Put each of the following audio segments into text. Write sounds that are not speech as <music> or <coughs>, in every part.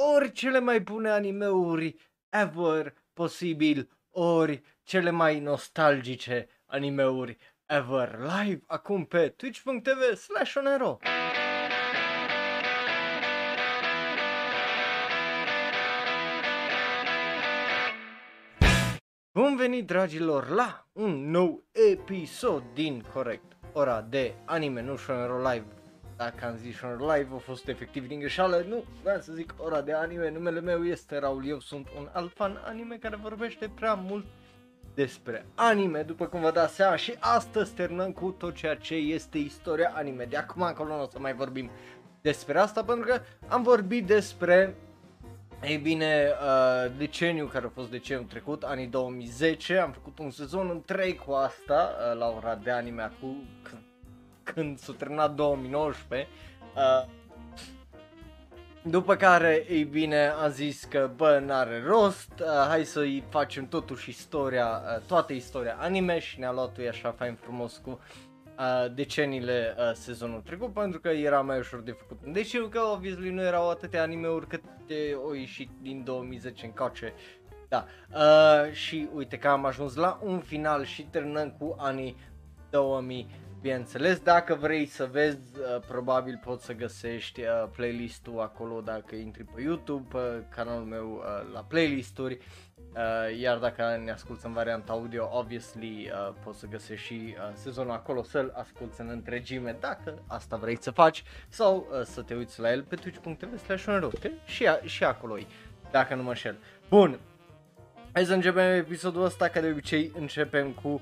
ori cele mai bune animeuri ever posibil, ori cele mai nostalgice animeuri ever live acum pe twitch.tv slash onero. Bun venit dragilor la un nou episod din corect ora de anime nu Shonero Live dacă am zis Shonero Live a fost efectiv din greșeală, nu, vreau să zic ora de anime, numele meu este Raul, eu sunt un alt fan anime care vorbește prea mult despre anime, după cum vă dați seama și astăzi terminăm cu tot ceea ce este istoria anime, de acum încolo nu o să mai vorbim despre asta pentru că am vorbit despre ei bine, uh, deceniu care a fost deceniul trecut, anii 2010, am făcut un sezon întreg cu asta, uh, la ora de anime acum, când, când s-a terminat 2019. Uh, după care, ei bine, am zis că, bă, n-are rost, uh, hai să-i facem totuși istoria, uh, toată istoria anime și ne-a luat așa fain frumos cu uh, deceniile uh, sezonul trecut pentru că era mai ușor de făcut. Deci eu că obviously nu erau atâtea anime-uri cât de o ieșit din 2010 încoace. Da, uh, și uite că am ajuns la un final și terminăm cu anii 2000 Bineînțeles, dacă vrei să vezi, uh, probabil poți să găsești uh, playlistul acolo dacă intri pe YouTube, pe canalul meu uh, la playlisturi. Uh, iar dacă ne asculti în varianta audio, obviously uh, poți să găsești și uh, sezonul acolo să-l asculti în întregime dacă asta vrei să faci sau uh, să te uiți la el pe twitch.tv slash și, a, și acolo -i, dacă nu mă înșel. Bun, hai să începem episodul ăsta, ca de obicei începem cu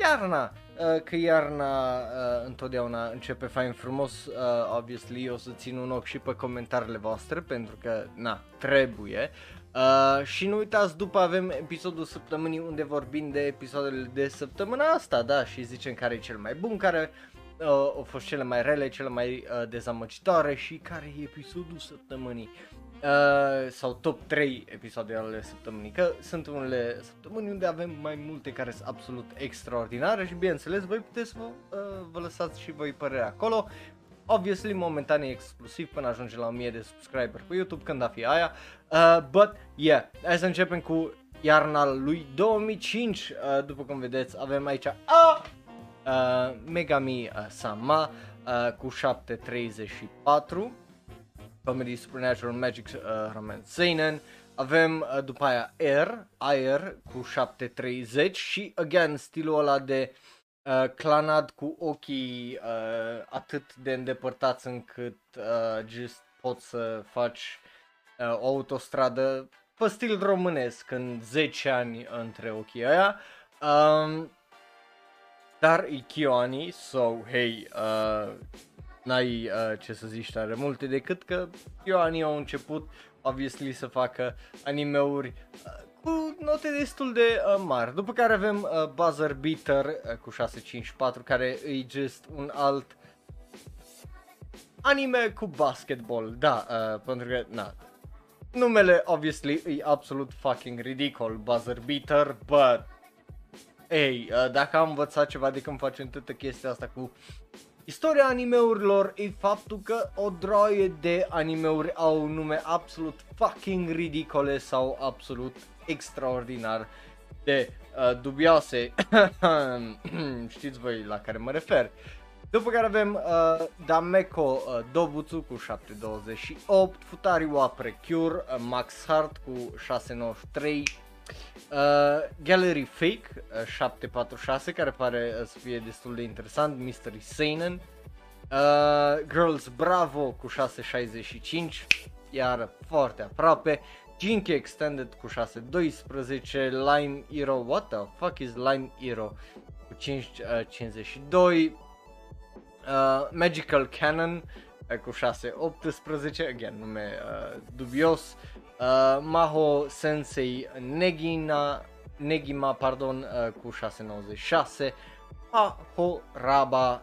iarna, uh, că iarna uh, întotdeauna începe fain frumos, uh, obviously o să țin un ochi și pe comentariile voastre pentru că, na, trebuie. Uh, și nu uitați, după avem episodul săptămânii unde vorbim de episoadele de săptămâna asta, da, și zicem care e cel mai bun, care uh, au fost cele mai rele, cele mai uh, dezamăgitoare și care e episodul săptămânii. Uh, sau top 3 episoade ale săptămânii, că sunt unele săptămâni unde avem mai multe care sunt absolut extraordinare și bineînțeles voi puteți să vă, uh, vă lăsați și voi părere acolo. Obviously, momentan e exclusiv până ajunge la 1000 de subscriber pe YouTube când a fi aia. Uh, but, yeah, hai să începem cu iarna lui 2005. Uh, după cum vedeți, avem aici uh, uh, Megami uh, Sama uh, cu 734. Comedy Supernatural Magic uh, Romance Seinen. Avem uh, după aia Air, Air cu 730 și again stilul ăla de uh, uh, clanat cu ochii uh, atât de îndepărtați încât uh, just poți să faci uh, o autostradă pe stil românesc în 10 ani între ochii aia. Um, dar e Kioani, so, hey, uh, n-ai uh, ce să zici tare multe decât că Kioani au început, obviously, să facă animeuri uh, cu note destul de uh, mari. După care avem uh, Buzzer Beater uh, cu 654 care e just un alt anime cu basketball. Da, uh, pentru că, na, numele obviously e absolut fucking ridicol, Buzzer Beater, but ei, uh, dacă am învățat ceva de când facem toată chestia asta cu Istoria animeurilor e faptul că o droaie de animeuri au nume absolut fucking ridicole sau absolut extraordinar de uh, dubioase. <coughs> Știți voi la care mă refer. După care avem uh, Dameko uh, Dobutsu cu 728, Futari wa Precure, uh, Max Hart cu 693, uh, Gallery Fake uh, 746 care pare uh, să fie destul de interesant, Mystery Seinen, uh, Girls Bravo cu 665, iar foarte aproape, Jinky Extended cu 6.12, Line Hero, what the fuck is Line Hero? Cu 5.52, uh, uh, Magical Cannon uh, cu 6.18, again nume uh, dubios, uh, Maho Sensei Negina, Negima pardon, uh, cu 6.96, Maho Raba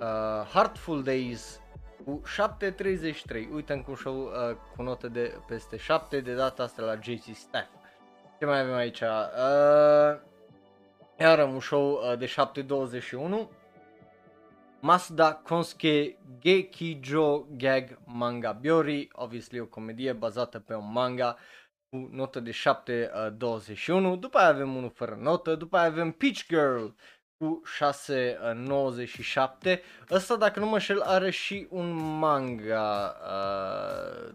uh, Heartful Days cu 7.33. Uităm cu un show uh, cu notă de peste 7 de data asta la JC Staff. Ce mai avem aici? Uh, iar un show uh, de 7.21. Masuda Konsuke Gekijo Gag Manga. Biori, obviously o comedie bazată pe un manga cu notă de 7.21, după aia avem unul fără notă, după aia avem Peach Girl cu 6.97, ăsta dacă nu mă șel are și un manga, uh,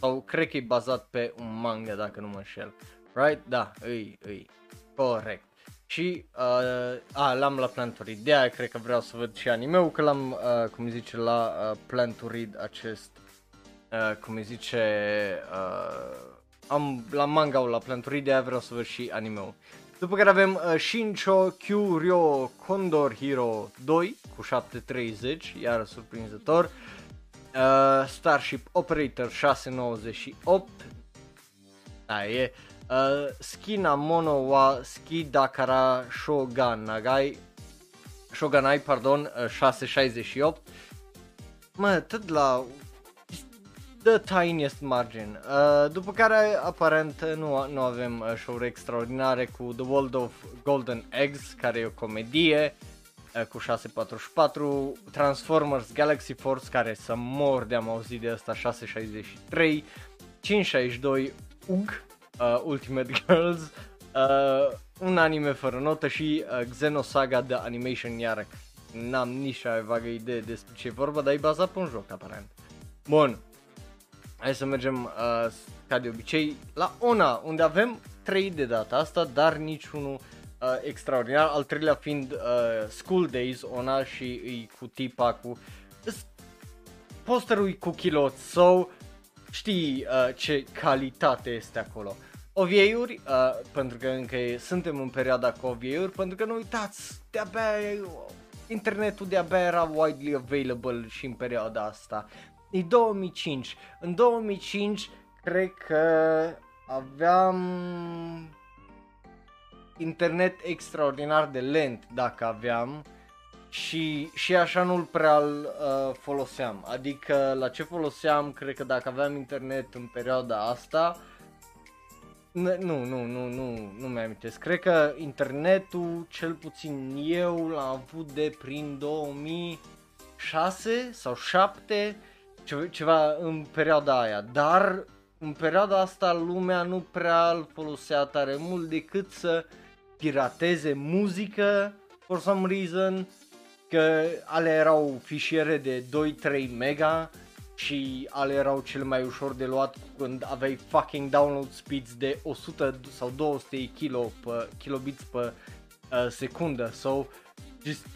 sau cred că e bazat pe un manga dacă nu mă înșel, right? Da, îi, îi, corect. Și, uh, a, l-am la plan to read, de aia cred că vreau să văd și anime-ul, că l-am, uh, cum zice, la uh, plan to read acest, uh, cum zice, uh, am la manga-ul la plan to read, de aia vreau să văd și anime-ul. După care avem uh, Shincho Kyuryo Condor Hero 2 cu 730, iar surprinzător. Uh, Starship Operator 698. Da, e. Uh, Skina Mono wa Ski Dakara Shoganagai Shoganai, pardon, uh, 668. Mă, tot la the tiniest margin. Uh, după care, aparent, nu, nu avem uh, show extraordinare cu The World of Golden Eggs, care e o comedie uh, cu 644, Transformers Galaxy Force, care să mor de am auzit de asta, 663, 562, UG, uh, Ultimate <laughs> Girls, uh, un anime fără notă și uh, Xenosaga The Animation iară. N-am nici vagă idee despre ce e vorba, dar e bazat pe un joc, aparent. Bun, Hai să mergem, uh, ca de obicei, la Ona, unde avem 3 de data asta, dar niciunul uh, extraordinar. Al treilea fiind uh, School Days, Ona și îi cu tipa cu... Posterul cu kilot, so știi uh, ce calitate este acolo. OVA-uri, uh, pentru că încă e, suntem în perioada cu OVA-uri, pentru că nu uitați, de-abia internetul de-abia era widely available și în perioada asta e 2005. În 2005 cred că aveam internet extraordinar de lent dacă aveam și, și așa nu-l prea uh, foloseam. Adică la ce foloseam, cred că dacă aveam internet în perioada asta, nu, nu, nu, nu, nu, nu mi amintesc. Cred că internetul, cel puțin eu, l-am avut de prin 2006 sau 7 ce, ceva în perioada aia, dar în perioada asta lumea nu prea îl folosea tare mult decât să pirateze muzică for some reason, că ale erau fișiere de 2-3 mega și ale erau cel mai ușor de luat când aveai fucking download speeds de 100 sau 200 kilo pe, kilobits pe uh, secundă, so just,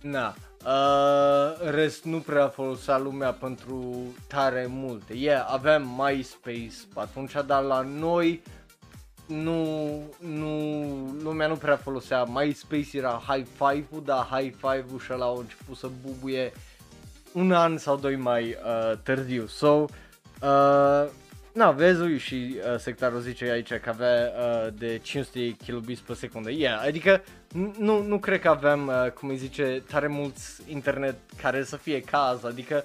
na, Uh, rest nu prea folosea lumea pentru tare multe. Yeah, aveam MySpace atunci, dar la noi nu, nu, lumea nu prea folosea. MySpace era high five-ul, dar high five-ul și ăla au început să bubuie un an sau doi mai uh, târziu. So, uh, Na, vezi, și uh, sectarul zice aici că avea uh, de 500 kilobits pe secundă. Yeah, adică nu, nu cred că avem, uh, cum îi zice, tare mulți internet care să fie caz, adică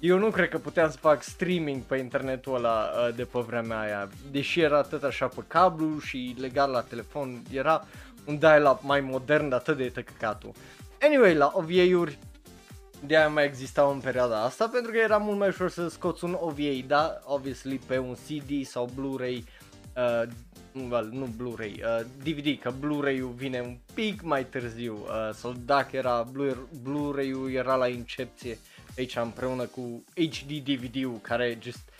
eu nu cred că puteam să fac streaming pe internetul ăla uh, de pe vremea aia, deși era atât așa pe cablu și legat la telefon, era un dial-up mai modern, dar atât de tăcăcatul. Anyway, la OVA-uri de aia mai existau în perioada asta pentru că era mult mai ușor să scoți un OVA, da, obviously pe un CD sau Blu-ray, uh, well, nu Blu-ray, uh, DVD, că Blu-ray-ul vine un pic mai târziu, uh, sau dacă era Blu-ray-ul era la incepție aici împreună cu HD DVD-ul care just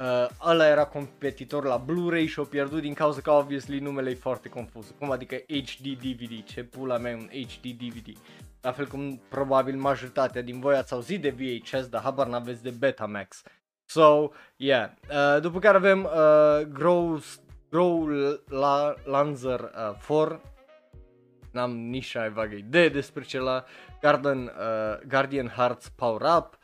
Uh, ăla era competitor la Blu-ray și o pierdut din cauza că obviously numele e foarte confuz. Cum adică HD DVD? Ce pula mea un HD DVD? La fel cum probabil majoritatea din voi ați auzit de VHS, dar habar n-aveți de Betamax. So, yeah. Uh, după care avem uh, Grow, Grow la Lanzer uh, 4. N-am nici ai vagă idee despre cela. Garden, uh, Guardian Hearts Power Up.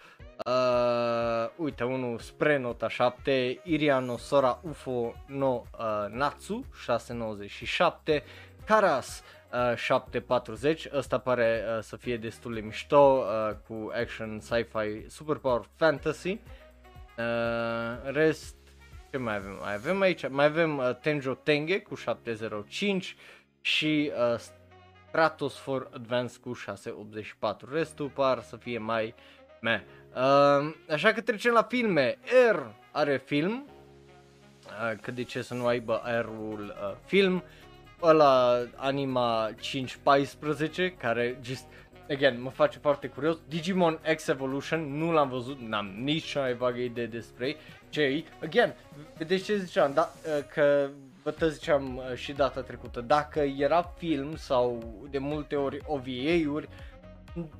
Uh, uite, unul spre nota 7, Iriano Sora UFO no uh, Natsu 697, Karas uh, 740, ăsta pare uh, să fie destul de mișto uh, cu action, sci-fi, superpower, fantasy. Uh, rest, ce mai avem? Mai avem aici, mai avem uh, Tenjo Tenge cu 705 și uh, Kratos for Advance cu 684. Restul par să fie mai meh. Uh, așa că trecem la filme. R are film. Uh, că de ce să nu aibă R-ul uh, film. Ăla Anima 514 care just again, mă face foarte curios. Digimon X Evolution, nu l-am văzut, n-am nici cea mai vagă idee despre ce Again, vedeți ce ziceam, da, uh, că vă te ziceam uh, și data trecută, dacă era film sau de multe ori OVA-uri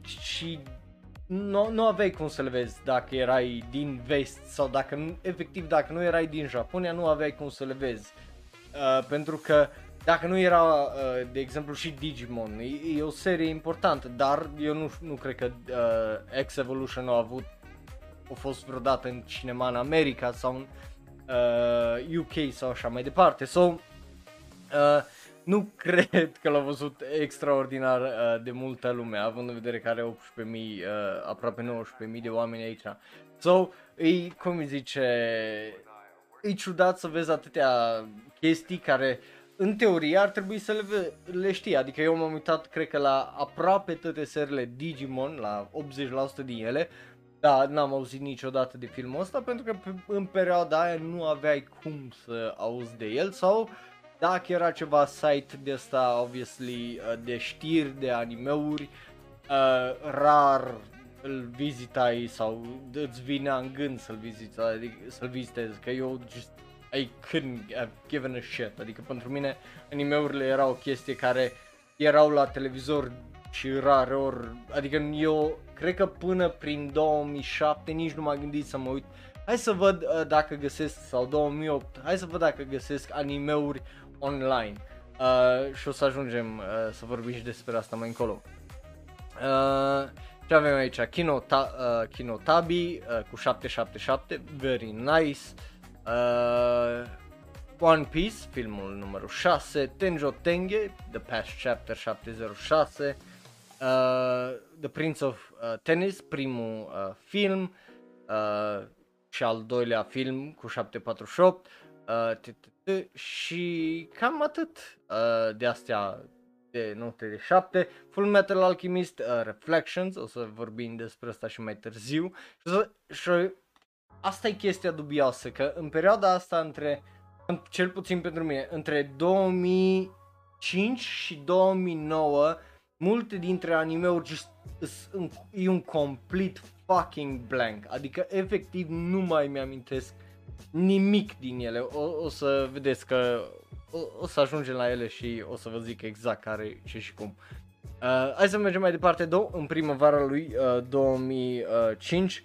și nu, nu aveai cum să le vezi dacă erai din vest sau dacă, efectiv, dacă nu erai din Japonia, nu aveai cum să le vezi. Uh, pentru că dacă nu era, uh, de exemplu, și Digimon, e, e o serie importantă, dar eu nu, nu cred că uh, X Evolution a avut, a fost vreodată în cinema în America sau în uh, UK sau așa mai departe. So, uh, nu <laughs> cred că l-a văzut extraordinar uh, de multă lume, având în vedere că are 18.000, uh, aproape 19.000 de oameni aici. So, e, cum îi zice, e ciudat să vezi atâtea chestii care în teorie ar trebui să le, le știi, adică eu m-am uitat cred că la aproape toate serile Digimon, la 80% din ele, da, n-am auzit niciodată de filmul ăsta pentru că în perioada aia nu aveai cum să auzi de el sau dacă era ceva site de asta, obviously, uh, de știri, de animeuri, uh, rar îl vizitai sau îți vinea în gând să-l vizitai, adică să-l vizitezi, că eu just I couldn't have given a shit. Adică pentru mine animeurile erau o chestie care erau la televizor și rare ori, adică eu cred că până prin 2007 nici nu m-am gândit să mă uit Hai să văd uh, dacă găsesc, sau 2008, hai să văd dacă găsesc animeuri online uh, și o să ajungem uh, să vorbim și despre asta mai încolo. Uh, ce avem aici? Kino, ta, uh, Kino Tabi uh, cu 777, very nice. Uh, One Piece, filmul numărul 6, Tenjo Tenge, The Past Chapter 706, uh, The Prince of uh, Tennis, primul uh, film uh, și al doilea film cu 748 uh, și cam atât uh, de astea de note de 7, Full Metal Alchemist uh, Reflections, o să vorbim despre asta și mai târziu. Și, și asta e chestia dubioasă, că în perioada asta între, cel puțin pentru mine, între 2005 și 2009, multe dintre animeuri just, e un complete fucking blank, adică efectiv nu mai mi-amintesc nimic din ele, o, o să vedeți că o, o să ajungem la ele și o să vă zic exact care, ce și cum. Uh, hai să mergem mai departe, do- în primăvara lui uh, 2005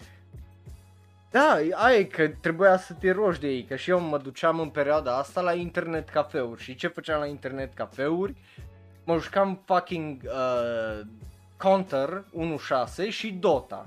da, aia e că trebuia să te rogi de ei, că și eu mă duceam în perioada asta la internet cafeuri și ce făceam la internet cafeuri? Mă jucam fucking uh, Counter 1.6 și Dota.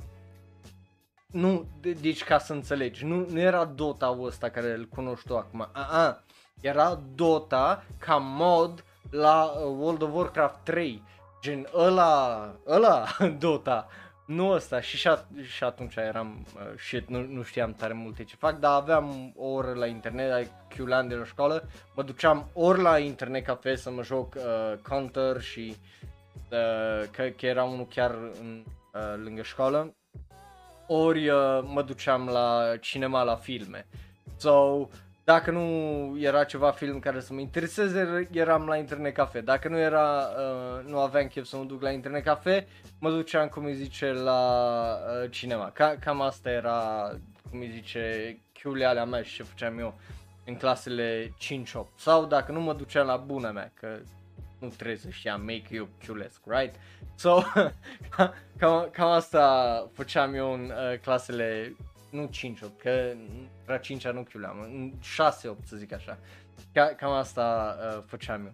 Nu, de, deci ca să înțelegi, nu, nu era Dota ăsta care îl cunoști tu acum, a-a, era Dota ca mod la uh, World of Warcraft 3, gen ăla, ăla <laughs> Dota, nu ăsta și, și, și atunci eram uh, shit, nu, nu știam tare multe ce fac, dar aveam o oră la internet, ai q de la școală, mă duceam ori la internet cafe să mă joc uh, Counter și uh, că, că era unul chiar în, uh, lângă școală, ori uh, mă duceam la cinema la filme. So, dacă nu era ceva film care să mă intereseze, eram la internet cafe. Dacă nu era, uh, nu aveam chef să mă duc la internet cafe, mă duceam, cum îi zice, la uh, cinema. Ca, cam asta era, cum îi zice, chiule alea mea și ce făceam eu în clasele 5-8. Sau dacă nu mă duceam la bună mea, că nu trebuie să știam make you chiulesc, right? So, <laughs> cam, cam asta făceam eu în uh, clasele nu 5 8 că era 5 nu chiuleam, 6 8 să zic așa. Ca, cam asta uh, făceam eu.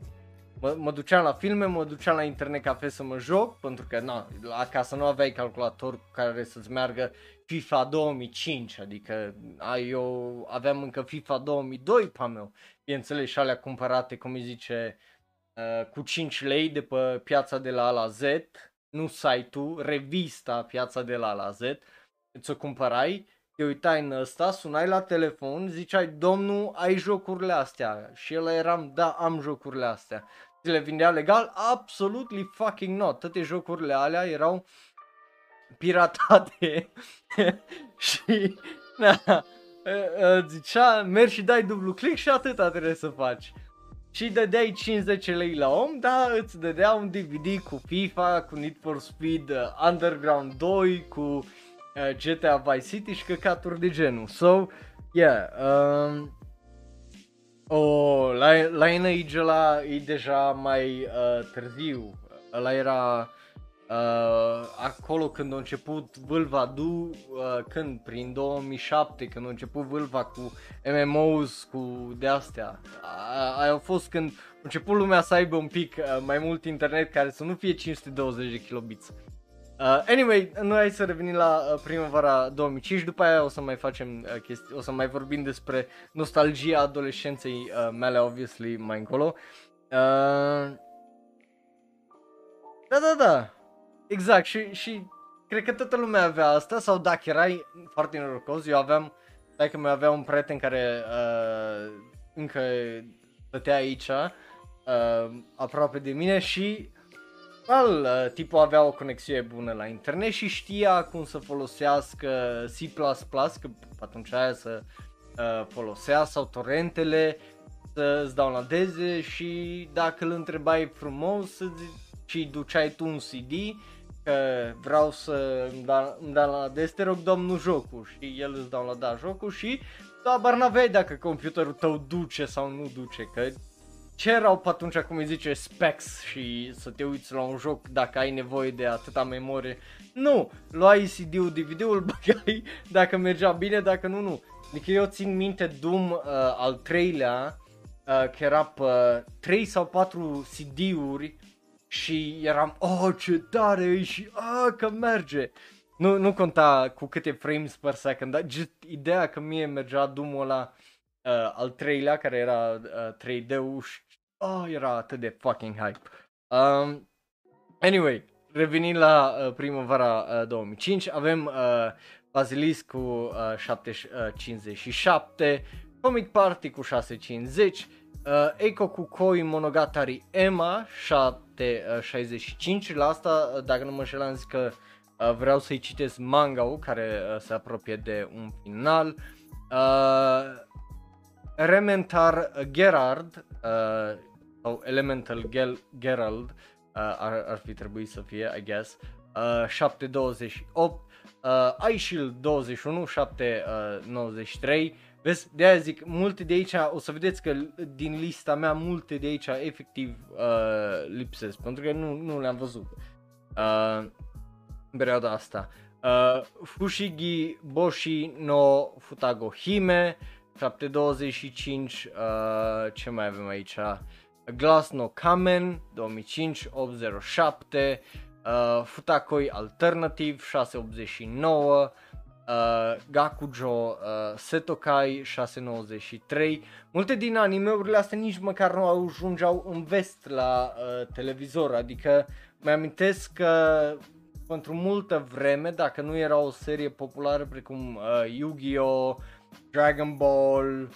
Mă, mă duceam la filme, mă duceam la internet cafe să mă joc, pentru că na, acasă nu aveai calculator cu care să-ți meargă FIFA 2005, adică a, eu aveam încă FIFA 2002 pe meu, bineînțeles și alea cumpărate, cum îi zice, uh, cu 5 lei de pe piața de la A la Z, nu site-ul, revista piața de la A la Z, ți-o cumpărai te uitai în ăsta, sunai la telefon, ziceai, domnul, ai jocurile astea? Și el eram, da, am jocurile astea. ți le vindea legal? Absolutely fucking not. Toate jocurile alea erau piratate <laughs> și na, zicea mergi și dai dublu click și atâta trebuie să faci. Și dădeai 50 lei la om, dar îți dădea un DVD cu FIFA, cu Need for Speed uh, Underground 2, cu uh, GTA Vice City și căcaturi de genul. So, yeah, um, oh, la, la Age ăla e deja mai uh, târziu. Ăla era Uh, acolo când a început vâlva du, uh, când? Prin 2007, când a început vâlva cu MMOs, cu de-astea. Uh, aia a fost când a început lumea să aibă un pic uh, mai mult internet care să nu fie 520 de kilobits. Uh, anyway, noi hai să revenim la uh, primăvara 2005, după aia o să mai facem uh, chestii, o să mai vorbim despre nostalgia adolescenței uh, mele, obviously, mai încolo. Uh, da, da, da. Exact și, și cred că toată lumea avea asta sau dacă erai foarte norocos, eu aveam, dacă mai avea un prieten care uh, încă stătea aici, uh, aproape de mine și well, uh, tipul avea o conexiune bună la internet și știa cum să folosească C++, că atunci aia să uh, folosea sau torrentele să-ți downloadeze și dacă îl întrebai frumos și duceai tu un CD, că vreau să îmi da, îmi da la te rog domnul jocul și el îți dau la da jocul și tu abar n-aveai dacă computerul tău duce sau nu duce, că ce erau pe atunci, cum îi zice, specs și să te uiți la un joc dacă ai nevoie de atâta memorie. Nu, luai CD-ul, DVD-ul, <laughs> băgai dacă mergea bine, dacă nu, nu. Adică eu țin minte Doom uh, al treilea, uh, că era pe 3 sau 4 CD-uri și eram, oh ce tare e și ah, că merge. Nu, nu conta cu câte frames per second, dar just ideea că mie mergea dumul ăla uh, al treilea, care era uh, 3D-ul și oh, era atât de fucking hype. Um, anyway, revenind la uh, primăvara uh, 2005, avem uh, Basilisk cu uh, 757, Comic Party cu 650, Uh, Eiko Kukoi Monogatari Emma 765 uh, la asta, uh, dacă nu mă înșel, am zis că uh, vreau să-i citesc manga care uh, se apropie de un final. Uh, Rementar Gerard uh, sau Elemental Gel- Gerald uh, ar, ar fi trebuit să fie, I guess. Uh, 728 uh, iShield 21 793 Vezi, de aia zic, multe de aici, o să vedeți că din lista mea, multe de aici efectiv uh, lipsesc, pentru că nu, nu le-am văzut uh, în perioada asta. Uh, Fushigi Boshi no Futago Hime, 725, uh, ce mai avem aici? Glass no Kamen, 2005, 807, uh, Futakoi Alternative, 689, uh, Gakujo, uh, Setokai 693. Multe din animeurile astea nici măcar nu ajungeau în vest la uh, televizor, adică mi-amintesc că pentru multă vreme, dacă nu era o serie populară precum uh, Yu-Gi-Oh!, Dragon Ball, uh,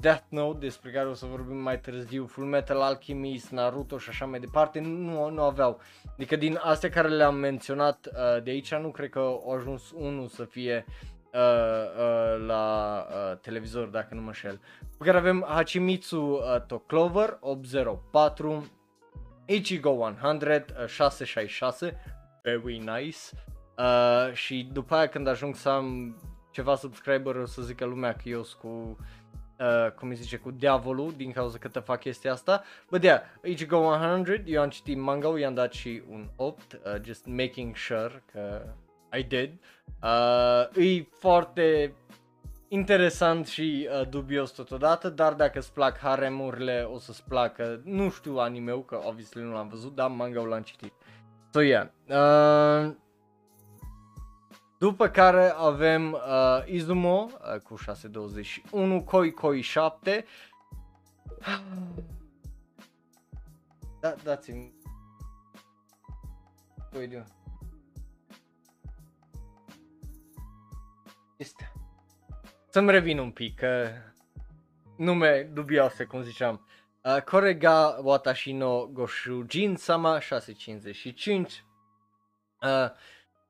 Death Note, despre care o să vorbim mai târziu, Full Metal Alchemist, Naruto și așa mai departe, nu, nu aveau. Adică din astea care le-am menționat uh, de aici, nu cred că au ajuns unul să fie uh, uh, la uh, televizor, dacă nu mă șel. Pe care avem Hachimitsu uh, Toklover 804, Ichigo 100 uh, 666, very nice. Uh, și după aia când ajung să am ceva subscriber o să zică lumea că eu sunt cu uh, cum îi zice, cu diavolul din cauza că te fac chestia asta. But yeah, Ichigo 100, eu am citit manga i-am dat și un 8, uh, just making sure că I did. Uh, e foarte interesant și uh, dubios totodată, dar dacă îți plac haremurile o să-ți placă, nu știu anime că obviously nu l-am văzut, dar manga-ul l-am citit. So yeah, uh, după care avem uh, Izumo uh, cu 621, Koi Koi 7. <sighs> Da, dați-mi. Uite. Este. Să-mi revin un pic, că nume dubioase, cum ziceam. Uh, Korega Watashi no Goshujin Sama 655. Uh,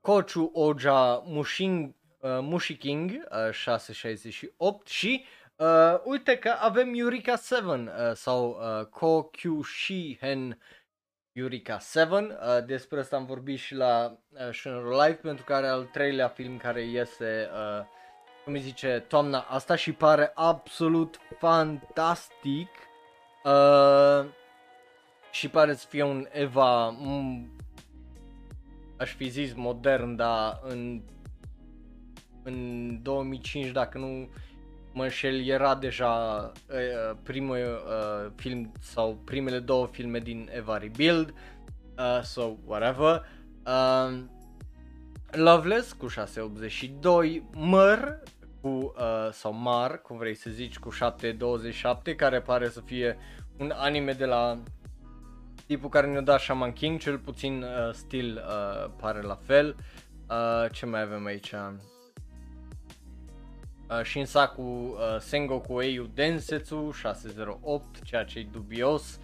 Kochu Oja Mushin, uh, Mushiking uh, 668 și uh, uite că avem Eureka 7 uh, sau uh, Kokyushihen Eureka 7. Uh, despre asta am vorbit și la uh, Shunero Live pentru că are al treilea film care iese uh, cum îi zice, toamna asta și pare absolut fantastic. Uh, și pare să fie un Eva, m- aș fi zis modern, dar în, în 2005, dacă nu mă înșel, era deja uh, primul uh, film sau primele două filme din Eva Rebuild, uh, so whatever. Uh, Loveless cu 682, Măr cu, uh, sau Mar, cum vrei să zici, cu 727, care pare să fie un anime de la tipul care ne-a dat Shaman King, cel puțin uh, stil uh, pare la fel. Uh, ce mai avem aici? Uh, Shinsaku uh, Sengoku Eiu Densetsu 608, ceea ce e dubios.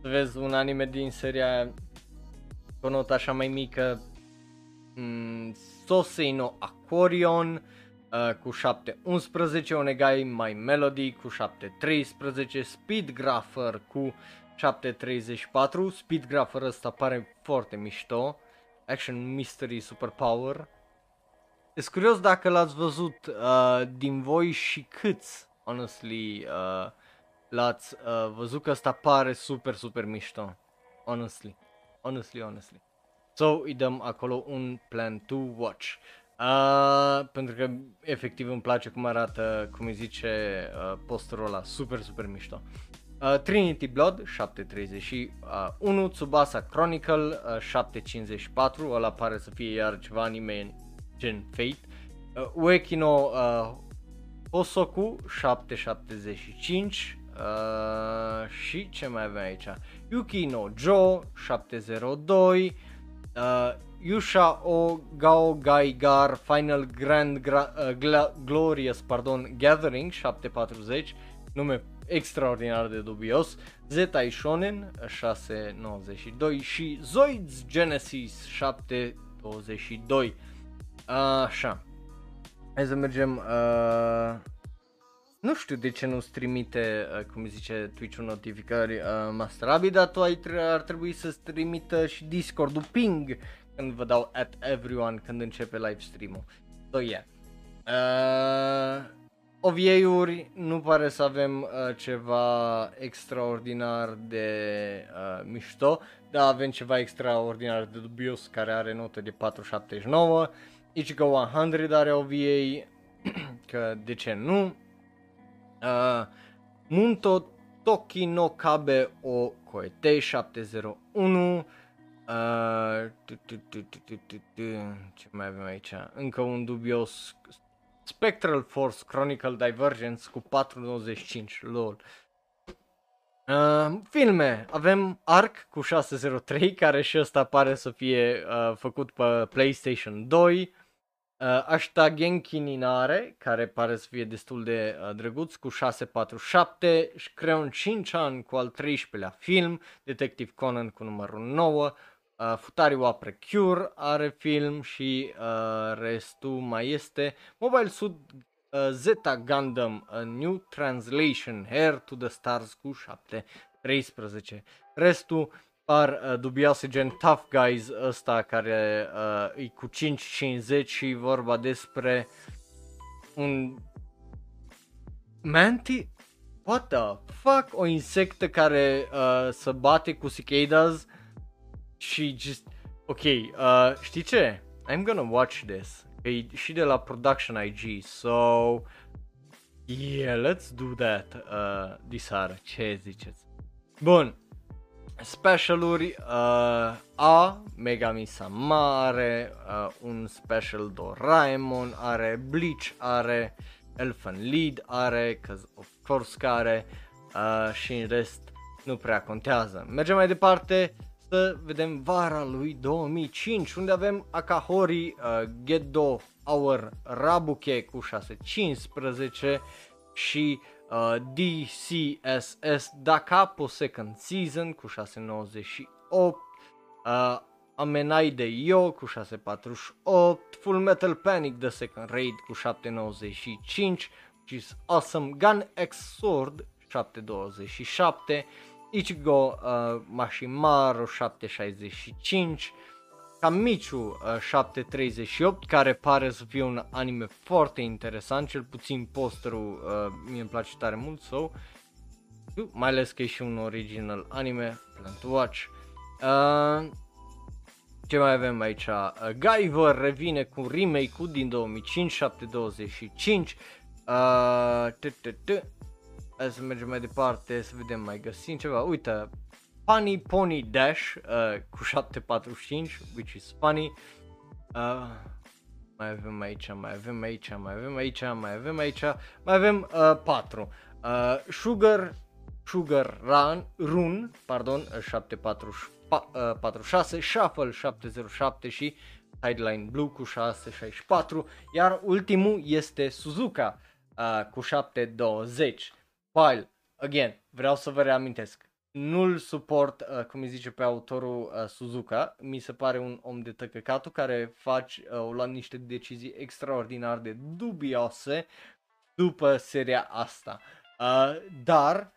Să vezi un anime din seria cu o notă așa mai mică. Mm, Sosei no Aquarion uh, cu 711, Onegai My Melody cu 713, Speedgrapher cu 734, Speedgrapher ăsta pare foarte mișto, Action Mystery Superpower. Sunt curios dacă l-ați văzut uh, din voi și câți, honestly, uh, l-ați uh, văzut că ăsta pare super, super mișto, honestly, honestly, honestly. So, îi dăm acolo un plan to watch. Uh, pentru că efectiv îmi place cum arată, cum îi zice uh, posterul ăla, super, super mișto. Uh, Trinity Blood 731, Tsubasa Chronicle uh, 754, ăla pare să fie iar ceva anime gen Fate. Uh, Uekino uh, Hosoku 775 uh, și ce mai avem aici? Yuki no Jo 702 uh, Yusha o Gao Gaigar Final Grand Gra- uh, Gla- Glorious pardon, Gathering 740 nume extraordinar de dubios Zetai Shonen 692 și Zoids Genesis 722 Așa Hai să mergem uh, nu știu de ce nu-ți trimite, uh, cum zice Twitch-ul notificări uh, Master Abi, dar tu ai, ar trebui să-ți trimită și Discord-ul ping când vă dau at everyone când începe live stream-ul. So yeah. Uh, OVA-uri nu pare să avem uh, ceva extraordinar de uh, mișto, dar avem ceva extraordinar de dubios care are notă de 479. Ichigo 100 are OVA, <clears throat> că de ce nu? Uh, Munto Toki no Kabe o Koete 701 Uh, ce mai avem aici? Încă un dubios Spectral Force Chronicle Divergence cu 495, lol. Uh, filme, avem Ark cu 603, care și ăsta pare să fie uh, făcut pe PlayStation 2. Uh, Ashta Genki Ninare, care pare să fie destul de uh, drăguț, cu 647. Creon Shinchan cu al 13-lea film. Detective Conan cu numărul 9. Uh, Futari wa Precure are film și uh, restul mai este Mobile Suit uh, Zeta Gundam A New Translation Hair to the Stars cu 713. Restul par uh, dubioase gen Tough Guys ăsta care uh, e cu 5.50 și vorba despre un Manti What the fuck? O insectă care uh, se bate cu cicadas și just, ok, uh, știi ce? I'm gonna watch this. E și de la Production IG, so yeah, let's do that uh, diseară. Ce ziceți? Bun. Specialuri uh, A, Megami Mare, uh, un special Doraemon are, Bleach are, Elfen Lead are, cause of course care uh, și în rest nu prea contează. Mergem mai departe, să vedem vara lui 2005 unde avem Akahori uh, Gedo Our Rabuke cu 6.15 și uh, DCSS Da Capo Second Season cu 698, uh, Amenai de Yo cu 648, Full Metal Panic The Second Raid cu 795, which is awesome, Gun X Sword 727, Ichigo uh, Mashimaru 765, Kamichu uh, 738 care pare să fie un anime foarte interesant, cel puțin posterul uh, mie îmi place tare mult, so mai ales că e și un original anime, plan to watch. Uh, ce mai avem aici? Uh, Guyver revine cu remake-ul din 2005, 725. Uh, Hai să mergem mai departe, să vedem mai găsim ceva. Uite, Funny Pony Dash uh, cu 745, which is funny. Uh, mai avem aici, mai avem aici, mai avem aici, mai avem aici, mai avem uh, 4. Uh, Sugar, Sugar Run, Run, pardon, 746, uh, Shuffle 707 și Sideline Blue cu 664, iar ultimul este Suzuka uh, cu 720. While, again, vreau să vă reamintesc, nu-l suport, uh, cum îi zice pe autorul uh, Suzuka, mi se pare un om de tăcăcatul care face, uh, o luat niște decizii extraordinar de dubioase după seria asta. Uh, dar,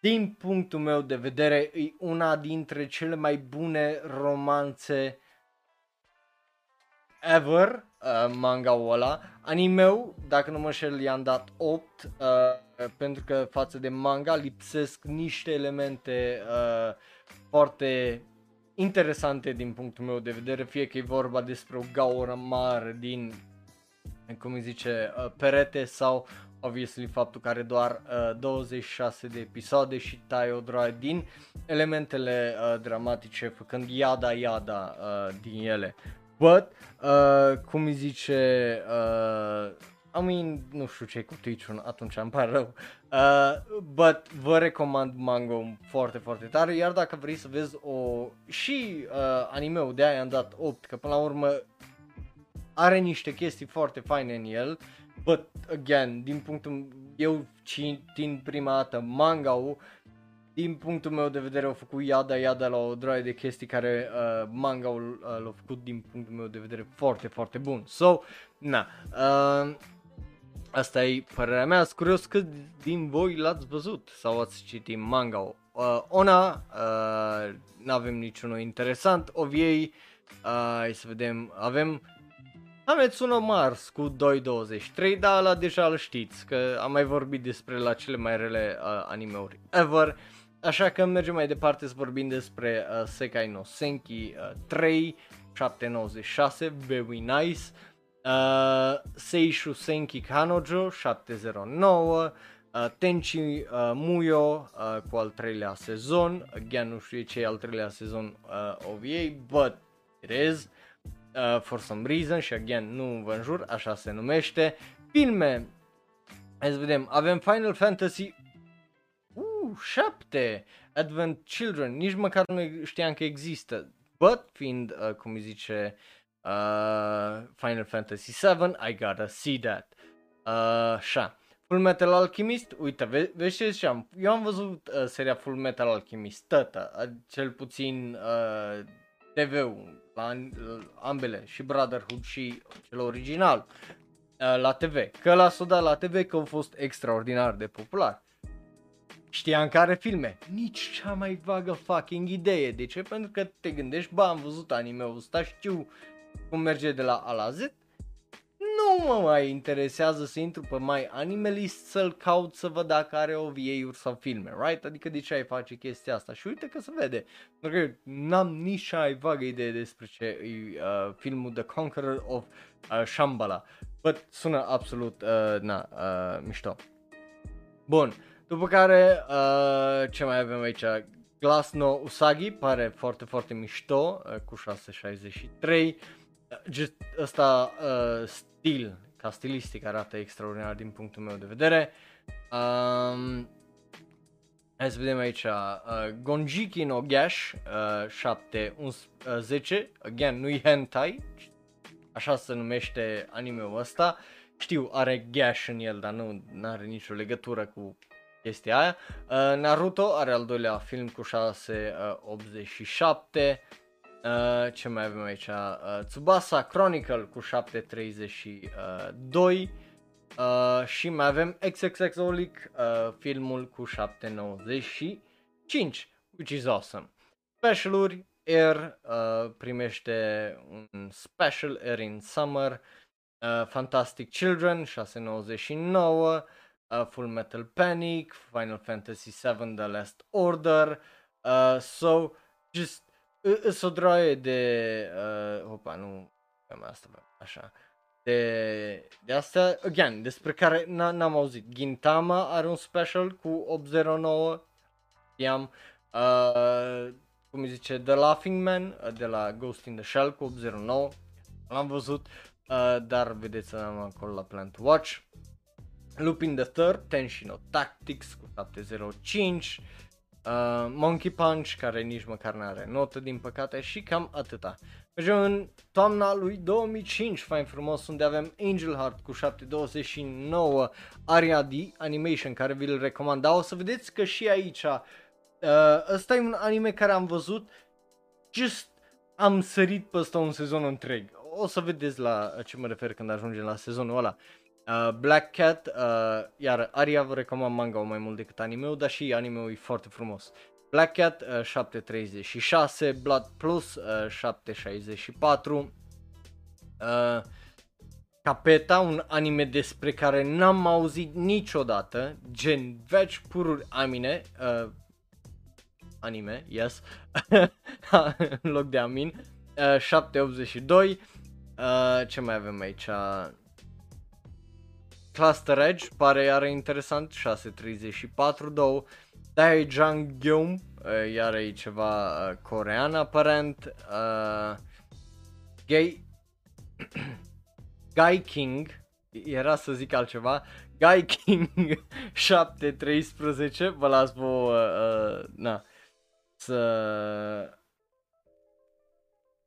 din punctul meu de vedere, e una dintre cele mai bune romanțe ever uh, manga-ul ăla. Animeu, dacă nu mă șel, i-am dat 8 uh, pentru că față de manga lipsesc niște elemente uh, foarte interesante din punctul meu de vedere, fie că e vorba despre o gaură mare din, cum îi zice, uh, perete sau obviously faptul că are doar uh, 26 de episoade și tai o droaie din elementele uh, dramatice făcând iada iada uh, din ele. But, uh, cum îi zice, uh, I mean, nu știu ce cu twitch atunci îmi pare rău. Uh, but vă recomand manga foarte, foarte tare, iar dacă vrei să vezi o și uh, anime-ul de aia am dat 8, că până la urmă are niște chestii foarte faine în el, but again, din punctul eu citind prima dată manga-ul, din punctul meu de vedere au făcut iada iada la o droaie de chestii care uh, manga-ul uh, l-a făcut din punctul meu de vedere foarte, foarte bun. So, na, uh, asta e părerea mea, sunt curios cât din voi l-ați văzut sau ați citit manga-ul. Uh, Ona, uh, nu avem niciunul interesant, OVA, uh, hai să vedem, avem Ametsuno Mars cu 2.23, dar la deja îl știți, că am mai vorbit despre la cele mai rele uh, animeuri ever. Așa că mergem mai departe să vorbim despre uh, Sekai no Senki uh, 3, 796, very nice. Uh, Seishu Senki Kanojo 709, uh, Tenchi uh, Muyo uh, cu al treilea sezon, again nu știu ce e al treilea sezon uh, OVA, but it is uh, for some reason și again nu vă înjur, așa se numește. Filme, hai să vedem, avem Final Fantasy 7 Advent Children, nici măcar nu știam că există. But, fiind, uh, cum îi zice, uh, Final Fantasy 7, I gotta see that. Uh, așa. Full Metal Alchemist, uite, ve- vezi ce ziceam, eu am văzut uh, seria Full Metal Alchemist, tătă, uh, cel puțin uh, TV-ul, la ambele, și Brotherhood și cel original, uh, la TV. Că l-a sudat la TV că a fost extraordinar de popular. Știam care filme? Nici cea mai vagă fucking idee. De ce? Pentru că te gândești, ba, am văzut anime-ul ăsta, știu cum merge de la A la Z. Nu mă mai interesează să intru pe mai animalist să-l caut să văd dacă are OVA-uri sau filme, right? Adică de ce ai face chestia asta? Și uite că se vede. Pentru că n-am nici cea mai vagă idee despre ce e uh, filmul The Conqueror of uh, Shambhala. But sună absolut, uh, na, uh, mișto. Bun. După care, uh, ce mai avem aici? Glasno Usagi, pare foarte, foarte mișto, uh, cu 663. Uh, just ăsta uh, stil, ca stilistic arată extraordinar din punctul meu de vedere. Um, hai să vedem aici, uh, Gonjiki no Gash, uh, 7, 11, again, nu-i hentai, așa se numește anime-ul ăsta. știu, are gash în el, dar nu are nicio legătură cu chestia aia. Uh, Naruto are al doilea film cu 687. Uh, ce mai avem aici? Uh, Tsubasa Chronicle cu 732. Uh, și mai avem XXX Olic, uh, filmul cu 795, which is awesome. Specialuri, Air uh, primește un special Air in Summer, uh, Fantastic Children 699, uh, Full Metal Panic, Final Fantasy 7 The Last Order, uh, so just uh, o droaie de, uh, opa, nu, cam asta, așa, de, de asta, again, despre care n-am auzit. Gintama are un special cu 809, i-am, uh, cum zice, The Laughing Man uh, de la Ghost in the Shell cu 809, l-am văzut, uh, dar vedeți, am acolo la Plant Watch. Lupin the Third, Tenshino Tactics cu 705, uh, Monkey Punch care nici măcar nu are notă din păcate și cam atâta. Mergem în toamna lui 2005, fain frumos, unde avem Angel Heart cu 729, Aria D Animation care vi-l recomand, dar o să vedeți că și aici uh, ăsta e un anime care am văzut, just am sărit peste un sezon întreg. O să vedeți la ce mă refer când ajungem la sezonul ăla. Uh, Black Cat, uh, iar Aria vă recomand manga mai mult decât anime dar și anime e foarte frumos. Black Cat uh, 736, Blood Plus uh, 764, uh, Capeta, un anime despre care n-am auzit niciodată, gen veci pururi anime, uh, anime, yes, <laughs> în loc de amin, uh, 782, uh, ce mai avem aici? Cluster Edge, pare iară interesant, 634, 2, Daejeonggyeom, uh, iar e ceva uh, corean aparent, uh, Gay, Guy King, era să zic altceva, Guy King <laughs> 713, vă las vouă, uh, na, să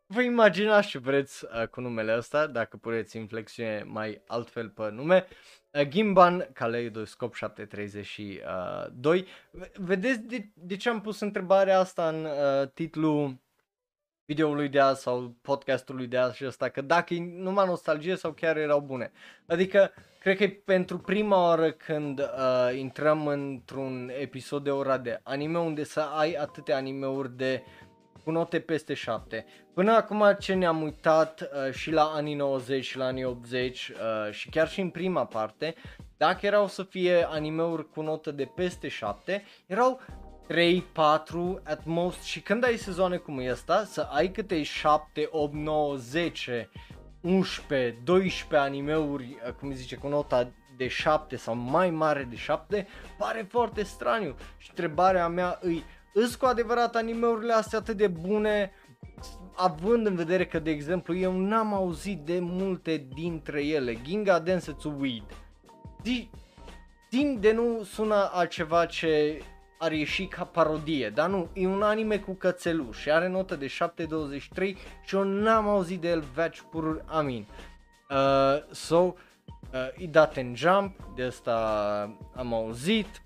vă imaginați ce vreți uh, cu numele ăsta, dacă puneți inflexiune mai altfel pe nume. Uh, Gimban Kaleidoscope 732. Vedeți de, de ce am pus întrebarea asta în uh, titlul videoului de azi sau podcastului de azi și ăsta, că dacă e numai nostalgie sau chiar erau bune. Adică, cred că e pentru prima oară când uh, intrăm într-un episod de ora de anime unde să ai atâtea animeuri de cu note peste 7. Până acum ce ne-am uitat uh, și la anii 90 și la anii 80 uh, și chiar și în prima parte, dacă erau să fie animeuri cu notă de peste 7, erau 3, 4 at most și când ai sezoane cum e asta, să ai câte 7, 8, 9, 10, 11, 12 animeuri, uh, cum zice, cu nota de 7 sau mai mare de 7, pare foarte straniu. Și întrebarea mea îi, îs cu adevărat animeurile astea atât de bune, având în vedere că, de exemplu, eu n-am auzit de multe dintre ele. Ginga Densetsu Weed. Din de nu sună altceva ce ar ieși ca parodie, dar nu, e un anime cu cățeluși, are notă de 7.23 și eu n-am auzit de el veci pururi amin. Uh, so, uh, e dat în jump, de asta am auzit,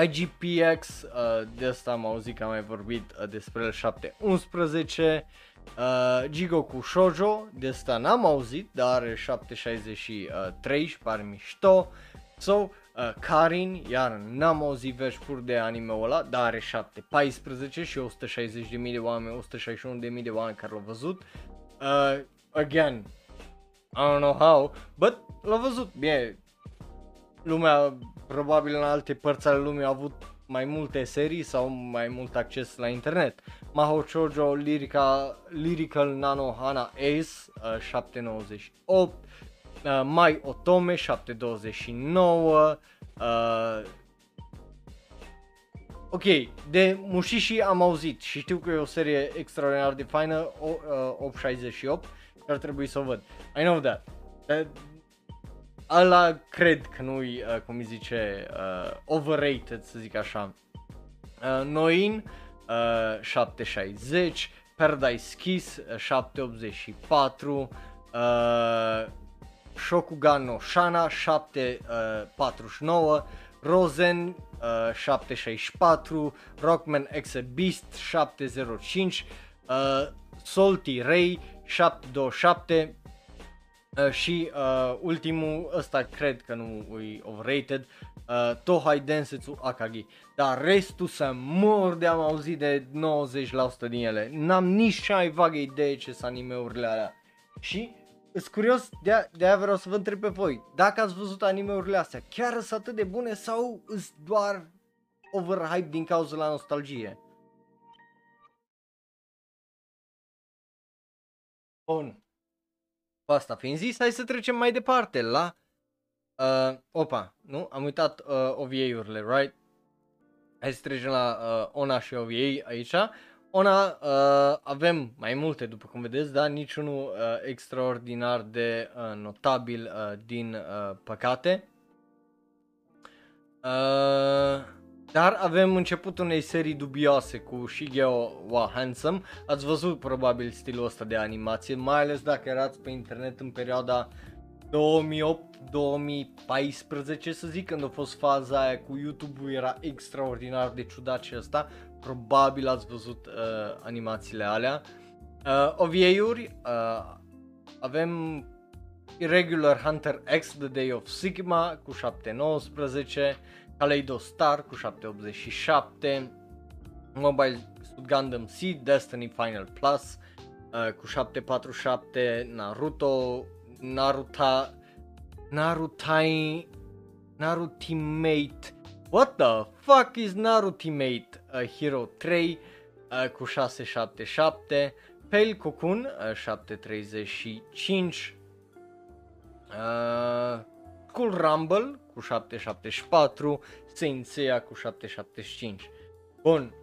IGPX, uh, de asta am auzit că am mai vorbit uh, despre el 711, uh, Jigoku Shoujo, de asta n-am auzit, dar are 763 și pare mișto. So, uh, Karin, iar n-am auzit vești pur de anime-ul ăla, dar are 714 și 160.000 de oameni, 161.000 de oameni care l-au văzut. Uh, again, I don't know how, but l-au văzut, bine, lumea probabil în alte părți ale lumii au avut mai multe serii sau mai mult acces la internet. Mahou Shoujo Lyrica, Lyrical Nano Hana Ace uh, 798 uh, Mai Otome 729 uh, Ok, de Mushishi am auzit și știu că e o serie extraordinar de faină, o, uh, 868, ar trebui să o văd. I know that. Uh, ăla cred că nu-i, uh, cum îi zice, uh, overrated, să zic așa. Uh, Noin, uh, 760, Paradise Kiss, uh, 784, uh, Shokugan no Shana 749, Rosen uh, 764, Rockman X Beast 705, uh, Salty Ray 727 uh, și uh, ultimul, ăsta cred că nu e overrated, uh, Tohai Densetsu Akagi. Dar restul să mor de am auzit de 90% din ele. N-am nici cea vagă idee ce sunt anime-urile alea. Și sunt curios, de, de aia vreau să vă întreb pe voi, dacă ați văzut anime-urile astea, chiar sunt atât de bune sau sunt doar overhype din cauza la nostalgie? Bun. Asta fiind zis, hai să trecem mai departe la... Uh, opa, nu? Am uitat uh, OVA-urile, right? Hai să trecem la uh, ONA și OVA aici. Ona uh, avem mai multe după cum vedeți, dar niciunul uh, extraordinar de uh, notabil uh, din uh, păcate. Uh, dar avem începutul unei serii dubioase cu Shigeo wa Handsome. Ați văzut probabil stilul ăsta de animație, mai ales dacă erați pe internet în perioada 2008-2014 să zic, când a fost faza aia cu YouTube-ul, era extraordinar de ciudat și ăsta probabil ați văzut uh, animațiile alea. Uh, OVA-uri, uh, avem Irregular Hunter X The Day of Sigma cu 719, Kaleido Star cu 787, Mobile Suit Gundam Seed Destiny Final Plus uh, cu 747, Naruto, Naruta, Narutai, Narutimate. What the fuck is Narutimate uh, Hero 3 uh, cu 677, Pale Cocoon uh, 735, uh, Cool Rumble cu 774, Saint Seiya cu 775. Bun.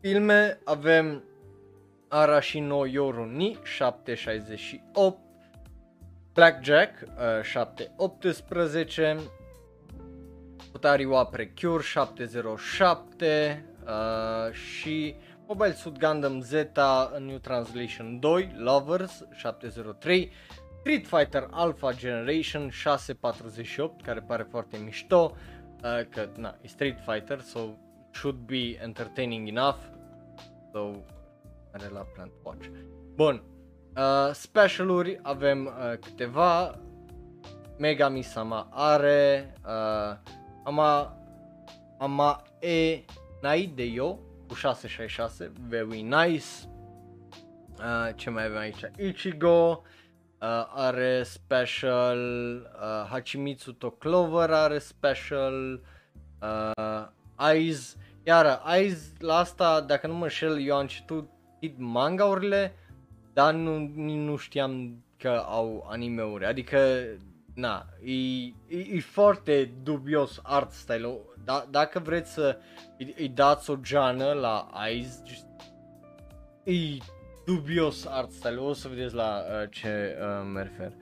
Filme avem Arashi no Yoru ni 768, Blackjack uh, 718, Futari Precure 707 uh, și Mobile Suit Gundam Z New Translation 2 Lovers 703 Street Fighter Alpha Generation 648 care pare foarte mișto uh, că na, e Street Fighter so should be entertaining enough so are la plan watch bun uh, specialuri avem uh, câteva Megami Sama are uh, Ama, ama e nai de yo cu 666, very nice. Uh, ce mai avem aici? Ichigo uh, are special, uh, Hachimitsu to Clover are special, uh, Eyes, iar Eyes la asta, dacă nu mă înșel, eu am citit manga-urile, dar nu, nu știam că au anime-uri, adică na, e, e, e foarte dubios art style-ul. Da, dacă vreți să îi, îi dați o geană la Eyes, just, e dubios art style o să vedeți la uh, ce uh, mă refer.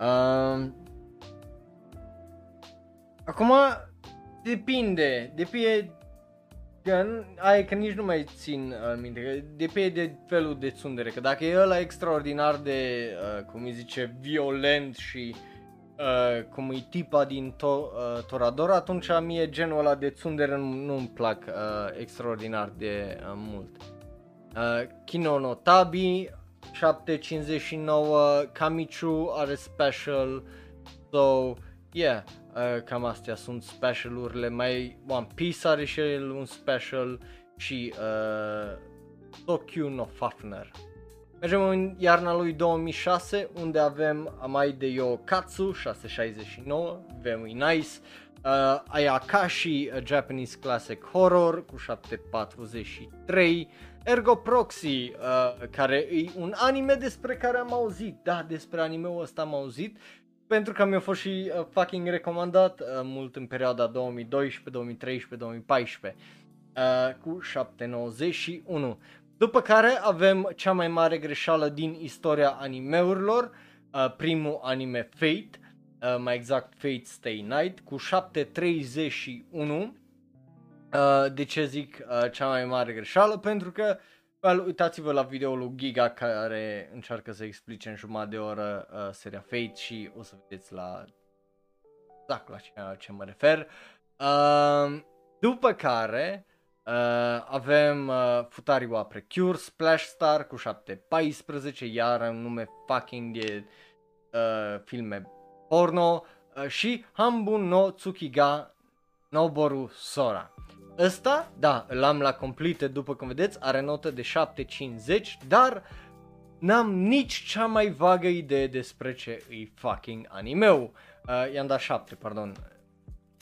Uh, acum, depinde, depinde, că, ai că nici nu mai țin uh, minte, că depinde de felul de țundere, că dacă e ăla extraordinar de, uh, cum îi zice, violent și uh, uh, cum e tipa din to- uh, Torador, atunci mie genul ăla de tsundere nu, nu-mi plac uh, extraordinar de uh, mult. Uh, Kino no Tabi 759, Kamichu are special, so yeah, uh, cam astea sunt specialurile, mai One Piece are și el un special și uh, Tokyo no Fafner. Mergem în iarna lui 2006 unde avem Amai de Yo Katsu 669, very nice. Uh, Ayakashi, a Japanese Classic Horror cu 743, Ergo Proxy, uh, care e un anime despre care am auzit, da, despre animeul ăsta am auzit, pentru că mi-a fost și uh, fucking recomandat uh, mult în perioada 2012, 2013, 2014 uh, cu 791. După care avem cea mai mare greșeală din istoria animeurilor, uh, primul anime Fate, uh, mai exact Fate Stay Night, cu 731. Uh, de ce zic uh, cea mai mare greșeală? Pentru că Well, uitați-vă la videoul lui Giga care încearcă să explice în jumătate de oră uh, seria Fate și o să vedeți la exact la ce, ce mă refer. Uh, după care uh, avem uh, Futariwa Precure, Splash Star cu 714, iar un nume fucking de uh, filme porno uh, și Hambun no Tsukiga Noboru Sora. Ăsta, da, l-am la complete după cum vedeți, are notă de 750, dar n-am nici cea mai vagă idee despre ce e fucking animeu. Uh, i-am dat 7, pardon.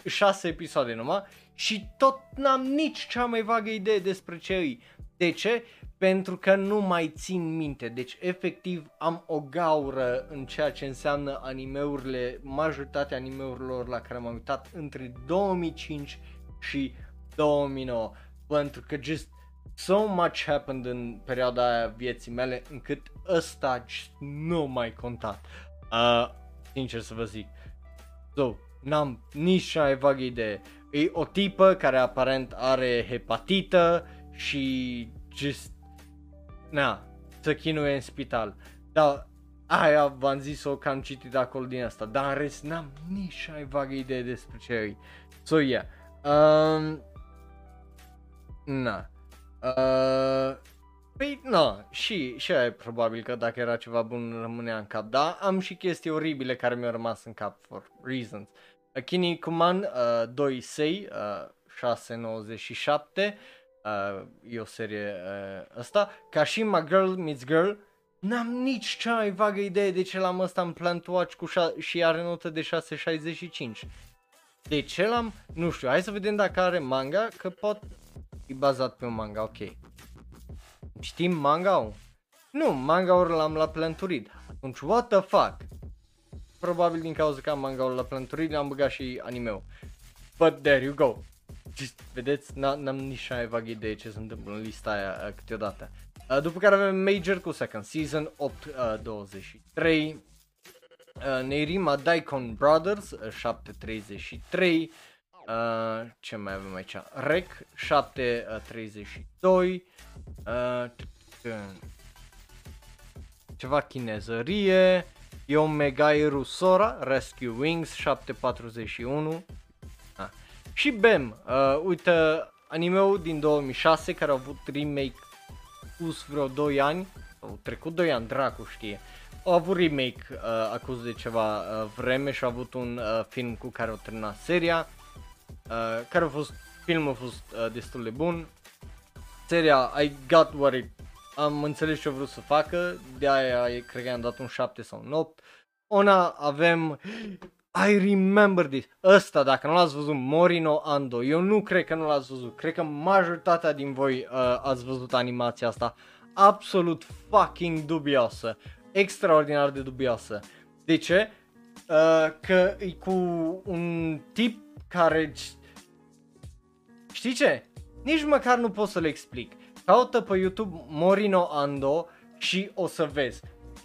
6 episoade numai și tot n-am nici cea mai vagă idee despre ce e. De ce? Pentru că nu mai țin minte, deci efectiv am o gaură în ceea ce înseamnă animeurile, majoritatea animeurilor la care m-am uitat între 2005 și 2009 pentru că just so much happened în perioada aia vieții mele încât ăsta just nu mai contat. Uh, sincer să vă zic. So, n-am nici cea mai vagă idee. E o tipă care aparent are hepatită și just, na, să chinuie în spital. Dar aia v-am zis-o că am citit acolo din asta, dar în rest n-am nici cea mai vagă idee despre ce e. So, yeah. Um, Na. Uh, păi, na, și, și aia e probabil că dacă era ceva bun rămânea în cap, da, am și chestii oribile care mi-au rămas în cap for reasons. Uh, Kini Kuman uh, 2 Sei, uh, 697, uh, e o serie uh, asta, ca și My Girl Meets Girl, N-am nici cea mai vagă idee de ce l-am ăsta în Plant Watch cu șa- și are notă de 665. De ce l-am? Nu știu, hai să vedem dacă are manga, că pot E bazat pe un manga, ok. Știm manga Nu, manga-ul l-am la planturid. Atunci, what the fuck? Probabil din cauza că am manga-ul la planturid, am băgat și anime But there you go. Just, vedeți, n-am nici mai vag idee ce se întâmplă în lista aia uh, câteodată. Uh, după care avem Major cu Second Season, 8.23. Uh, uh, Neirima Daikon Brothers, uh, 7.33. Uh, ce mai avem aici? Rec 732 uh, uh, ceva chinezărie Yomegai Sora Rescue Wings 741 ah. și Bem, uh, uite animeul din 2006 care a avut remake pus vreo 2 ani au trecut 2 ani, dracu știe au avut remake uh, acuz de ceva uh, vreme și a avut un uh, film cu care au terminat seria Uh, care a fost, filmul a fost uh, destul de bun. Seria I got what it, am înțeles ce a vrut să facă, de aia cred că i-am dat un 7 sau un 8. Ona avem I remember this. Ăsta, dacă nu l-ați văzut, Morino Ando. Eu nu cred că nu l-ați văzut. Cred că majoritatea din voi uh, ați văzut animația asta. Absolut fucking dubioasă. Extraordinar de dubioasă. De ce? Uh, că e cu un tip care... Știi ce? Nici măcar nu pot să le explic. Caută pe YouTube Morino Ando și o să vezi.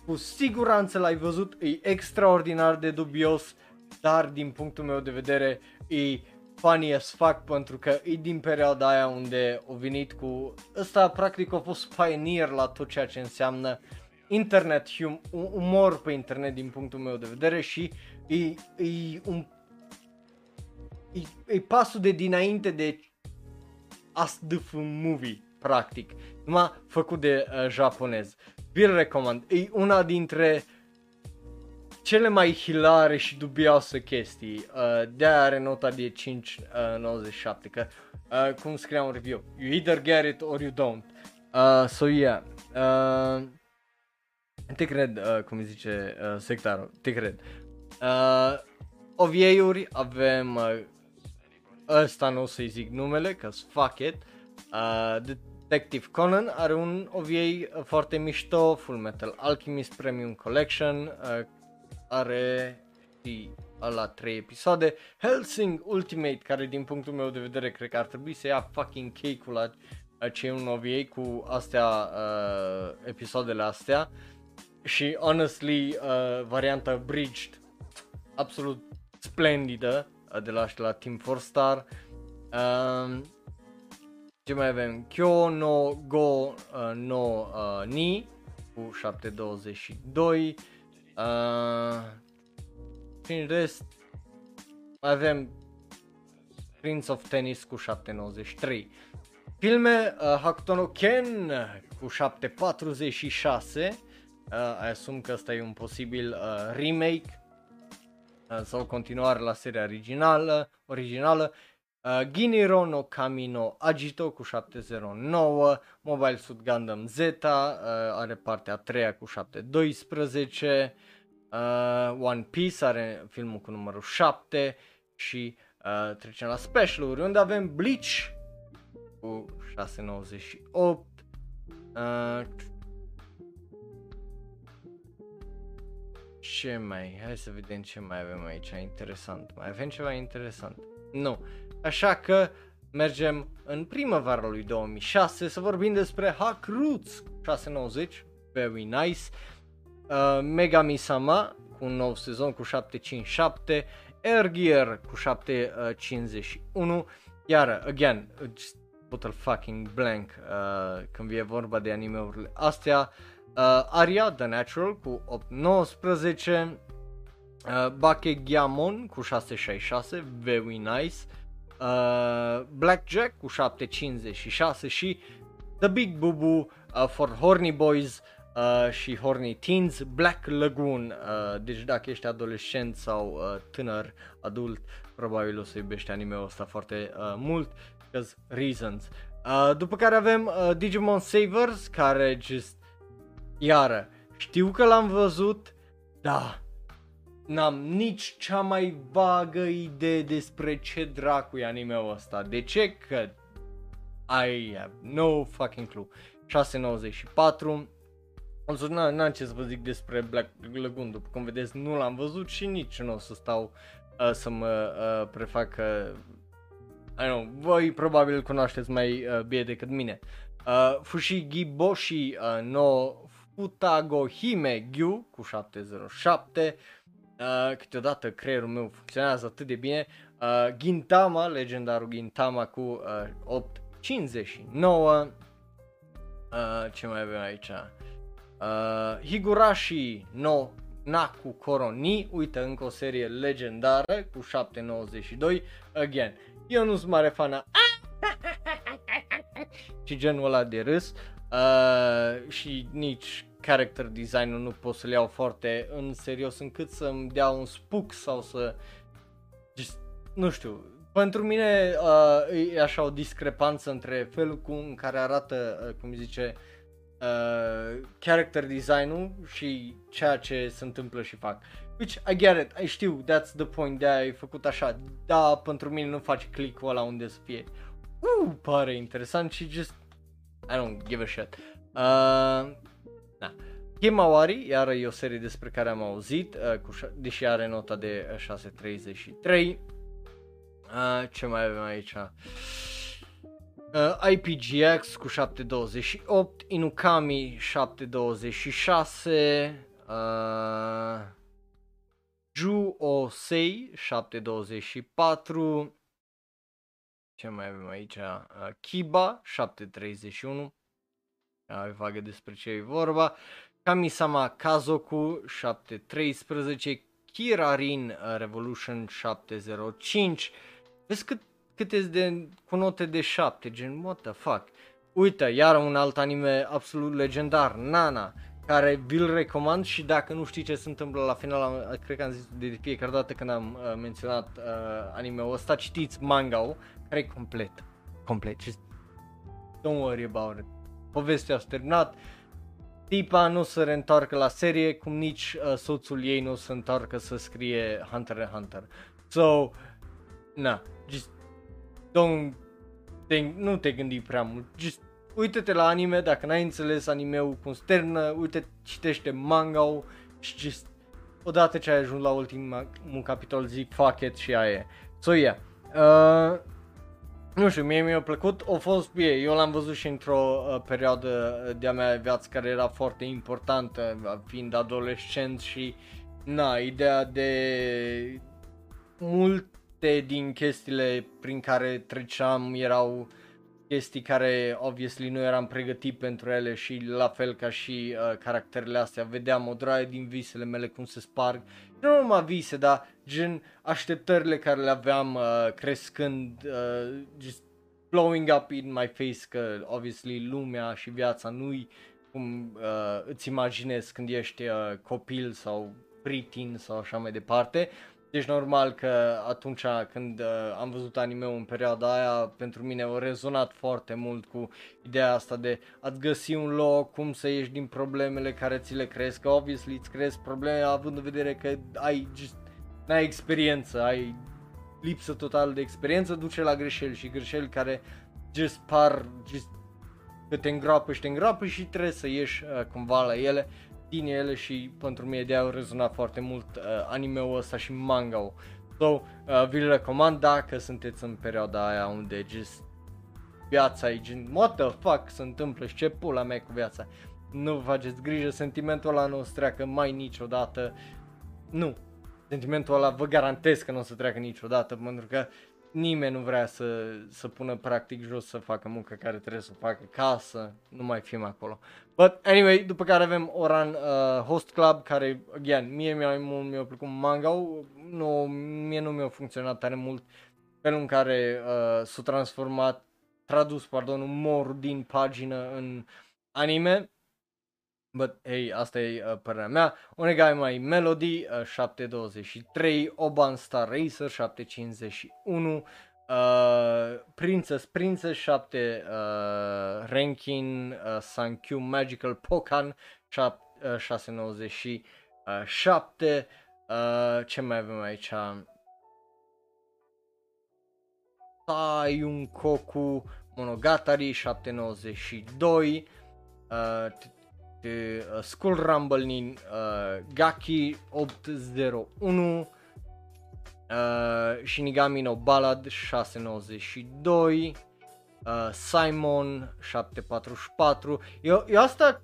Cu siguranță l-ai văzut, e extraordinar de dubios, dar din punctul meu de vedere e funny as fuck pentru că e din perioada aia unde au venit cu... Ăsta practic a fost pioneer la tot ceea ce înseamnă internet, hum, umor pe internet din punctul meu de vedere și e, e un e, e pasul de dinainte de ASDF movie, practic, numai făcut de uh, japonez. Vi-l recomand, e una dintre cele mai hilare și dubioase chestii, uh, de are nota de 5.97, uh, că uh, cum scria un review, you either get it or you don't. Uh, so yeah, uh, te cred, uh, cum zice uh, sectarul, te cred. Uh, OVA-uri avem uh, ăsta nu o să-i zic numele, că fuck it. Uh, Detective Conan are un OVA foarte mișto, Full Metal Alchemist Premium Collection, uh, are și la 3 episoade, Helsing Ultimate, care din punctul meu de vedere cred că ar trebui să ia fucking cake-ul la uh, ce e un OVA cu astea, uh, episoadele astea. Și honestly uh, varianta bridged absolut splendidă de la, la Team 4 Star. Um, ce mai avem? Kyo no Go uh, no uh, Ni cu 722. Uh, și în rest mai avem Prince of Tennis cu 793. Filme uh, Hakuto no Ken cu 746. Uh, asum că ăsta e un posibil uh, remake uh, sau continuare la seria originală, originală. Uh, Giniro no Kamino Agito cu 709, Mobile Suit Gundam Z uh, are partea a treia cu 712, uh, One Piece are filmul cu numărul 7 și uh, trecem la specialuri unde avem Bleach cu 698, uh, ce mai, hai să vedem ce mai avem aici interesant, mai avem ceva interesant, nu, Așa că mergem în primăvara lui 2006 să vorbim despre Hack Roots 690, very nice, uh, Megami Sama cu un nou sezon cu 757, Air Gear cu 751, iar, again, just total fucking blank uh, când vine vorba de animeurile astea, uh, Aria The Natural cu 819, uh, Bakegiamon cu 666, very nice, uh, Blackjack cu 756 și The Big Bubu uh, for Horny Boys uh, și Horny Teens, Black Lagoon, uh, deci dacă ești adolescent sau uh, tânăr, adult, probabil o să iubești anime-ul ăsta foarte uh, mult, because reasons. Uh, după care avem uh, Digimon Savers, care just, iară, știu că l-am văzut, da, n-am nici cea mai vagă idee despre ce dracu e anime-ul ăsta. De ce? Că I have no fucking clue. 694 n- n-am ce să vă zic despre Black Lagoon, după cum vedeți nu l-am văzut și nici nu o să stau uh, să mă uh, prefac că I know, voi probabil îl cunoașteți mai uh, bine decât mine. Uh, Fushigi Boshi uh, no Futagohime Gyu cu 707 Uh, câteodată creierul meu funcționează atât de bine. Uh, Gintama, legendarul Gintama cu uh, 859. Uh, ce mai avem aici? Uh, Higurashi no Naku Koroni, uite încă o serie legendară cu 792. Again, eu nu sunt mare fan a <laughs> și genul ăla de râs uh, și nici character design-ul nu pot să-l iau foarte în serios încât să-mi dea un spook sau să... Just, nu știu, pentru mine uh, e așa o discrepanță între felul cu, în care arată, uh, cum zice, uh, character design-ul și ceea ce se întâmplă și fac. Which I get it, I știu, that's the point, de ai făcut așa, da, pentru mine nu face click-ul ăla unde să fie. Uh, pare interesant și just, I don't give a shit. Uh, da. Himawari, iar e o serie despre care am auzit, uh, cu, deși are nota de 6.33. Uh, ce mai avem aici? Uh, IPGX cu 728, Inukami 726, uh, Ju Osei 724, ce mai avem aici? Uh, Kiba 731, ai vagă despre ce e vorba. Kamisama Kazoku 713, Kirarin uh, Revolution 705. Vezi cât, câte de cu note de 7, gen what the fuck. Uite, iar un alt anime absolut legendar, Nana, care vi-l recomand și dacă nu știți ce se întâmplă la final, cred că am zis de fiecare dată când am uh, menționat uh, anime-ul ăsta, citiți manga-ul, care e complet, complet, just don't worry about it povestea s-a terminat, tipa nu se reîntoarcă la serie, cum nici uh, soțul ei nu se întoarcă să scrie Hunter x Hunter. So, na, just don't think, nu te gândi prea mult, just uite-te la anime, dacă n-ai înțeles animeul cum se termină, uite, citește manga și just odată ce ai ajuns la ultimul capitol zic fuck it și aia e. So yeah, uh, nu știu, mie mi-a plăcut, a fost bine, eu l-am văzut și într-o uh, perioadă de-a mea viață care era foarte importantă, fiind adolescent și, na, ideea de multe din chestiile prin care treceam erau chestii care obviously nu eram pregătit pentru ele și la fel ca și uh, caracterele astea vedeam o draie din visele mele cum se sparg nu numai vise, dar gen așteptările care le aveam uh, crescând uh, just blowing up in my face că obviously lumea și viața nu-i cum uh, îți imaginezi când ești uh, copil sau pritin sau așa mai departe. Deci normal că atunci când uh, am văzut anime în perioada aia, pentru mine a rezonat foarte mult cu ideea asta de a-ți găsi un loc, cum să ieși din problemele care ți le crezi, că obviously îți crezi probleme având în vedere că ai just, n-ai experiență, ai lipsă totală de experiență, duce la greșeli și greșeli care just par just că te îngroapă și te îngroapă și trebuie să ieși uh, cumva la ele din ele și pentru mine de au rezonat foarte mult uh, anime-ul ăsta și manga-ul. So, uh, vi-l recomand dacă sunteți în perioada aia unde just viața e gen, what the fuck se întâmplă și ce pula mea cu viața. Nu vă faceți grijă, sentimentul ăla nu o să treacă mai niciodată. Nu, sentimentul ăla vă garantez că nu o să treacă niciodată, pentru că nimeni nu vrea să, să pună practic jos să facă muncă care trebuie să o facă ca să nu mai fim acolo. But anyway, după care avem Oran uh, Host Club care, again, mie mi-a, mi-a plăcut manga nu, mie nu mi-a funcționat tare mult felul în care uh, s-a transformat, tradus, pardon, umorul din pagină în anime But, hey, asta e uh, părerea mea. Onegai mai Melody uh, 723, Oban Star Racer 751, uh, Princess Princess 7, uh, Rankin, uh, Sankyu Magical Pokan 7, uh, 697, uh, ce mai avem aici? Tai Koku Monogatari 792, uh, de uh, Skull Rumble din uh, Gaki 801 uh, Shinigami no Ballad 692 uh, Simon 744 eu, eu asta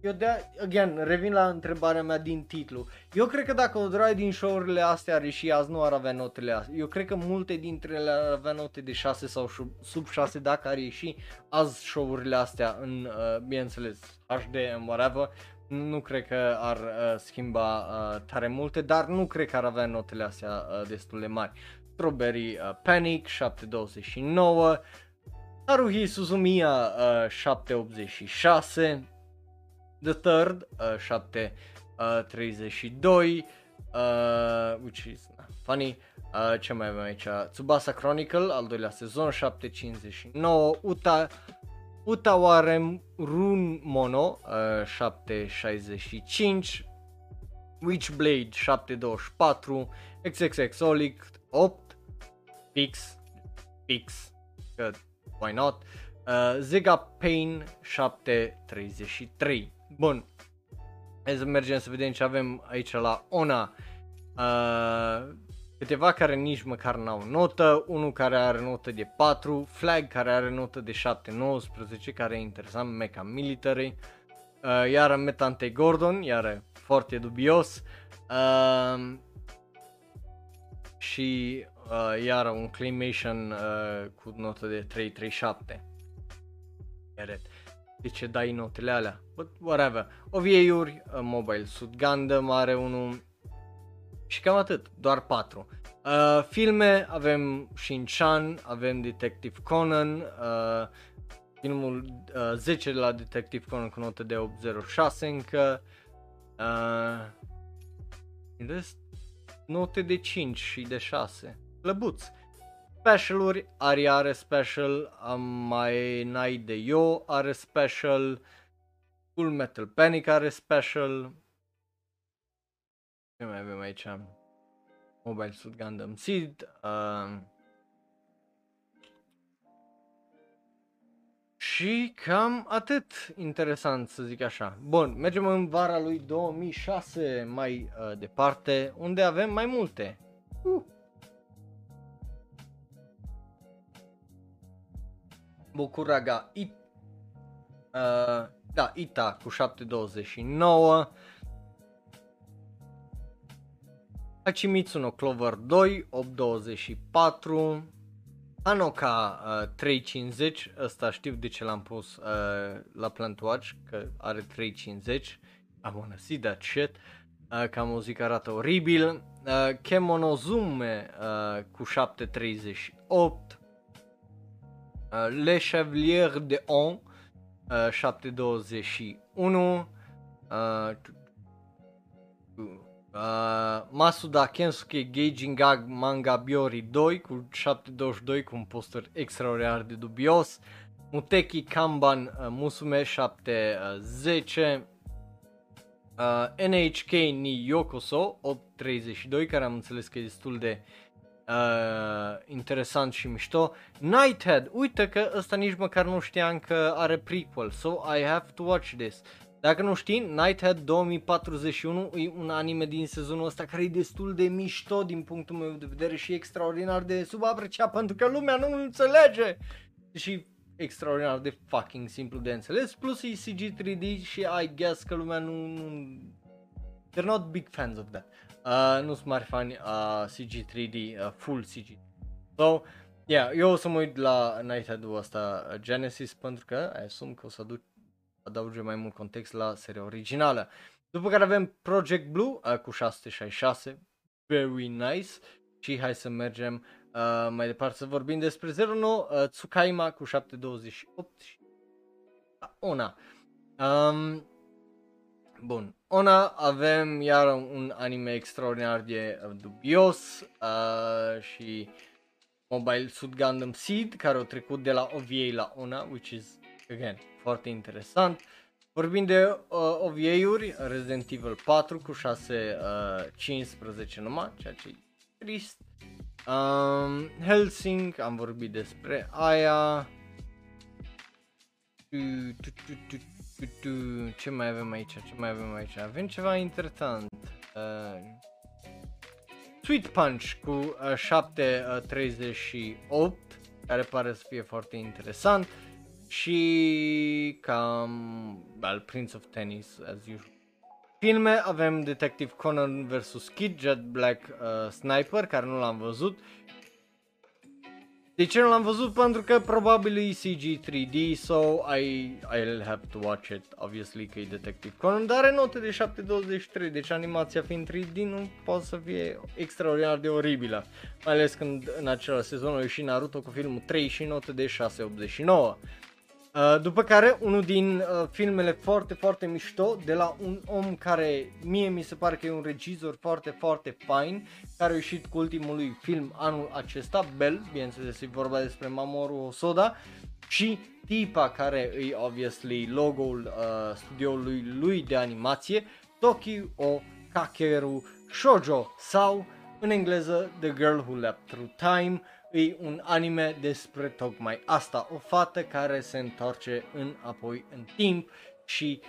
eu de again, revin la întrebarea mea din titlu. Eu cred că dacă o draie din show-urile astea are și azi nu ar avea notele astea. Eu cred că multe dintre ele ar avea note de 6 sau sub 6 dacă ar ieși azi show-urile astea în, uh, bineînțeles, HD and whatever. Nu cred că ar uh, schimba uh, tare multe, dar nu cred că ar avea notele astea uh, destul de mari. Strawberry uh, Panic 729, Haruhi Suzumiya uh, 786, The Third, uh, 7, uh, 32, uh, which is nah, funny. Uh, ce mai avem aici? Tsubasa Chronicle, al doilea sezon, 759, Uta, Utawarem Run Mono, uh, 765, Witchblade 724, XXX Olic 8, Pix, Pix, că why not, uh, Zega Pain 733. Bun. Hai să mergem să vedem ce avem aici la Ona. Uh, câteva care nici măcar n-au notă, unul care are notă de 4, Flag care are notă de 7-19, care e interesant, Mecha Military, uh, iar Metante Gordon, iar foarte dubios, uh, și uh, iar un Claymation uh, cu notă de 337. Iar de ce dai notele alea, but whatever. OVA-uri, uh, Mobile Suit Gundam are unul. Și cam atât, doar 4. Uh, filme, avem Shin-Chan, avem Detective Conan, uh, filmul uh, 10 de la Detective Conan cu notă de 806 încă, uh, note de 5 și de 6, lăbuț specialuri, Ari are special, am mai Nai de Yo are special, Full Metal Panic are special, ce mai avem aici? Mobile Suit Gundam Seed, uh, Și cam atât interesant să zic așa. Bun, mergem în vara lui 2006 mai uh, departe, unde avem mai multe. Uh. Bokuraga It, uh, da, Ita cu 729, Hachimitsu no Clover 2, 824, Anoka uh, 350, ăsta știu de ce l-am pus uh, la Plant Watch, că are 350, I wanna see that shit, uh, ca muzica arată oribil, uh, Kemonozume uh, cu 738, uh, Le Chevalier de On uh, 721, uh, Uh, Masuda Kensuke Gaijin Gag Manga Biori 2 cu 722 cu un poster extraordinar de dubios. Muteki Kanban uh, Musume 710. Uh, NHK ni Yokoso 832 care am înțeles că e destul de uh, interesant și mișto. Nighthead, uite că ăsta nici măcar nu știam că are prequel, so I have to watch this. Dacă nu știi, Nighthead 2041 e un anime din sezonul ăsta care e destul de mișto din punctul meu de vedere și extraordinar de subapreciat pentru că lumea nu înțelege și extraordinar de fucking simplu de înțeles, plus e CG 3D și I guess că lumea nu, nu they're not big fans of that. Uh, nu sunt mari fani uh, CG 3D, uh, full CG. So, yeah, eu o să mă uit la Nighthead-ul ăsta uh, Genesis pentru că asum că o să aduc adauge mai mult context la seria originală. După care avem Project Blue uh, cu 666, very nice. Și hai să mergem uh, mai departe să vorbim despre 09 uh, Tsukaima cu 728 și Ona. Um, bun, Ona avem iar un anime extraordinar de uh, dubios uh, și Mobile Suit Gundam Seed care au trecut de la OVA la Ona, which is again foarte interesant. Vorbim de uh, OVA-uri, Resident Evil 4 cu 6, uh, 15 numai, ceea ce e trist. Um, Helsing, am vorbit despre aia. Ce mai avem aici? Ce mai avem aici? Avem ceva interesant. Uh, Sweet Punch cu uh, 738, care pare să fie foarte interesant. Uh, și cam al Prince of Tennis as usual. Filme avem Detective Conan vs. Kid, Jet Black uh, Sniper, care nu l-am văzut. De ce nu l-am văzut? Pentru că probabil e CG 3D, so I, I'll have to watch it, obviously că e Detective Conan, dar are note de 7.23, deci animația fiind 3D nu poate să fie extraordinar de oribilă, mai ales când în același sezon a ieșit Naruto cu filmul 3 și note de 6.89. Uh, după care, unul din uh, filmele foarte, foarte mișto de la un om care mie mi se pare că e un regizor foarte, foarte fain, care a ieșit cu ultimul lui film anul acesta, Bell, bineînțeles e vorba despre Mamoru Hosoda, și tipa care e obviously logo-ul uh, studioului lui de animație, Tokyo Kakeru Shoujo sau în engleză The Girl Who Leapt Through Time, e un anime despre tocmai asta, o fată care se întoarce înapoi în timp și,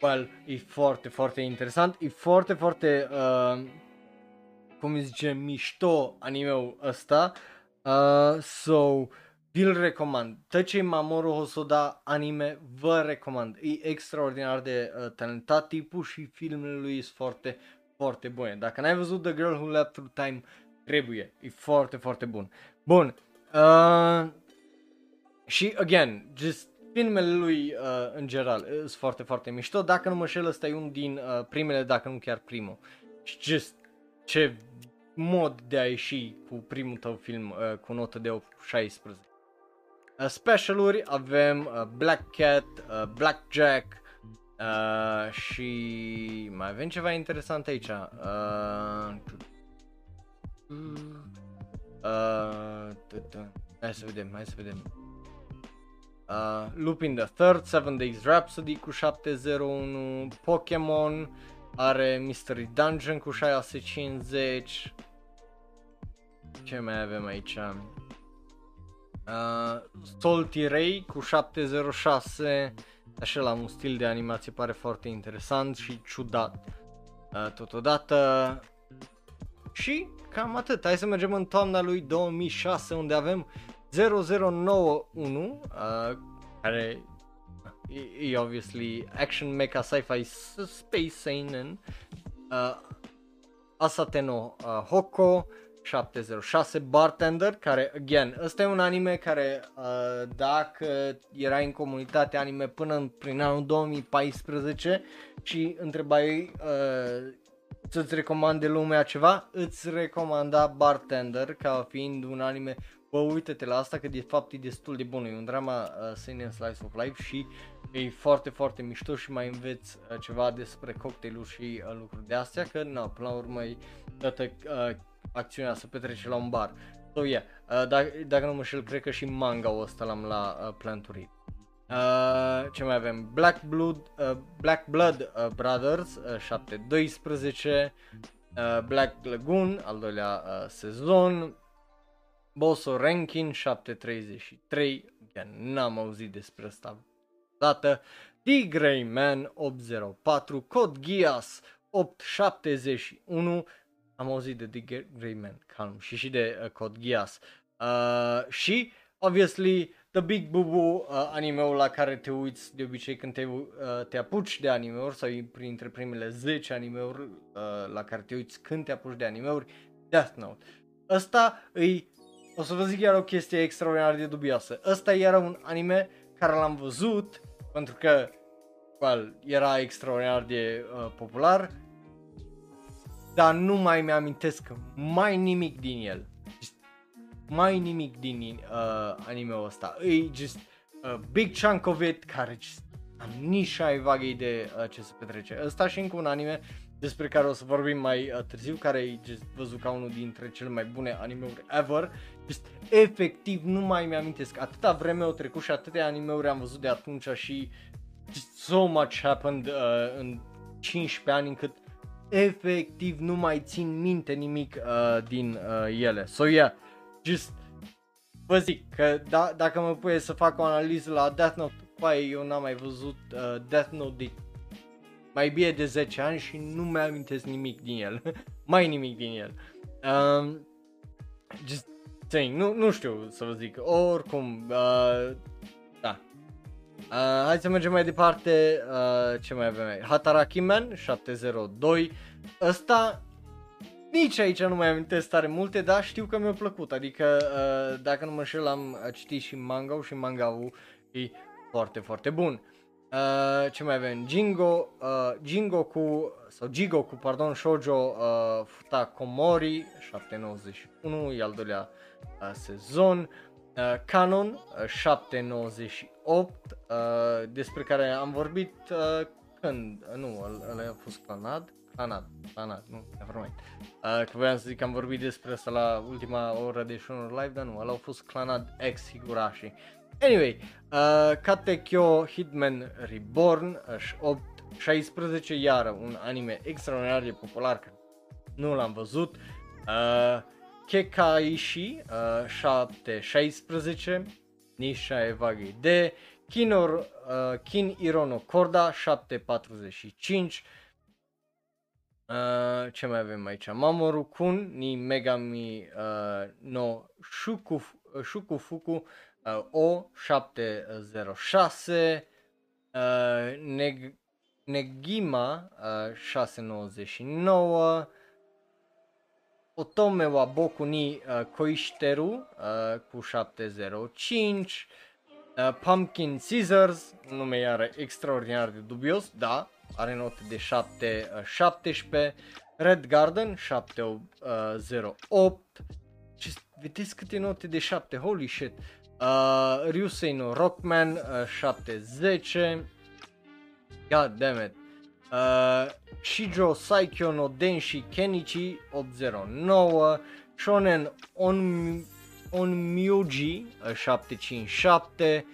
well, e foarte, foarte interesant, e foarte, foarte, uh, cum îi zice, mișto animeul ăsta, uh, so, vi-l recomand. Tăcei Mamoru Hosoda anime, vă recomand. E extraordinar de uh, talentat tipul și filmele lui sunt foarte, foarte bune. Dacă n-ai văzut The Girl Who Left Through Time, trebuie. E foarte, foarte bun. Bun. Uh, și, again, just filmele lui uh, în general sunt foarte, foarte mișto. Dacă nu mă șel, ăsta e unul din uh, primele, dacă nu chiar primul. Și just ce mod de a ieși cu primul tău film uh, cu notă de 16. Uh, specialuri avem uh, Black Cat, uh, Black Jack uh, și mai avem ceva interesant aici. Uh, Uh, hai să vedem, hai să vedem. Uh, Lupin the Third, Seven Days Rhapsody cu 701, Pokémon are Mystery Dungeon cu 650. Ce mai avem aici? Uh, Salty Ray cu 706 Așa la un stil de animație pare foarte interesant și ciudat uh, Totodată Și cam atât. Hai să mergem în toamna lui 2006 unde avem 0091 uh, care e, e obviously action mecha sci-fi space seinen uh, Asateno uh, Hoko 706 Bartender, care, again, ăsta e un anime care, uh, dacă erai în comunitate anime până în, prin anul 2014 și întrebai uh, să-ți recomande lumea ceva, îți recomanda Bartender ca fiind un anime bă, uite-te la asta că de fapt e destul de bun, e un drama uh, Sane Slice of Life și e foarte, foarte mișto și mai înveți uh, ceva despre cocktailuri și uh, lucruri de astea, că na, până la urmă e dată uh, acțiunea să petrece la un bar. So, yeah, uh, dacă, dacă nu mă șel, cred că și manga-ul ăsta l-am la uh, Planturii. Uh, ce mai avem? Black Blood, uh, Black Blood uh, Brothers, uh, 712, uh, Black Lagoon, al doilea uh, sezon, Bosso Rankin 733, again, n-am auzit despre asta dată, The Grey Man 804, Code Geass 871, am auzit de The Grey Man, calm, și și de uh, Code Geass. Uh, și, obviously, The Big Bubu, uh, animeul la care te uiți de obicei când te, uh, te apuci de animeuri sau e printre primele 10 animeuri uh, la care te uiți când te apuci de animeuri, Death Note. Ăsta îi, o să vă zic iar o chestie extraordinar de dubioasă. Ăsta era un anime care l-am văzut pentru că well, era extraordinar de uh, popular, dar nu mai mi-amintesc mai nimic din el mai nimic din uh, anime-ul ăsta. E just a big chunk of it care just am nici ai vagă idee uh, ce se petrece. Ăsta și încă un anime despre care o să vorbim mai uh, târziu, care e just văzut ca unul dintre cele mai bune anime-uri ever. Just efectiv nu mai mi-amintesc. Atâta vreme au trecut și atâtea anime-uri am văzut de atunci și just so much happened uh, în 15 ani încât efectiv nu mai țin minte nimic uh, din uh, ele. So yeah, just vă zic că da, dacă mă pui să fac o analiză la Death Note, păi eu n-am mai văzut uh, Death Note de mai bine de 10 ani și nu mi amintesc nimic din el, <laughs> mai nimic din el. Um, just saying, nu, nu știu să vă zic, oricum, uh, da. Uh, hai să mergem mai departe, uh, ce mai avem? Hataraki Man 702, ăsta nici aici nu mai amintesc tare multe, dar știu că mi-a plăcut, adică uh, dacă nu mă șel am citit și manga și manga e foarte, foarte bun. Uh, ce mai avem? Jingo, uh, Jingo cu, sau Jigo cu, pardon, Shoujo uh, Futakomori, 791, e al doilea uh, sezon. Uh, Canon, uh, 798, uh, despre care am vorbit uh, când, uh, nu, ăla a fost clanat, Clanat, Clanat, nu, nevermind. Uh, că voiam să zic că am vorbit despre asta la ultima oră de Shunor Live, dar nu, ăla a fost Clanat X Higurashi. Anyway, uh, Katekyo Hitman Reborn, 8, 16, iară un anime extraordinar de popular, că nu l-am văzut. Uh, Kekaishi, uh, 7, 16, Nisha Evagi de Kinor, uh, Kin Irono Korda, 745, Uh, ce mai avem aici? Mamoru Kun ni Megami uh, no Shuku, Shuku Fuku uh, O 706 uh, Neg, Negima uh, 699 Otome wa Boku ni uh, Koishiteru uh, cu 705 uh, Pumpkin Scissors, nume iară extraordinar de dubios, da, are note de 7, 17, uh, Red Garden 708, și vedeți câte note de 7, holy shit, uh, Ryusei no Rockman uh, 710, god damn it, uh, Shijo Saikyo no Denshi Kenichi 809, Shonen On, On Myuji uh, 757,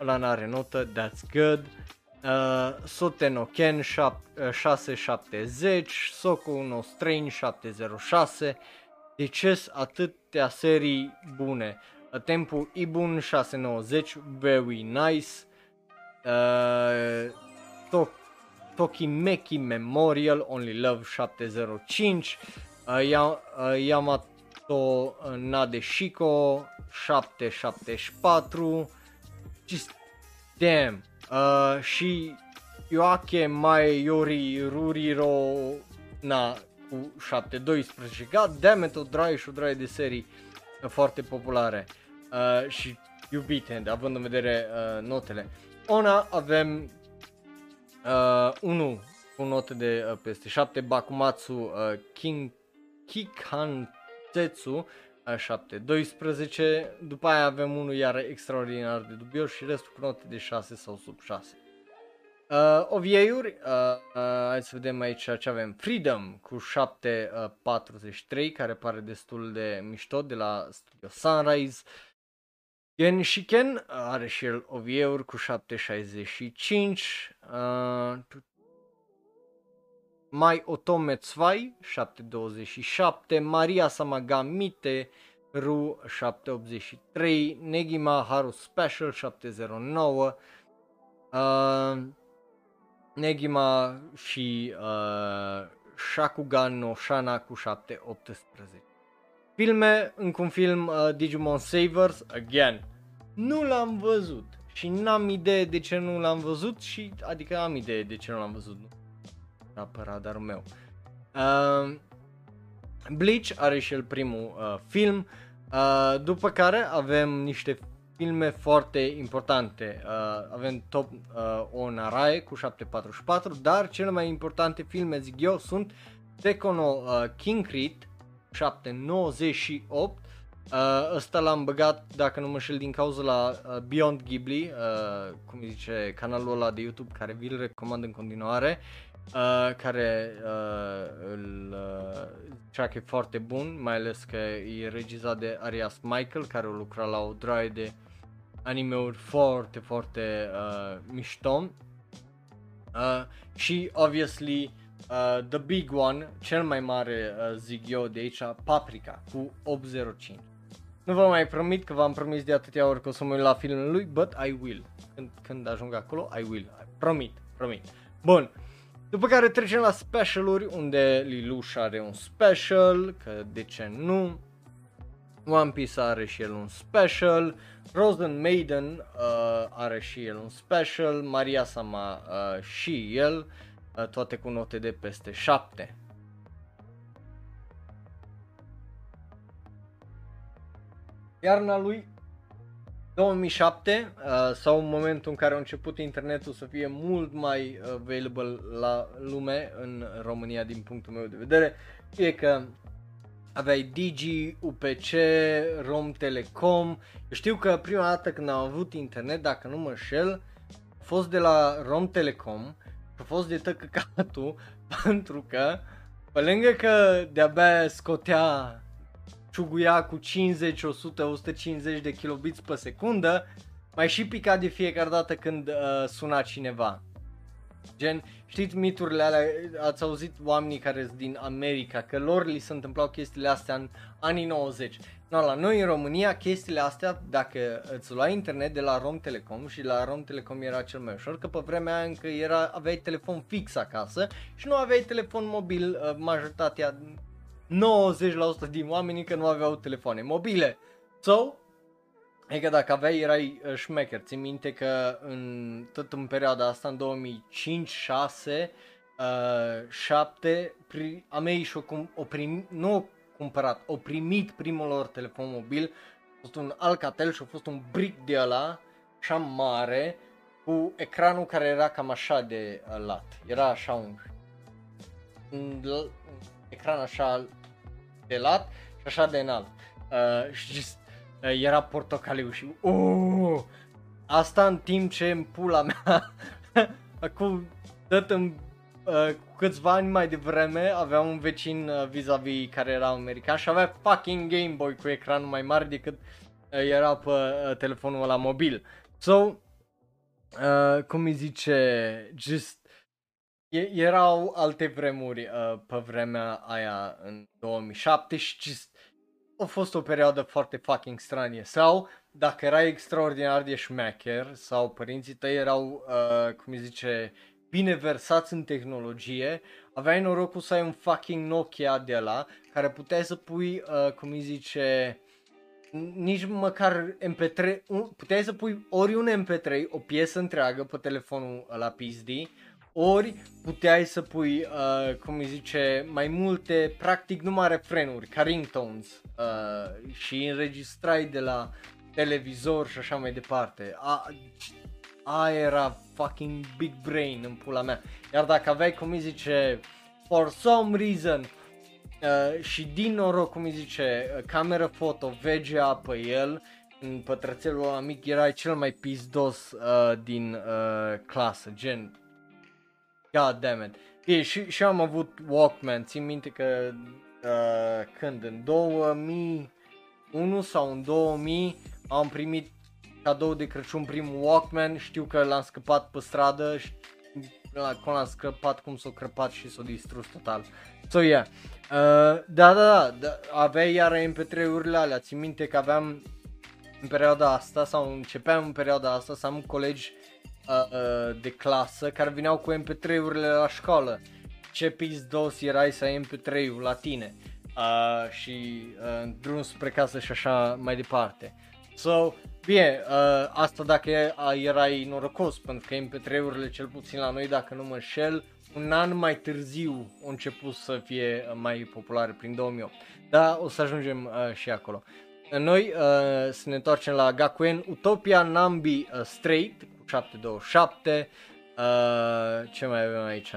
ăla n-are notă, that's good, uh, Soteno Ken 670, Soku no Strange 706, ce atâtea serii bune. Tempo Ibun 690, very nice. Uh, to- Tokimeki Memorial, Only Love 705, uh, ya- uh, Yamato Nadeshiko 774, just damn, uh, și Yoake Mai Yori Ruriro na cu 712. God damn it, o draie și o draie de serii uh, foarte populare uh, și iubite, având în vedere uh, notele. Ona avem uh, 1 cu note de uh, peste 7, Bakumatsu uh, King Kikantetsu uh, 7, 12, după aia avem unul iar extraordinar de dubios și restul cu note de 6 sau sub 6. Uh, OVA-uri, uh, uh, hai să vedem aici ce avem. Freedom cu 743, uh, care pare destul de mișto de la Studio Sunrise. Genshiken are și el OVA-uri cu 765. Uh, Mai Otome 2, 727. Maria Samagamite Ru 783. Negima Haru Special 709. Uh, Negima și uh, Shakugan no Shana cu 718. Filme, încă un film uh, Digimon Savers, again, nu l-am văzut și n-am idee de ce nu l-am văzut și adică am idee de ce nu l-am văzut, nu era pe radarul meu. Uh, Bleach are și el primul uh, film, uh, după care avem niște filme foarte importante. Uh, avem Top uh, Onarae cu 744, dar cele mai importante filme, zic eu, sunt Tekono uh, King Creed 798. Uh, ăsta l-am băgat, dacă nu mă șel, din cauza la uh, Beyond Ghibli, uh, cum zice canalul ăla de YouTube care vi-l recomand în continuare, uh, care uh, îl uh, că e foarte bun, mai ales că e regizat de Arias Michael, care a lucrat la o draie de anime-uri foarte, foarte uh, mișto. Uh, și, obviously, uh, the big one, cel mai mare, uh, zic eu de aici, Paprika, cu 805. Nu vă mai promit că v-am promis de atâtea ori că o să mă uit la filmul lui, but I will. Când, când ajung acolo, I will. Promit, promit. Bun. După care trecem la specialuri, unde Liluș are un special, că de ce nu. One Piece are și el un special, Rosen Maiden uh, are și el un special, Maria Sama uh, și el, uh, toate cu note de peste 7. Iarna lui 2007 uh, sau în momentul în care a început internetul să fie mult mai available la lume în România din punctul meu de vedere, e că aveai Digi, UPC, Rom Telecom. Eu știu că prima dată când am avut internet, dacă nu mă șel, a fost de la Rom Telecom a fost de tăcăcatul <laughs> pentru că pe lângă că de-abia scotea ciuguia cu 50, 100, 150 de kilobits pe secundă, mai și pica de fiecare dată când uh, suna cineva. Gen, știți miturile alea, ați auzit oamenii care sunt din America, că lor li se întâmplau chestiile astea în anii 90. No, la noi în România chestiile astea, dacă îți lua internet de la Rom Telecom și la Rom Telecom era cel mai ușor, că pe vremea aia încă era, aveai telefon fix acasă și nu aveai telefon mobil, uh, majoritatea 90% din oamenii că nu aveau telefoane mobile. So, Adică dacă aveai, erai uh, șmecher. Țin minte că în, tot în perioada asta, în 2005, 6, uh, 7, pri, a mei și-o cum, o prim, nu o cumpărat, o primit primul lor telefon mobil, a fost un Alcatel și a fost un brick de ăla, așa mare, cu ecranul care era cam așa de uh, lat. Era așa un, un, un ecran așa de lat și așa de înalt. Uh, și Eh, era portocaliu și uh, asta în timp ce în pula mea <laughs> acum tot în uh, câțiva ani mai devreme avea un vecin uh, vis-a-vis care era american și avea fucking Game Boy cu ecran mai mare decât uh, era pe uh, telefonul ăla mobil. So, uh, cum îi zice, just e- erau alte vremuri uh, pe vremea aia în 2007 și just a fost o perioadă foarte fucking stranie. Sau, dacă erai extraordinar de șmecher sau părinții tăi erau, uh, cum îi zice, bine versați în tehnologie, aveai norocul să ai un fucking Nokia de la care puteai să pui, uh, cum îi zice, nici măcar MP3, un, puteai să pui ori un MP3, o piesă întreagă pe telefonul la PSD, ori puteai să pui, uh, cum îi zice, mai multe, practic numai refrenuri, ca ringtones uh, și înregistrai de la televizor și așa mai departe. A, a era fucking big brain în pula mea. Iar dacă aveai, cum îi zice, for some reason, uh, și din noroc, cum îi zice, uh, cameră foto, VGA pe el, în pătrățelul ăla mic, erai cel mai pizdos uh, din uh, clasă, gen God damn it. E, și, și am avut Walkman, țin minte că uh, când, în 2001 sau în 2000 am primit cadou de Crăciun primul Walkman, știu că l-am scăpat pe stradă și cum l-am scăpat, cum s-a crăpat și s-a distrus total. So, yeah. Uh, da, da, da, da, aveai iar MP3-urile alea, țin minte că aveam în perioada asta sau începeam în perioada asta să am colegi uh, uh, de clasă care vineau cu MP3-urile la școală. Ce dos erai să ai MP3-ul la tine uh, și uh, drum spre casă și așa mai departe. So, bine, uh, asta dacă erai norocos, pentru că MP3-urile cel puțin la noi, dacă nu mă înșel, un an mai târziu au început să fie mai populare, prin 2008. Dar o să ajungem uh, și acolo. Noi uh, să ne întoarcem la Gakuen Utopia Nambi uh, Straight 727. Uh, ce mai avem aici?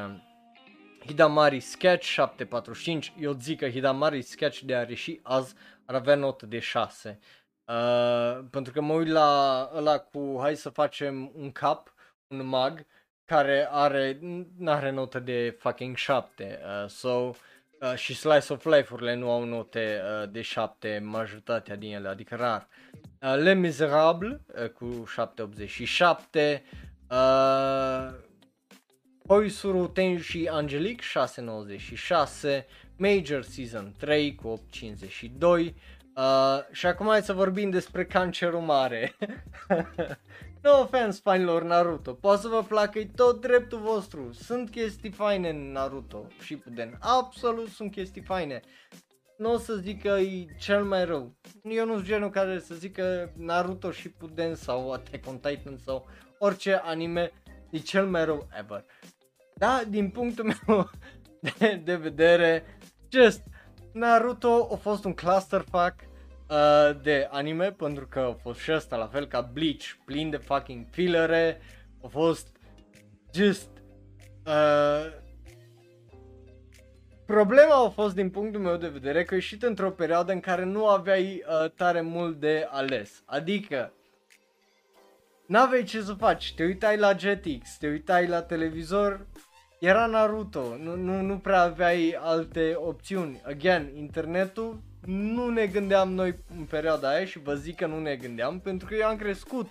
Hidamari Sketch 745. Eu zic că Hidamari Sketch de a reși azi ar avea notă de 6. Uh, pentru că mă uit la ăla cu hai să facem un cap, un mag, care are, are notă de fucking 7. Uh, so, uh, și Slice of Life-urile nu au note uh, de 7, majoritatea din ele, adică rar. Uh, Le Miserable uh, cu 787, uh, Hoisuru Tenshi Angelic 696, Major Season 3 cu 852 uh, și acum hai să vorbim despre cancerul mare. <laughs> no offense fanilor Naruto, poate să vă placă, e tot dreptul vostru, sunt chestii faine în Naruto și Puden, absolut sunt chestii faine nu o să zic că e cel mai rău. Eu nu sunt genul care să zic că Naruto și Puden sau Attack on Titan sau orice anime e cel mai rău ever. Da, din punctul meu <laughs> de, de vedere, just Naruto a fost un clusterfuck uh, de anime pentru că a fost și ăsta la fel ca Bleach, plin de fucking fillere, a fost just uh, Problema a fost din punctul meu de vedere că ieșit într-o perioadă în care nu aveai uh, tare mult de ales. Adică n-aveai ce să faci, te uitai la Jetix, te uitai la televizor, era Naruto, nu, nu, nu prea aveai alte opțiuni. Again, internetul nu ne gândeam noi în perioada aia și vă zic că nu ne gândeam pentru că eu am crescut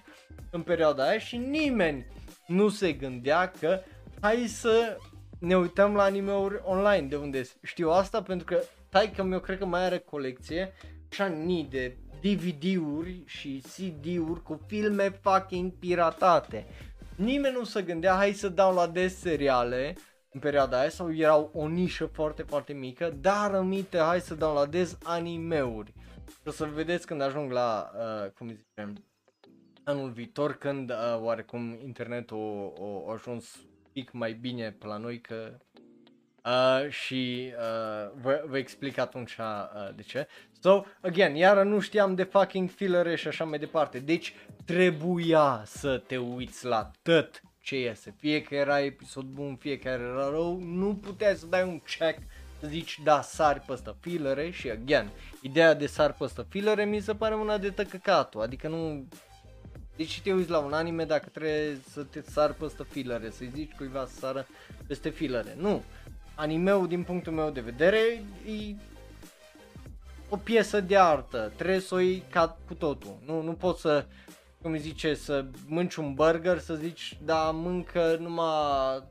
în perioada aia și nimeni nu se gândea că hai să ne uităm la anime-uri online, de unde știu asta pentru că taică meu cred că mai are colecție așa nii de DVD-uri și CD-uri cu filme fucking piratate. Nimeni nu se gândea, hai să dau la des seriale în perioada aia sau erau o nișă foarte, foarte mică, dar aminte, hai să dau la des anime-uri. O să vedeți când ajung la, uh, cum zicem, anul viitor, când uh, oarecum internetul a ajuns pic mai bine pe la noi că uh, și uh, vă, vă explic atunci uh, de ce. So, again, iar nu știam de fucking fillere și așa mai departe. Deci trebuia să te uiți la tot ce iese. Fie că era episod bun, fie că era rău, nu puteai să dai un check să zici da, sari pe ăsta fillere și again, ideea de sari pe ăsta fillere mi se pare una de tăcăcatul, adică nu deci te uiți la un anime dacă trebuie să te sari peste filere, să-i zici cuiva să sară peste filere. Nu. Animeul din punctul meu de vedere e o piesă de artă, trebuie să o iei ca cu totul. Nu, nu poți să, cum zice, să mânci un burger, să zici, da, mâncă numai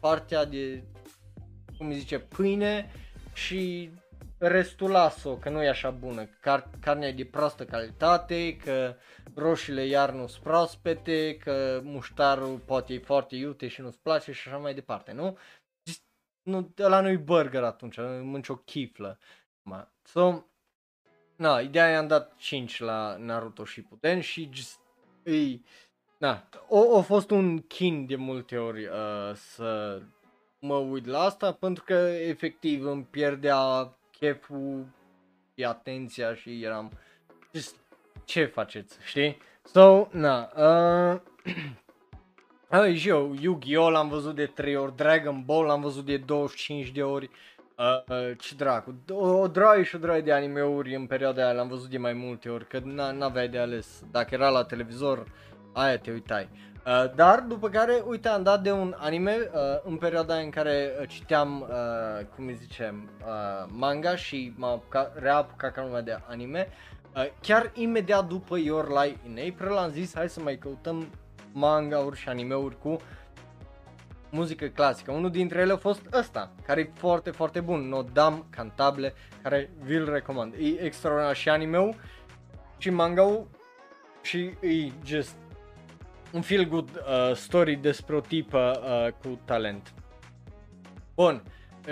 partea de, cum zice, pâine și restul las-o, că nu e așa bună, Car- carnea e de proastă calitate, că roșiile iar nu sunt proaspete, că muștarul poate e foarte iute și nu-ți place și așa mai departe, nu? Just, nu la noi burger atunci, mânci o chiflă. So, na, ideea i-am dat 5 la Naruto și Puten și just, îi, Da, o, a fost un chin de multe ori uh, să mă uit la asta pentru că efectiv îmi pierdea cheful și atenția și eram just, ce faceți, știi? So, na, uh, <clears throat> Ai, și eu, Yu-Gi-Oh! l-am văzut de 3 ori, Dragon Ball l-am văzut de 25 de ori, uh, uh, ce dracu, o, o draie și o draie de anime-uri în perioada aia, l-am văzut de mai multe ori, că n-aveai de ales, dacă era la televizor, aia te uitai. Uh, dar după care, uite, am dat de un anime uh, în perioada în care uh, citeam, uh, cum îi zicem, uh, manga și m-am reapucat ca lumea de anime. Uh, chiar imediat după Your Lie in April am zis hai să mai căutăm manga-uri și anime-uri cu muzică clasică. Unul dintre ele a fost ăsta, care e foarte, foarte bun, Nodam Cantable, care vi-l recomand. E extraordinar și anime și manga și e just un feel good uh, story despre o tipă uh, cu talent. Bun.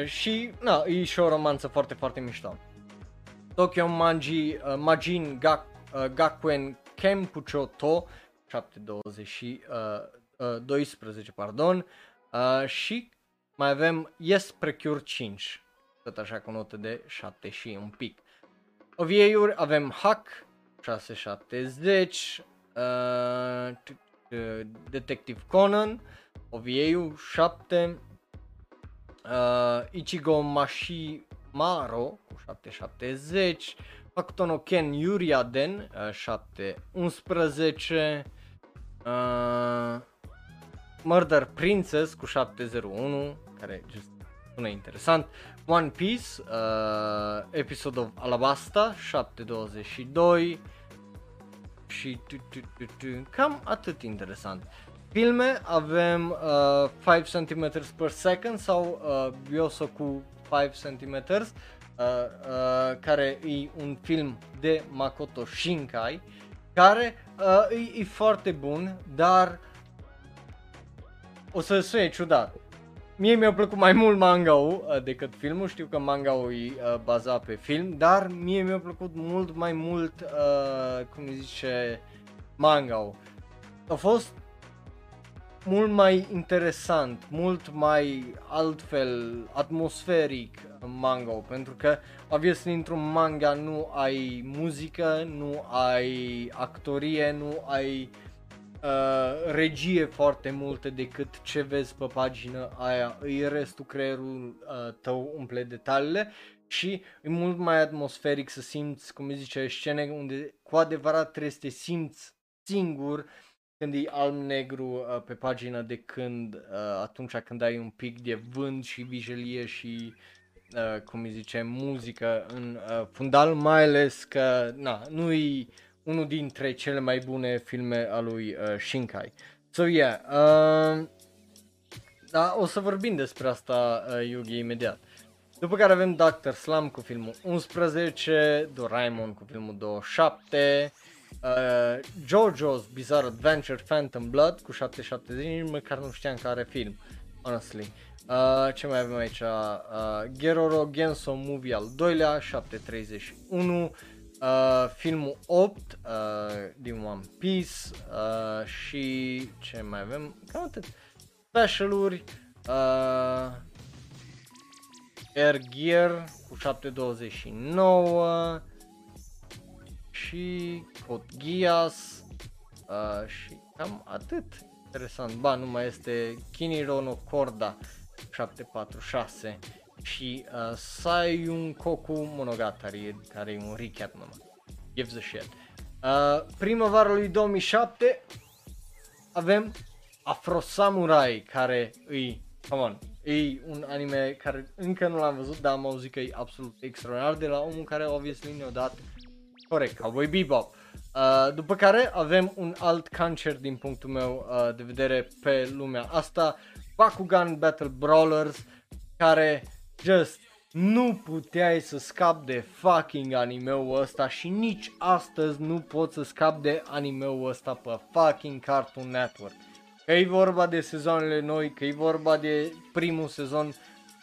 Și, na, e și o romanță foarte, foarte mișto. Tokyo Manji, uh, Majin Gak, uh, Gakuen Kenpucho To 720 și uh, uh, 12, pardon. Uh, și mai avem Yes Precure 5, tot așa cu notă de 7 și un pic. OVA-uri avem Hack 670, uh, Detective Conan, OVA-ul 7, uh, Ichigo Mashimaro cu 770, Pakutono Ken Yuriaden uh, 711, uh, Murder Princess cu 701, care just sună interesant, One Piece, uh, Episode of Alabasta 722 și tu, tu, tu, tu, cam atât interesant. Filme avem uh, 5 cm per second sau uh, Biosoku 5 cm uh, uh, care e un film de Makoto Shinkai care uh, e, e foarte bun, dar o să sune ciudat. Mie mi-a plăcut mai mult manga-ul uh, decât filmul, știu că manga-ul e uh, bazat pe film, dar mie mi-a plăcut mult mai mult, uh, cum zice, manga-ul. A fost mult mai interesant, mult mai altfel, atmosferic manga pentru că obviously într-un manga nu ai muzică, nu ai actorie, nu ai uh, regie foarte multe decât ce vezi pe pagină aia, îi restul creierul uh, tău umple detaliile și e mult mai atmosferic să simți, cum zice, scene unde cu adevărat trebuie să te simți singur când e alb-negru uh, pe pagina de când uh, atunci când ai un pic de vânt și vijelie și uh, cum îi zice, muzică în uh, fundal, mai ales că na, nu e unul dintre cele mai bune filme a lui uh, Shinkai. So yeah, uh, da, o să vorbim despre asta uh, Yugi imediat. După care avem Dr. Slum cu filmul 11, Doraemon cu filmul 27, uh, JoJo's Bizarre Adventure Phantom Blood cu 770, măcar nu știam că are film, honestly. Uh, ce mai avem aici? Uh, Geroro Genso Movie al doilea, 731, uh, filmul 8 uh, din One Piece uh, și ce mai avem? Cam atât. Specialuri, uh, Air Gear cu 729, și Code Geass uh, și cam atât. Interesant, ba nu mai este Kiniro no Korda 746 și uh, Sayun Koku Monogatari care e un recap numai. Gives a shit. Uh, primăvara lui 2007 avem Afro Samurai care îi, come on, e un anime care încă nu l-am văzut, dar am auzit că e absolut extraordinar de la omul care obviously ne-a dat Corect, Cowboy Bebop. Uh, după care avem un alt cancer din punctul meu uh, de vedere pe lumea asta, Bakugan Battle Brawlers, care just nu puteai să scap de fucking animeul ăsta și nici astăzi nu pot să scap de animeul ăsta pe fucking Cartoon Network. Că e vorba de sezoanele noi, că e vorba de primul sezon,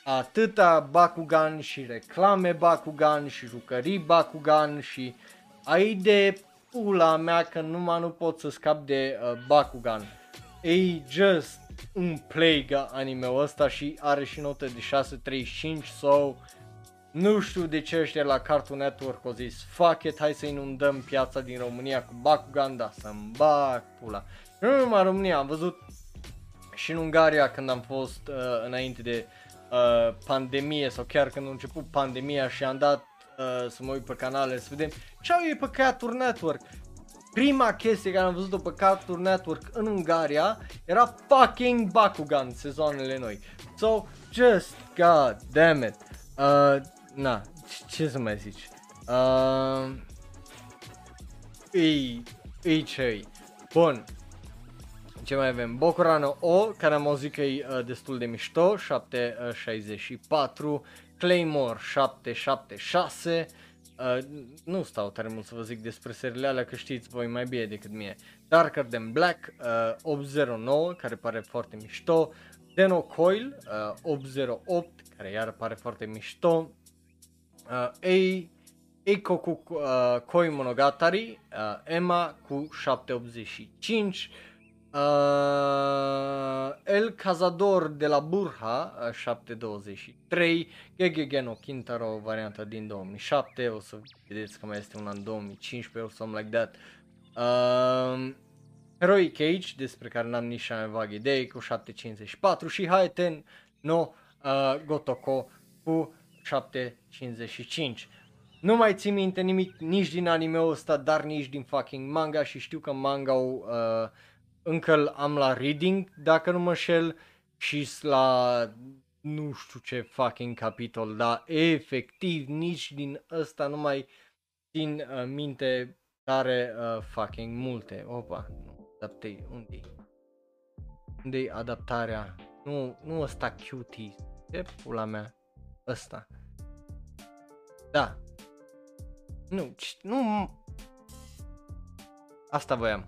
atâta Bakugan și reclame Bakugan și jucării Bakugan și ai de pula mea că numai nu pot să scap de uh, Bakugan. E just un plague anime-ul ăsta și are și notă de 6.35 so nu știu de ce ăștia la Cartoon Network au zis fuck it, hai să inundăm piața din România cu Bakugan, da să-mi bag pula. Nu numai în România, am văzut și în Ungaria când am fost uh, înainte de uh, pandemie sau chiar când a început pandemia și am dat uh, să mă uit pe canale să vedem ce au ei pe Cartoon Network. Prima chestie care am văzut-o pe Cartoon Network în Ungaria era fucking Bakugan sezoanele noi. So, just god damn it. Uh, na, ce să mai zici? Uh, ei, ei ce Bun, ce mai avem? Bokurano O, care am auzit că e uh, destul de mișto, 764, Claymore 776, uh, nu stau tare mult să vă zic despre seriile alea, că știți voi mai bine decât mie. Darker Than Black uh, 809, care pare foarte mișto, Deno Coil uh, 808, care iar pare foarte mișto, uh, Ei Eikoku uh, Koi Monogatari, uh, Emma cu 785, Uh, El Cazador de la Burha, uh, 723, Gegege no Kintaro, varianta din 2007, o să vedeți că mai este una în 2015 or something like that. Uh, Heroic Cage, despre care n-am nici mai vag idei, cu 754 și Haeten no uh, Gotoko cu 755. Nu mai țin minte nimic nici din anime-ul ăsta, dar nici din fucking manga și știu că manga-ul uh, încă am la reading, dacă nu mă șel, și la nu știu ce fucking capitol, dar efectiv nici din ăsta nu mai țin uh, minte tare uh, fucking multe. Opa, nu, adaptei, unde unde adaptarea? Nu, nu ăsta cutie, ce pula mea, ăsta. Da. Nu, nu, asta voiam.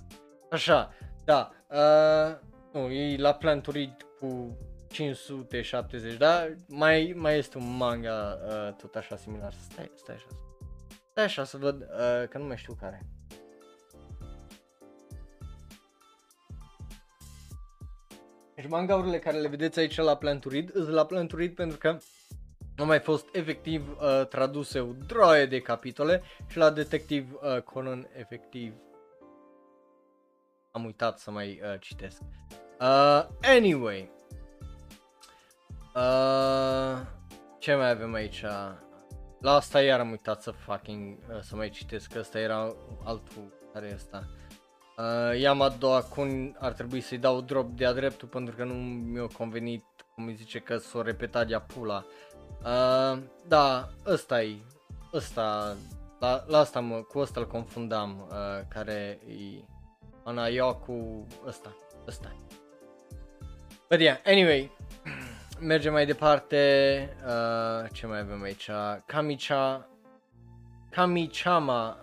Așa, da, uh, nu, e la planturit cu 570, da? Mai, mai este un manga uh, tot așa similar. Stai, stai așa. Stai așa să văd, uh, că nu mai știu care. Deci mangaurile care le vedeți aici la planturit, îs la planturit pentru că au mai fost efectiv uh, traduse o droaie de capitole și la Detective uh, Conan efectiv am uitat să mai uh, citesc. Uh, anyway. Uh, ce mai avem aici? La asta iar am uitat să fucking uh, să mai citesc, că ăsta era altul care e ăsta. Uh, Yamado Akun ar trebui să-i dau drop de-a dreptul pentru că nu mi-a convenit, cum îi zice că s-o repetat de-a pula. Uh, da, ăsta e, ăsta, la, la asta mă, cu ăsta îl confundam, uh, care e Ana eu cu ăsta, ăsta. But yeah, anyway, <clears throat> mergem mai departe, uh, ce mai avem aici, Kamicha, Kamichama,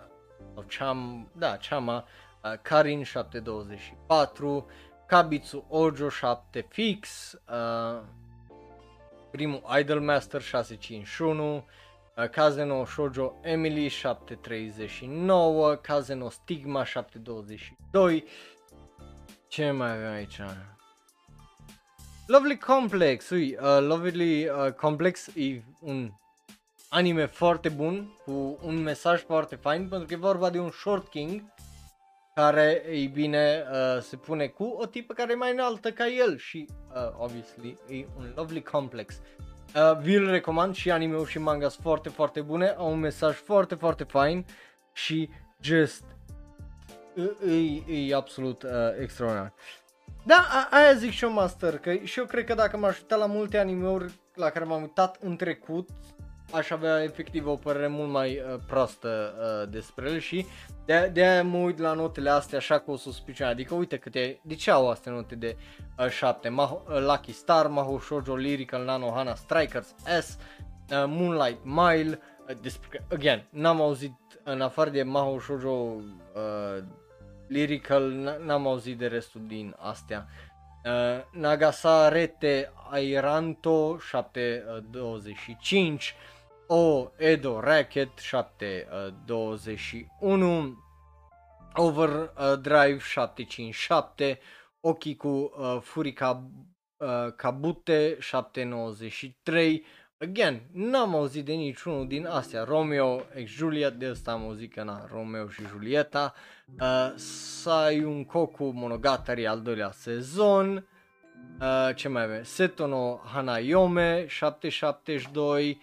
sau Cham, da, Chama, uh, Karin 724, Kabitsu Ojo 7 fix, uh, primul Idolmaster 651, Uh, Kazeno Shoujo Emily 739, Kazeno Stigma 722. Ce mai avem aici? Lovely Complex, ui, uh, Lovely uh, Complex e un anime foarte bun, cu un mesaj foarte fain, pentru că e vorba de un short king care, ei bine, uh, se pune cu o tipă care e mai înaltă ca el și, uh, obviously, e un Lovely Complex. Uh, vi-l recomand și anime și manga sunt foarte, foarte bune, au un mesaj foarte, foarte fain și just e, e absolut uh, extraordinar. Da, a, aia zic și eu, Master, că și eu cred că dacă m-aș uita la multe anime-uri la care m-am uitat în trecut, aș avea efectiv o părere mult mai uh, proastă uh, despre el și de, de aia mă uit la notele astea așa cu o suspiciune, adică uite câte, de ce au astea note de uh, 7, Maho, uh, Lucky Star, Maho Shoujo Lyrical Nano Hana Strikers S, uh, Moonlight Mile, uh, despre, again, n-am auzit în afară de Maho Shoujo uh, Lyrical, n-am auzit de restul din astea. Uh, Nagasarete Airanto 725 o Edo Racket 721 Overdrive 757, Ochii cu uh, Furica uh, Kabute 793, Again, n-am auzit de niciunul din astea. Romeo ex Juliet, de asta am auzit că na, Romeo și Julieta. Uh, Sayun Koku Monogatari al doilea sezon. Uh, ce mai avem? Setono Hanayome 772.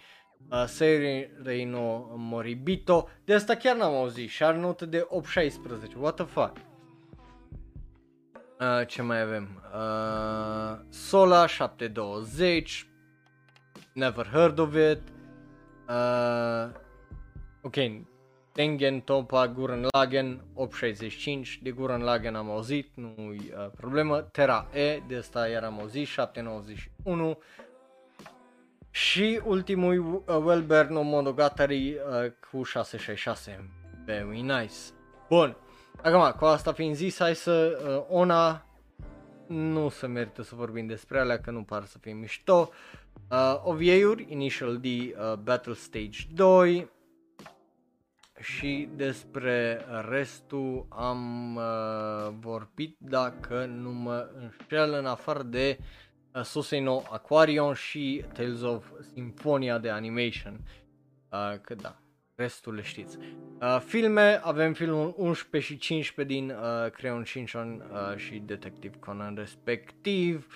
Uh, Seiri Reino Moribito. De asta chiar n-am auzit și are notă de 816. What the fuck? Uh, ce mai avem? Uh, Sola 720 never heard of it. Uh, ok, Tengen Topa Guren Lagen 865, de Guren Lagen am auzit, nu uh, problemă. Terra E, de asta iar am auzit, 791. Și ultimul uh, Welber no Monogatari uh, cu 666. Very nice. Bun. Acum, cu asta fiind zis, hai să uh, Ona nu se merită să vorbim despre alea că nu par să fie mișto. Uh, OVA-uri, Initial D, uh, Battle Stage 2 și despre restul am uh, vorbit dacă nu mă înșel în afară de uh, Sosei no Aquarion și Tales of Symphonia de Animation. Uh, că da, restul le știți. Uh, filme, avem filmul 11 și 15 din uh, Creon Shinchan uh, și Detective Conan respectiv.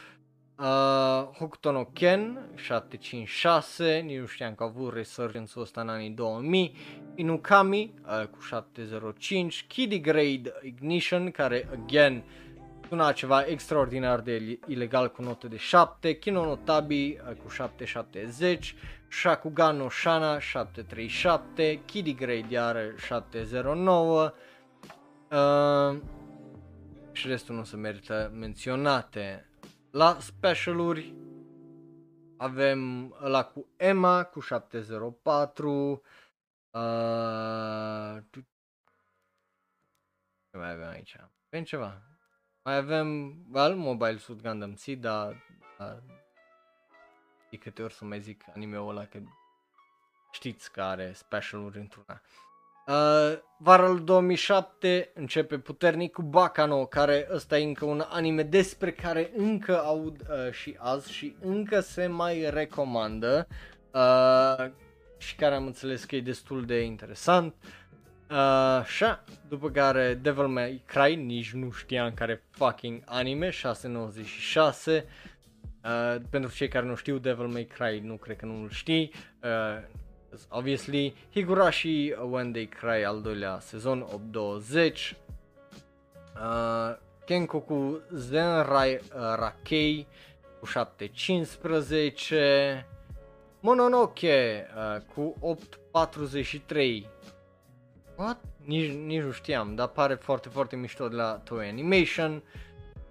Uh, Hokuto no Ken 756, nici nu știam că a avut resurgence ăsta în anii 2000. Inukami uh, cu 705, Kiddy Grade Ignition care again suna ceva extraordinar de ilegal cu notă de 7, Kino no Tabi uh, cu 770, Shakugan no Shana 737, Kiddy Grade iară 709 uh, și restul nu se merită menționate. La specialuri avem la cu Emma cu 704 uh, ce mai avem aici? Avem ceva. Mai avem, well, Mobile Suit Gundam C, dar da, de câte ori să mai zic anime-ul ăla că știți că are specialuri într-una. Uh, vara lui 2007 începe puternic cu Bakano, care ăsta e încă un anime despre care încă aud uh, și azi și încă se mai recomandă uh, și care am înțeles că e destul de interesant. Uh, așa, după care Devil May Cry, nici nu știam care fucking anime, 696. Uh, pentru cei care nu știu Devil May Cry, nu cred că nu-l știi. Uh, obviously Higurashi When They Cry al doilea sezon 820 uh, Kenkoku Zenrai uh, Rakei cu 715 Mononoke uh, cu 843 What? Nici, nici nu știam, dar pare foarte, foarte mișto de la Toei Animation.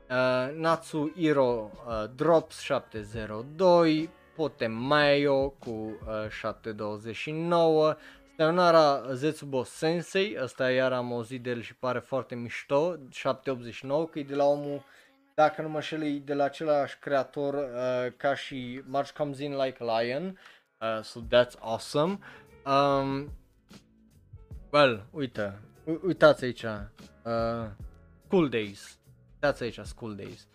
Uh, Natsu Hiro uh, Drops 702 Potemayo cu uh, 729, Sayonara Zetsubo Sensei, ăsta iar am auzit de el și pare foarte mișto, 789, că e de la omul, dacă nu mă șel, e de la același creator uh, ca și March Comes In Like a Lion, uh, so that's awesome. Um, well, uite, u- uitați aici, uh, School Days, uitați aici School Days.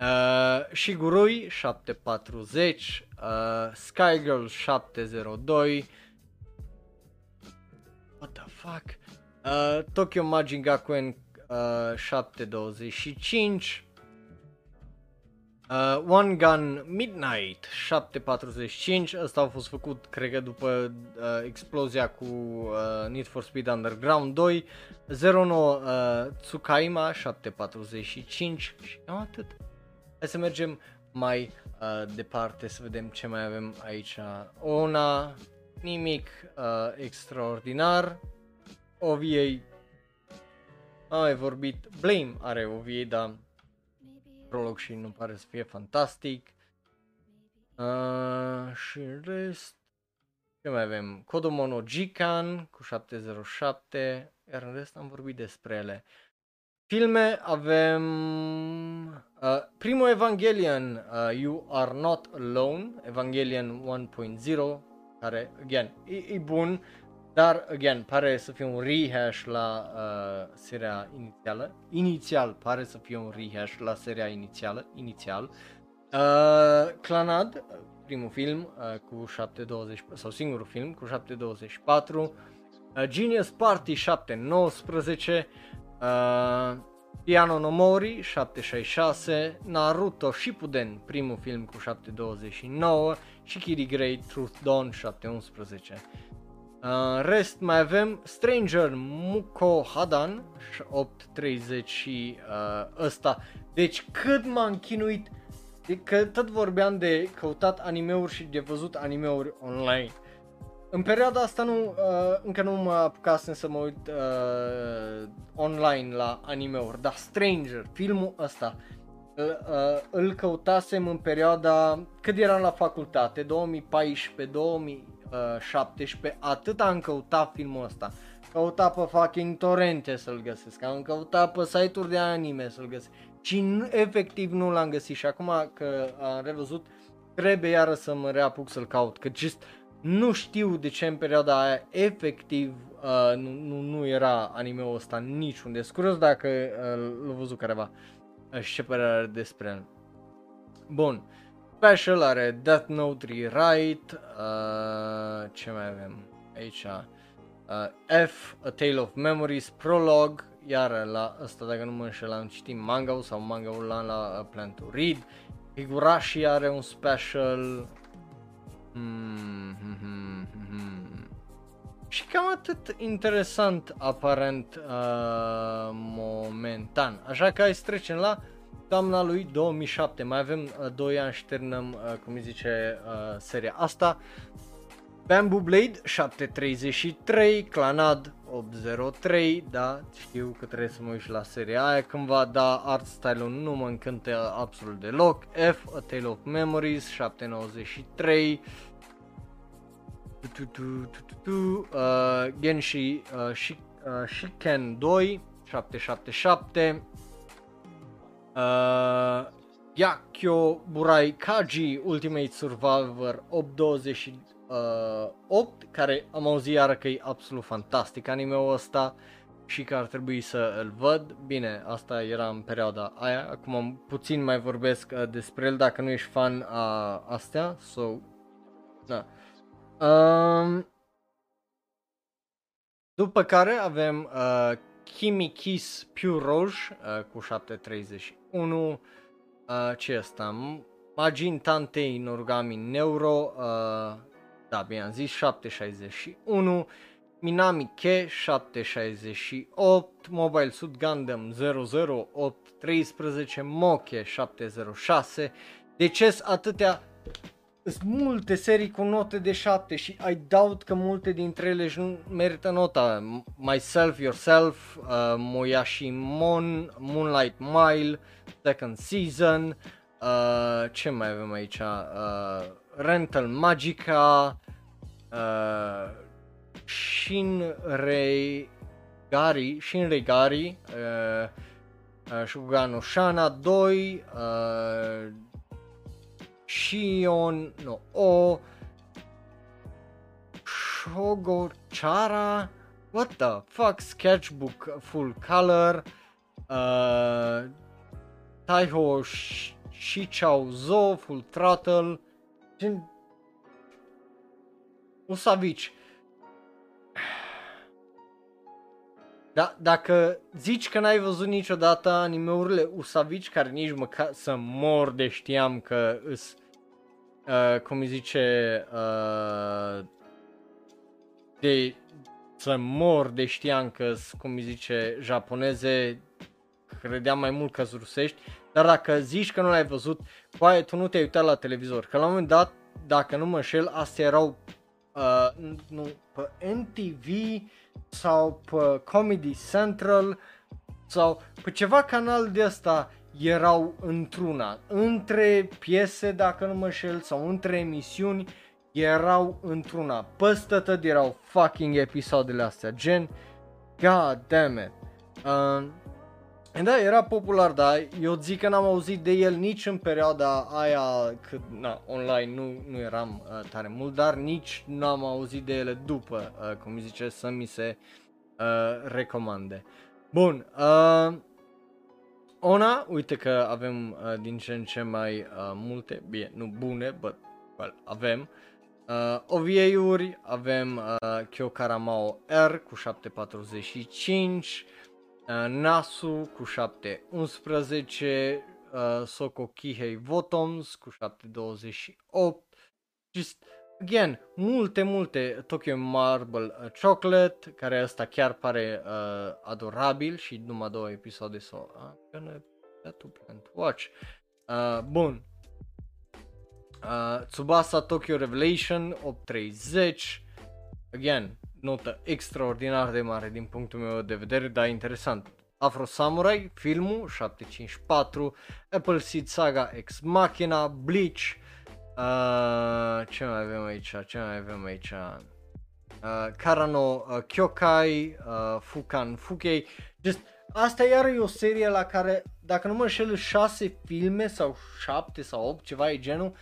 Uh, Shigurui 740, uh, Skygirl 702, what the fuck, uh, Tokyo Majin Gakuen uh, 725, Uh, One Gun Midnight 745, ăsta a fost făcut, cred că după uh, explozia cu uh, Need for Speed Underground 2, 09 uh, Tsukaima 745 și cam atât. Hai să mergem mai uh, departe să vedem ce mai avem aici. Ona, nimic uh, extraordinar. OVA, ai vorbit, Blame are OVA, dar prolog și nu pare să fie fantastic. Uh, și în rest, ce mai avem? Kodomo Jikan cu 707, iar în rest am vorbit despre ele. Filme avem uh, primul Evangelion, uh, You Are Not Alone, Evangelion 1.0, care, again, e, e bun, dar, again, pare să fie un rehash la uh, seria inițială. Inițial, pare să fie un rehash la seria inițială, inițial. Uh, Clanad, primul film uh, cu 720 sau singurul film cu 724. Uh, Genius Party 719. Uh, Piano no Mori 766, Naruto Shippuden, primul film cu 729 și Kiri Grey Truth Dawn 711. Uh, rest mai avem Stranger Muko Hadan 830 și uh, ăsta. Deci cât m-am chinuit că tot vorbeam de căutat animeuri și de văzut animeuri online. În perioada asta nu, uh, încă nu mă apucasem să mă uit uh, online la animeuri, dar Stranger, filmul ăsta, uh, uh, îl căutasem în perioada cât eram la facultate, 2014, 2017, atât am căutat filmul ăsta. Căuta pe fucking torrente să-l găsesc, am căutat pe site-uri de anime să-l găsesc și nu, efectiv nu l-am găsit și acum că am revăzut trebuie iară să mă reapuc să-l caut, că just nu știu de ce în perioada aia efectiv uh, nu, nu, nu era anime-ul ăsta niciunde. Sunt curios dacă uh, l-a văzut careva uh, și ce părere are despre el. Bun. Special are Death Note Rewrite, uh, ce mai avem aici? Uh, F, A Tale of Memories, Prologue, iar la ăsta dacă nu mă înșel am citit manga sau manga-ul la, la uh, Plan to Read. Higurashi are un special, Mm-hmm, mm-hmm. Și cam atât interesant aparent uh, momentan. Așa că hai să trecem la toamna lui 2007. Mai avem uh, 2 ani și terminăm, uh, cum zice, uh, seria asta. Bamboo Blade 733, Clanad 803, da, știu că trebuie să mă uit la seria aia cândva, dar art style-ul nu mă încântă absolut deloc. F, A Tale of Memories 793, tu, tu, tu, tu, tu, uh, Genshi uh, Shik, uh, Shiken 2 777 uh, Yakyo Burai Kaji Ultimate Survivor 828 uh, 8 care am auzit iară că e absolut fantastic anime-ul ăsta și că ar trebui să îl văd. Bine, asta era în perioada aia, acum puțin mai vorbesc uh, despre el dacă nu ești fan a astea, so, da. Um, după care avem uh, Kimi Kiss Pure Rouge uh, cu 731. Uh, ce e asta? Magin Tantei Norgami Neuro, uh, da, bine am zis, 761. Minami Ke 768, Mobile Suit Gundam 00813, Moke 706. De ce atâtea sunt multe serii cu note de 7 și I doubt că multe dintre ele nu merită nota. Myself, Yourself, uh, Moyashi Mon, Moonlight Mile, Second Season, uh, ce mai avem aici? Uh, Rental Magica, uh, Shinrei Gari, Shinrei Gari, uh, uh, Shugano Shana 2, uh, Shion no O Shogochara What the fuck Sketchbook Full Color uh, Taiho Shichao Zo Full Throttle Gen... Usavici Da, dacă zici că n-ai văzut niciodată animeurile Usavici, care nici măcar să mor de știam că îs, uh, cum îi zice, uh, de să mor de știam că cum îi zice, japoneze, credeam mai mult că rusești, dar dacă zici că nu l-ai văzut, poate tu nu te-ai uitat la televizor, că la un moment dat, dacă nu mă înșel, astea erau uh, nu, pe NTV, sau pe Comedy Central sau pe ceva canal de asta erau într-una, între piese dacă nu mă șel sau între emisiuni erau într-una, păstă tot erau fucking episoadele astea, gen god damn it. Uh, Da, era popular, dar eu zic că n-am auzit de el nici în perioada aia cât, na, online nu, nu eram uh, tare mult, dar nici n-am auzit de ele după, uh, cum zice, să mi se uh, recomande. Bun, uh, Ona, uite că avem uh, din ce în ce mai uh, multe, bine, nu bune, but, well, avem. Uh, OVA-uri, avem uh, Kyo Karamao R cu 745, uh, Nasu cu 711, uh, Soko Kihei Votoms cu 728, just again, multe, multe Tokyo Marble uh, Chocolate, care ăsta chiar pare uh, adorabil și numai două episoade sau so, I'm gonna to plan to watch. Uh, bun. Uh, Tsubasa Tokyo Revelation 830. Again, notă extraordinar de mare din punctul meu de vedere, dar interesant. Afro Samurai, filmul 754, Apple Seed Saga Ex Machina, Bleach, Uh, ce mai avem aici? Ce mai avem aici? Uh, Karano uh, Kyokai, uh, Fukan Fukei. Just, asta iar e o serie la care, dacă nu mă înșel, șase filme sau șapte sau opt, ceva e genul.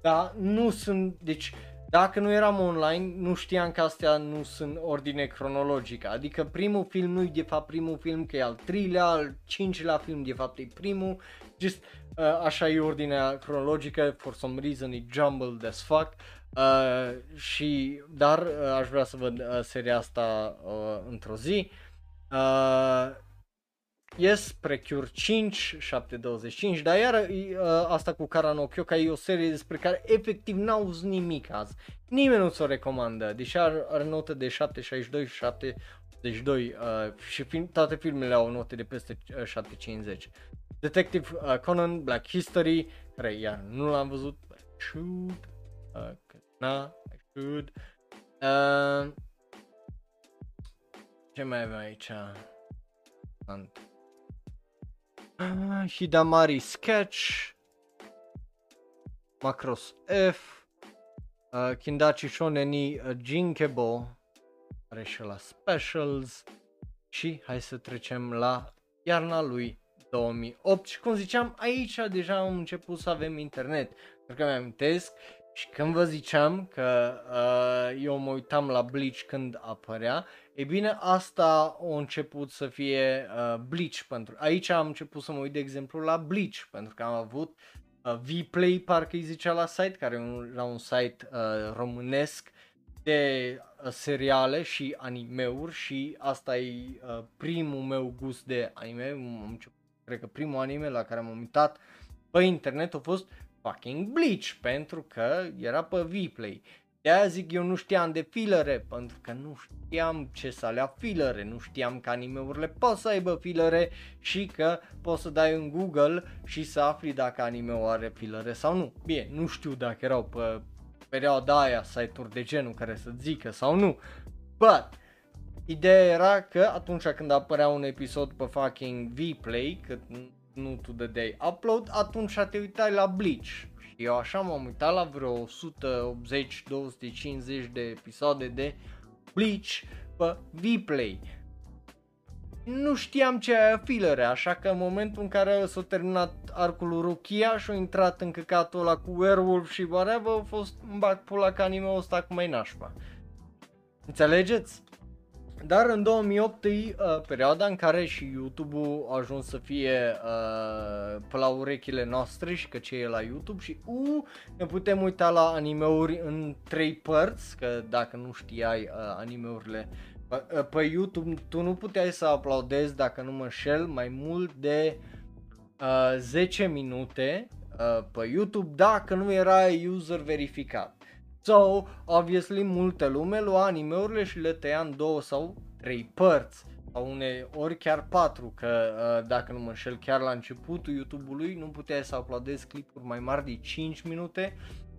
Dar nu sunt, deci dacă nu eram online, nu știam că astea nu sunt ordine cronologică. Adică primul film nu e de fapt primul film, că e al treilea, al cincilea film de fapt e primul. Just, uh, așa e ordinea cronologică, for some reason e jumbled as fuck. Uh, și, dar uh, aș vrea să văd uh, seria asta uh, într-o zi. Uh, Yes, Precure 5, 725, dar iar uh, asta cu Karano Kyoka e o serie despre care efectiv n-auzi nimic azi. Nimeni nu ți-o recomandă, deși are, are notă de 762 și 782 uh, și film, toate filmele au note de peste uh, 750. Detective uh, Conan, Black History, care iar nu l-am văzut, but I should, uh, na, I should. Uh, ce mai avem aici? Sant. Uh, Hidamari Sketch, Macross F, uh, Kindachi Shoneni uh, Jinkebo, are și la Specials. Și hai să trecem la iarna lui 2008 și cum ziceam aici deja am început să avem internet, pentru că mi amintesc și când vă ziceam că uh, eu mă uitam la Bleach când apărea, e bine asta a început să fie uh, Bleach pentru... Aici am început să mă uit de exemplu la Bleach pentru că am avut uh, Vplay parcă îi zicea la site, care era un site uh, românesc de uh, seriale și animeuri și asta e uh, primul meu gust de anime, am început, cred că primul anime la care m-am uitat pe internet a fost fucking Bleach, pentru că era pe Vplay. De aia zic eu nu știam de filere, pentru că nu știam ce să alea filere, nu știam că animeurile pot să aibă filere și că poți să dai în Google și să afli dacă animeul are filere sau nu. Bine, nu știu dacă erau pe perioada aia site-uri de genul care să zică sau nu, but Ideea era că atunci când apărea un episod pe fucking Vplay, că nu tu dădeai upload, atunci te uitai la Bleach. Și eu așa m-am uitat la vreo 180-250 de episoade de Bleach pe Vplay. Nu știam ce aia fillere, așa că în momentul în care s-a terminat arcul lui Rukia și a intrat în căcatul ăla cu Werewolf și whatever, a fost îmi bag pula ca anime ăsta cu mai nașpa. Înțelegeți? Dar în 2008 e uh, perioada în care și YouTube-ul a ajuns să fie uh, pe la urechile noastre și că ce e la YouTube și uh, ne putem uita la animeuri în trei părți, că dacă nu știai uh, animeurile pe, uh, pe YouTube tu nu puteai să uploadezi dacă nu mă înșel mai mult de uh, 10 minute uh, pe YouTube dacă nu era user verificat. So, obviously, multe lume lua animeurile și le tăia în două sau trei părți sau uneori chiar patru, că uh, dacă nu mă înșel chiar la începutul YouTube-ului nu puteai să uploadezi clipuri mai mari de 5 minute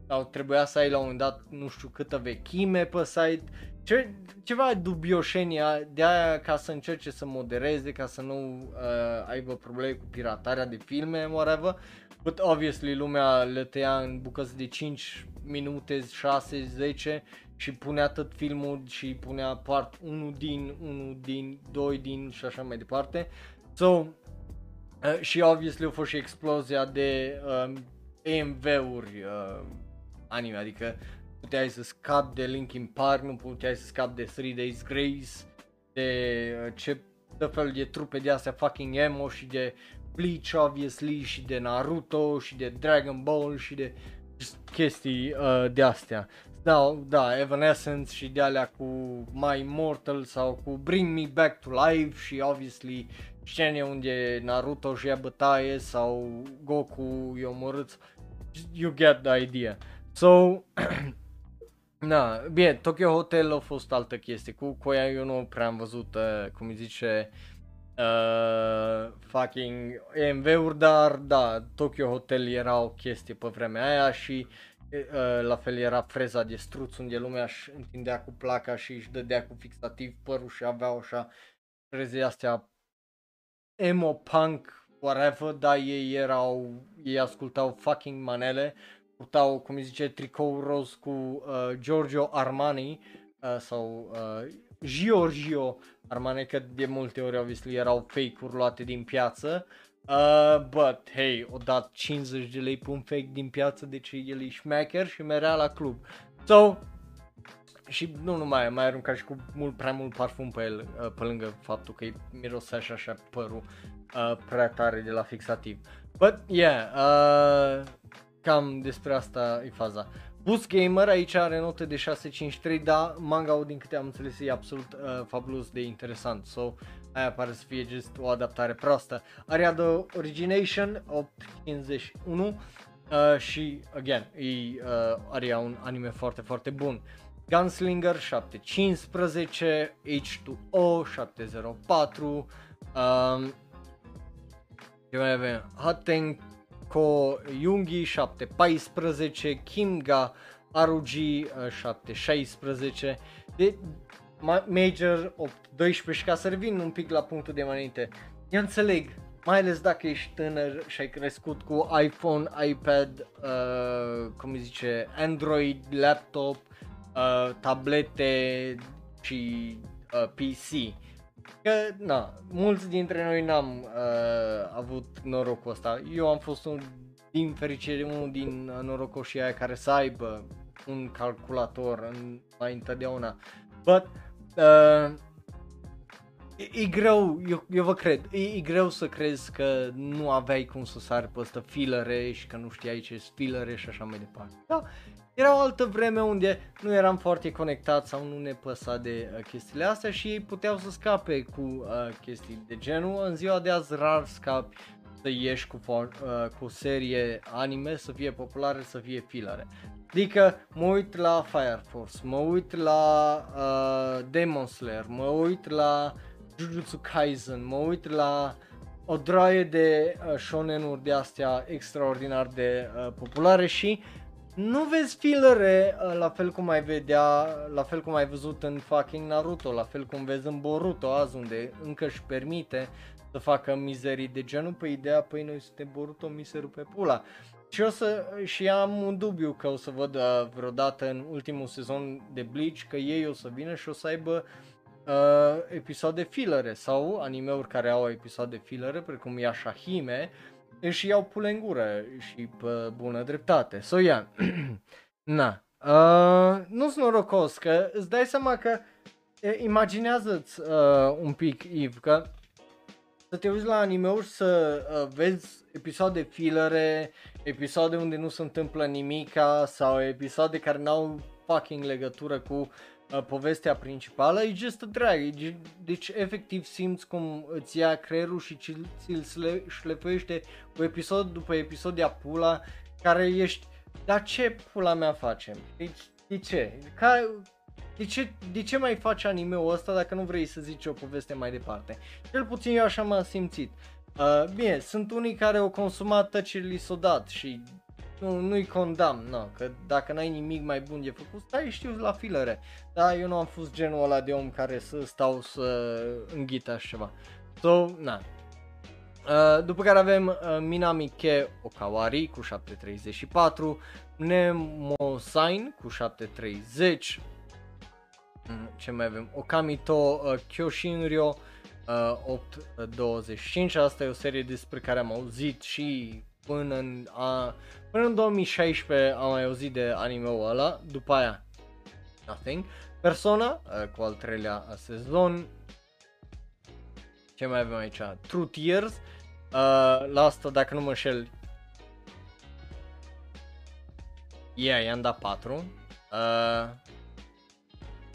sau trebuia să ai la un moment dat nu știu câtă vechime pe site, ce, ceva dubioșenia de aia ca să încerce să modereze, ca să nu uh, aibă probleme cu piratarea de filme, whatever. But obviously lumea le tăia în bucăți de 5 minute, 6, 10 și punea tot filmul și punea part 1 din, 1 din, 2 din și așa mai departe. So, Uh, și obviously a fost și explozia de uh, AMV-uri uh, anime, adică puteai să scapi de Linkin Park, nu puteai să scapi de Three Days Grace, de uh, ce tot fel de trupe de astea fucking emo și de Bleach obviously și de Naruto și de Dragon Ball și de chestii uh, de astea. Da, da, Evanescence și de alea cu My Immortal sau cu Bring Me Back to Life și obviously scene unde Naruto și ia bătaie sau Goku i omorât. You get the idea. So, <clears throat> Na, bine, Tokyo Hotel a fost altă chestie, cu Koya eu nu prea am văzut, uh, cum îi zice, uh, fucking EMV-uri, dar da, Tokyo Hotel era o chestie pe vremea aia și uh, la fel era freza de struț unde lumea își întindea cu placa și își dădea cu fixativ părul și avea așa freze astea emo punk, whatever, dar ei erau, ei ascultau fucking manele purtau, cum îi zice, tricou roz cu uh, Giorgio Armani uh, sau uh, Giorgio Armani, că de multe ori obviously erau fake-uri luate din piață. Uh, but, hey, o dat 50 de lei pe un fake din piață, deci el e șmecher și merea la club. So, și nu numai, mai arunca și cu mult prea mult parfum pe el, uh, pe lângă faptul că îi mirosea și așa părul uh, prea tare de la fixativ. But, yeah, uh, Cam despre asta e faza. Boost Gamer aici are note de 6.53, dar manga din câte am înțeles e absolut uh, fabulos de interesant. So, aia pare să fie just o adaptare proastă. Are The Origination 8.51 uh, și, again, e, uh, are un anime foarte, foarte bun. Gunslinger 7.15, H2O 7.04, um, ce mai avem? Hatten Ko Yungi 714, Kimga Arugi 716, de Major 812 și ca să revin un pic la punctul de mai înainte, eu înțeleg, mai ales dacă ești tânăr și ai crescut cu iPhone, iPad, uh, cum zice, Android, laptop, uh, tablete și uh, PC Că, na, mulți dintre noi n-am uh, avut norocul ăsta. Eu am fost un, din fericire, unul din norocoșii aia care să aibă un calculator în, mai întotdeauna. But, uh, e, e greu, eu, eu vă cred, e, e greu să crezi că nu aveai cum să sari pe ăsta filere și că nu știai ce filere și așa mai departe. Da, era o altă vreme unde nu eram foarte conectat sau nu ne păsa de uh, chestiile astea și ei puteau să scape cu uh, chestii de genul. În ziua de azi rar scapi să ieși cu, uh, cu o serie anime, să fie populare, să fie filare. Adică mă uit la Fire Force, mă uit la uh, Demon Slayer, mă uit la Jujutsu Kaisen, mă uit la o draie de uh, shonen-uri de astea extraordinar de uh, populare și nu vezi fillere uh, la fel cum ai vedea, la fel cum ai văzut în fucking Naruto, la fel cum vezi în Boruto azi unde încă își permite să facă mizerii de genul pe ideea, păi noi suntem Boruto, miserul pe pula. Și o să, și am un dubiu că o să văd uh, vreodată în ultimul sezon de Bleach că ei o să vină și o să aibă uh, episoade fillere sau animeuri care au episoade fillere precum Yashahime își iau pule în gură și pe bună dreptate. So, yeah. <clears throat> Na. Uh, nu sunt norocos, că îți dai seama că imaginează-ți uh, un pic, Iv, că să te uiți la anime-uri să uh, vezi episoade filere, episoade unde nu se întâmplă nimica sau episoade care n-au fucking legătură cu uh, povestea principală, e just a drag. Deci efectiv simți cum îți ia creierul și ți-l șlefuiește cu episod după episod de pula care ești, dar ce pula mea facem? Deci, de ce? Ca, de ce, de ce mai faci anime-ul ăsta dacă nu vrei să zici o poveste mai departe? Cel puțin eu așa m-am simțit. Uh, bine, sunt unii care au consumat tăcerile s-o dat și nu, nu-i condamn, no, că dacă n-ai nimic mai bun de făcut, stai știu la filere. Da, eu nu am fost genul ăla de om care să stau să înghit așa ceva. So, na. Uh, după care avem uh, Minami Ke Okawari cu 734, Nemo Sign cu 730, mm, ce mai avem? Okamito uh, Kyoshinryo uh, 8.25. Asta e o serie despre care am auzit și până în, a, până în 2016 am mai auzit de anime-ul ăla, după aia nothing. Persona, uh, cu al treilea sezon. Ce mai avem aici? True Tears. Uh, la asta, dacă nu mă înșel, yeah, i-am dat 4. Uh,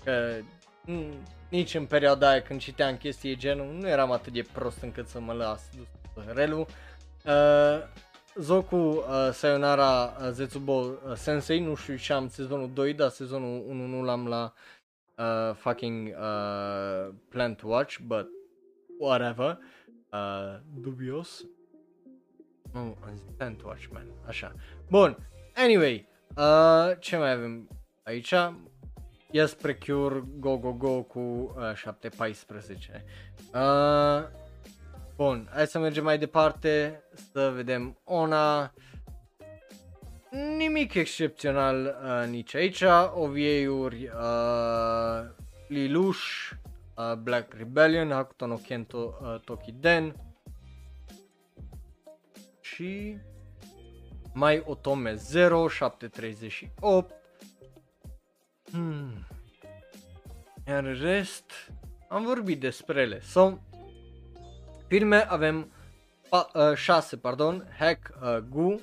că nici în perioada aia când citeam chestii genul, nu eram atât de prost încât să mă las dus relu. Uh, Zoku uh, Sayonara uh, Zetsubo uh, Sensei, nu știu ce am sezonul 2, dar sezonul 1 nu l-am la uh, fucking uh, Plan to Watch, but whatever. Uh, dubios. Nu, am zis Plan to Watch, man. Așa. Bun. Anyway, uh, ce mai avem aici? Yes Precure Go Go Go cu uh, 714. Uh, bun, hai să mergem mai departe să vedem Ona. Nimic excepțional uh, nici aici, OVA-uri uh, Lilush, uh, Black Rebellion, Hakuto no Kento uh, Tokiden și mai Otome 0, 738 Hmm. Iar în rest, am vorbit despre ele. So, filme avem 6, uh, pardon, Hack uh, Gu,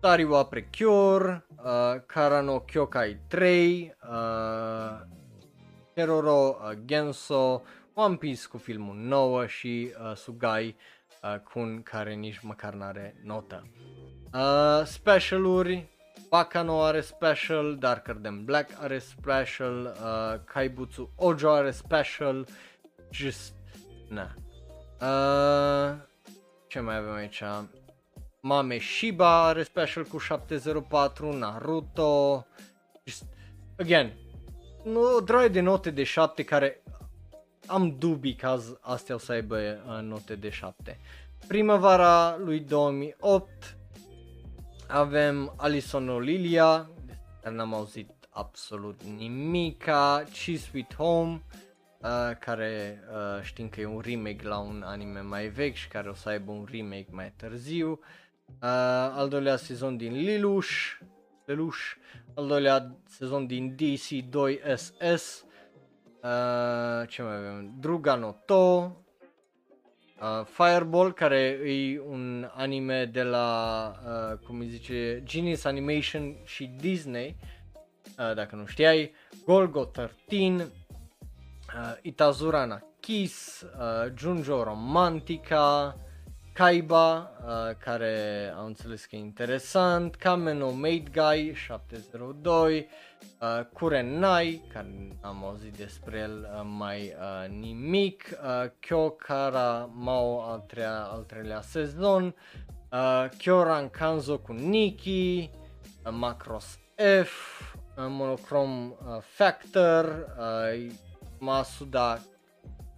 Tariwa Precure, uh, Karano Kyokai 3, uh, Keroro uh, Genso, One Piece cu filmul 9 și uh, Sugai uh, Kun care nici măcar n-are notă. Uh, specialuri Bakano are special, Darker Than Black are special, uh, Kaibutsu Ojo are special, just, na. Uh, ce mai avem aici? Mame Shiba are special cu 704, Naruto, just, again, nu, o droaie de note de 7 care am dubii că astea o să aibă uh, note de 7. Primăvara lui 2008, avem Alison Olilia, dar n-am auzit absolut nimica, She Sweet Home, uh, care uh, știm că e un remake la un anime mai vechi și care o să aibă un remake mai târziu. Uh, al doilea sezon din Lilush, Lelouch, al doilea sezon din DC2SS, uh, ce mai avem? Druga no To, Uh, Fireball, care e un anime de la, uh, cum îi zice, Genius Animation și Disney, uh, dacă nu știai, Golgo 13, uh, Itazura na Kiss, uh, Junjo Romantica, Kaiba, uh, care am înțeles că e interesant, Kameno Made Guy 702, uh, Kurenai, care am auzit despre el uh, mai uh, nimic, uh, Kyokara Mao al, treia, al treilea sezon, uh, Kyoran Kanzo cu Nikki, uh, Macross F, uh, Monochrome uh, Factor, uh, Masuda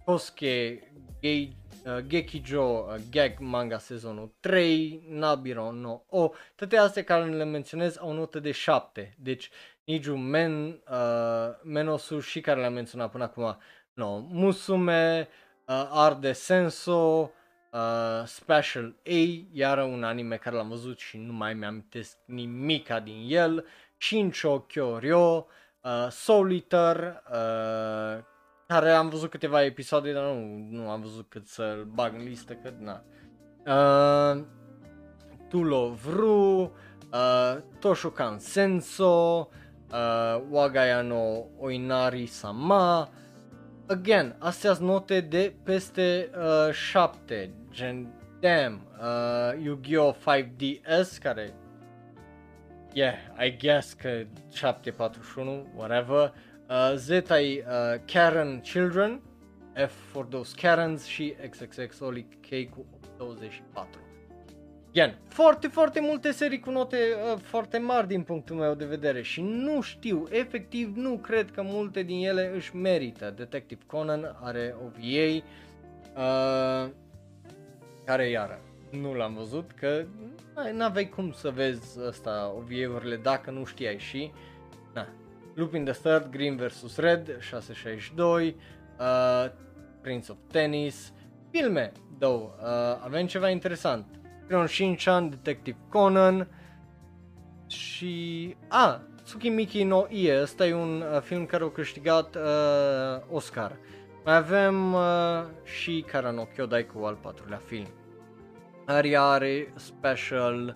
Kosuke Gage uh, Gekijo uh, Gag Manga sezonul 3, Nabiro no O, toate astea care le menționez au notă de 7, deci Niju Men, uh, Menosu și care le-am menționat până acum, no, Musume, uh, Arde Senso, uh, Special A, iar un anime care l-am văzut și nu mai mi-am nimica din el, Shincho Kyoryo, uh, Solitaire, uh, care am văzut câteva episoade, dar nu, nu am văzut cât să-l bag în listă, că na. Uh, Tulo Vru, uh, Toshokan Senso, uh, Wagaya no Oinari Sama. Again, astea sunt note de peste uh, 7, gen damn, uh, Yu-Gi-Oh! 5DS, care yeah, I guess că 741, whatever. Uh, Z ai uh, Karen Children, F for those Karens și XXX Oli K cu 24. Again, foarte, foarte multe serii cu note uh, foarte mari din punctul meu de vedere și nu știu, efectiv nu cred că multe din ele își merită. Detective Conan are OVA, uh, care iară nu l-am văzut, că n-aveai cum să vezi asta OVA-urile dacă nu știai și na, Lupin the Third, Green vs. Red, 662, uh, Prince of Tennis, filme, though, uh, avem ceva interesant. Crayon Shinchan, Detective Conan și... A, Tsukimiki no Ie, ăsta e un uh, film care a câștigat uh, Oscar. Mai avem uh, și Karano Kyodai cu al patrulea film. Aria are special,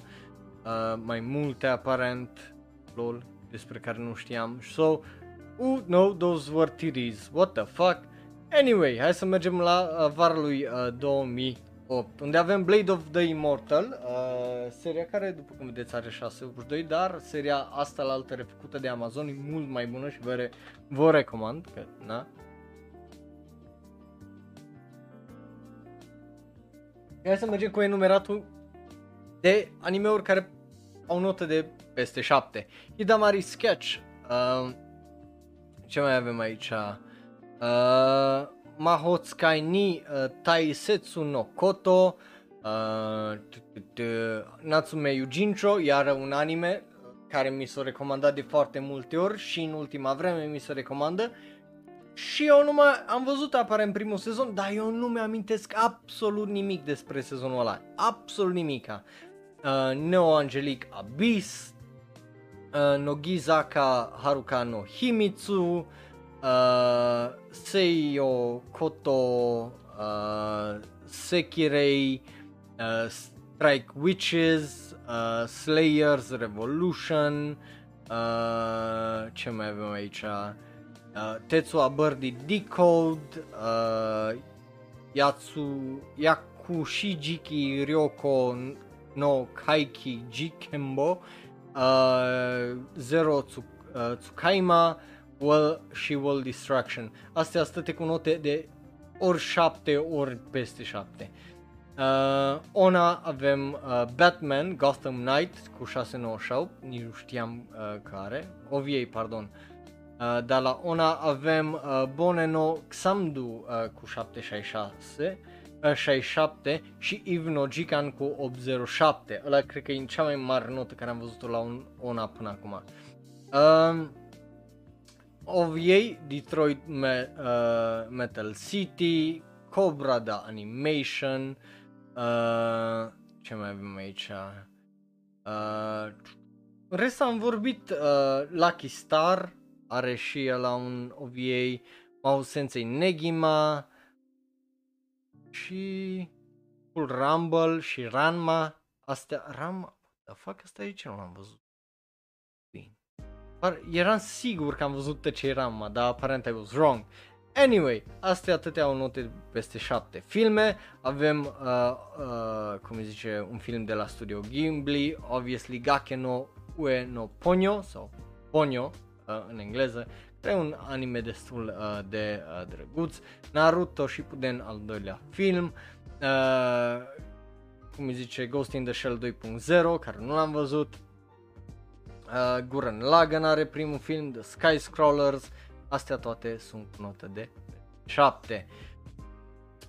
uh, mai multe aparent, lol, despre care nu știam. So, uh, no, those were titties, what the fuck? Anyway, hai să mergem la uh, vara lui uh, 2008, unde avem Blade of the Immortal, uh, seria care, după cum vedeți, are 6 2 dar seria asta la altă refăcută de Amazon e mult mai bună și vă, re- vă recomand, că, na, Hai să mergem cu enumeratul de animeuri care au notă de peste 7. Hidamari Sketch. Uh, ce mai avem aici? Uh, Mahotsukai ni uh, Taisetsu no Koto. Uh, Natsume Yujincho, iar un anime care mi s-a recomandat de foarte multe ori și în ultima vreme mi se recomandă și eu nu mai am văzut apare în primul sezon, dar eu nu mi-amintesc absolut nimic despre sezonul ăla. Absolut nimica. Uh, Neo Angelic Abyss, uh, Nogizaka Haruka no Himitsu, uh, Seiyo Koto, uh, Sekirei, uh, Strike Witches, uh, Slayers Revolution, uh, ce mai avem aici? uh, Tetsuo Birdie Decode, uh, Yatsu, Yakushijiki Ryoko no Kaiki Jikembo, uh, Zero Tsu, uh, Tsukaima well, și World Destruction. Astea stăte cu note de ori 7 ori peste 7. Uh, Ona avem uh, Batman, Gotham Knight cu 698, nici nu știam uh, care, OVA, pardon, Uh, dar la Ona avem uh, Boneno Xamdu uh, cu 766, uh, 67 și Ivno Jikan cu 807. Ăla cred că e cea mai mare notă care am văzut-o la un Ona până acum. Uh, OVA, Detroit Me- uh, Metal City, Cobra da Animation, uh, ce mai avem aici? Uh, rest am vorbit uh, Lucky Star, are și la un OVA, Mau Sensei Negima și Full Rumble și Ranma. Astea, Ranma, the fuck, asta e ce nu l-am văzut. Par, eram sigur că am văzut ce Ranma, dar aparent I was wrong. Anyway, astea atâtea au note peste 7 filme. Avem, uh, uh, cum zice, un film de la studio Ghibli, obviously Gake no Ue no Ponyo, sau Ponyo, uh, în engleză, care e un anime destul uh, de uh, drăguț. Naruto Shippuden, al doilea film. Uh, cum îi zice, Ghost in the Shell 2.0, care nu l-am văzut. Uh, Gurren Lagann are primul film, The Sky Scrollers. Astea toate sunt cu notă de 7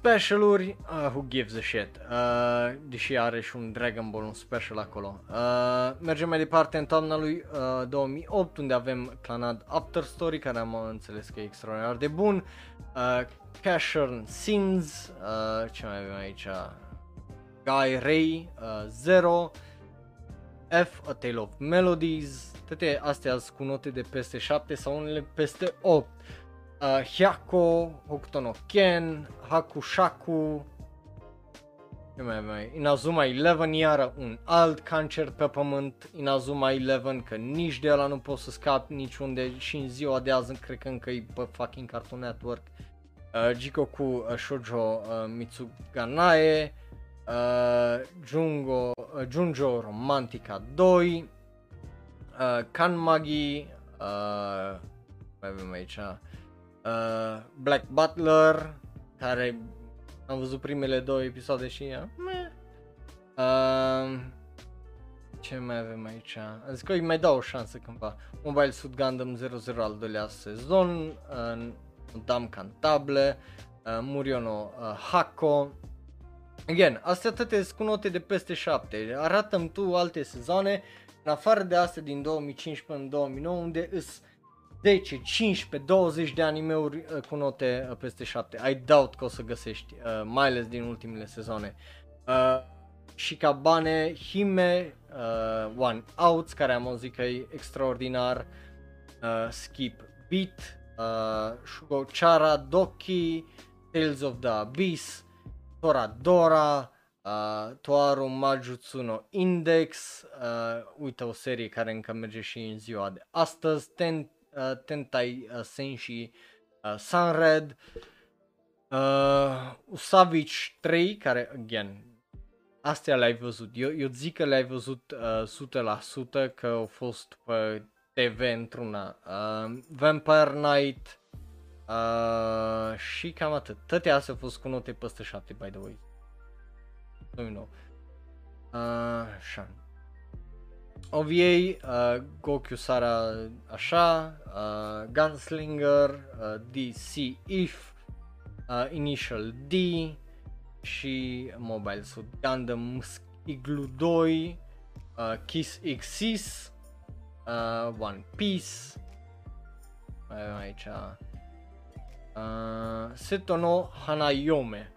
specialuri, uh, who gives a shit, uh, deși are și un Dragon Ball, un special acolo. Uh, mergem mai departe în toamna lui uh, 2008, unde avem Clanad After Story, care am înțeles că e extraordinar de bun, uh, Casher Sins, uh, ce mai avem aici, Guy Ray, uh, Zero, F, A Tale of Melodies, toate astea sunt cu note de peste 7 sau unele peste 8 uh, Hyako, Hokuto no Ken, Hakushaku, ce mai avem Inazuma 11 iară un alt cancer pe pământ, Inazuma 11 că nici de ăla nu pot să scap niciunde și în ziua de azi cred că încă e pe fucking Cartoon Network. Uh, Jikoku uh, Shoujo uh, Mitsuganae, uh, Jungo, uh, Junjo Romantica 2, uh, Kanmagi, uh, mai avem aici, uh, Black Butler, care am văzut primele două episoade și ea. Uh, ce mai avem aici? Am zis că îi mai dau o șansă cândva. Mobile Suit Gundam 00 al doilea sezon, uh, Dam Cantable, uh, Muriono uh, Hako. Again, astea toate sunt cu note de peste 7. Arată-mi tu alte sezoane, în afară de astea din 2015 până în 2009, unde îs 10, 15, 20 de animeuri uh, cu note uh, peste 7. I doubt că o să găsești, uh, mai ales din ultimele sezoane. Uh, Shikabane Hime uh, One Out, care am auzit că e extraordinar. Uh, Skip Beat, uh, Shugochara Doki, Tales of the Abyss, Toradora, uh, Toaru Majutsu no Index, uh, uite o serie care încă merge și în ziua de astăzi, Ten, uh, Tentai uh, Senshi uh, Sunred, uh, Usavich 3, care, again, astea le-ai văzut. Eu, eu zic că le-ai văzut uh, 100% că au fost pe TV într-una. Uh, Vampire Night uh, și cam atât. Toate astea au fost cu note peste 7, by the way. Nu know. Uh, așa. OVA, uh, Goku Sara așa, uh, Gunslinger, uh, DC If, uh, Initial D și Mobile Suit Gundam Igloo 2, uh, Kiss Xis, uh, One Piece, mai avem aici uh, Setono Hanayome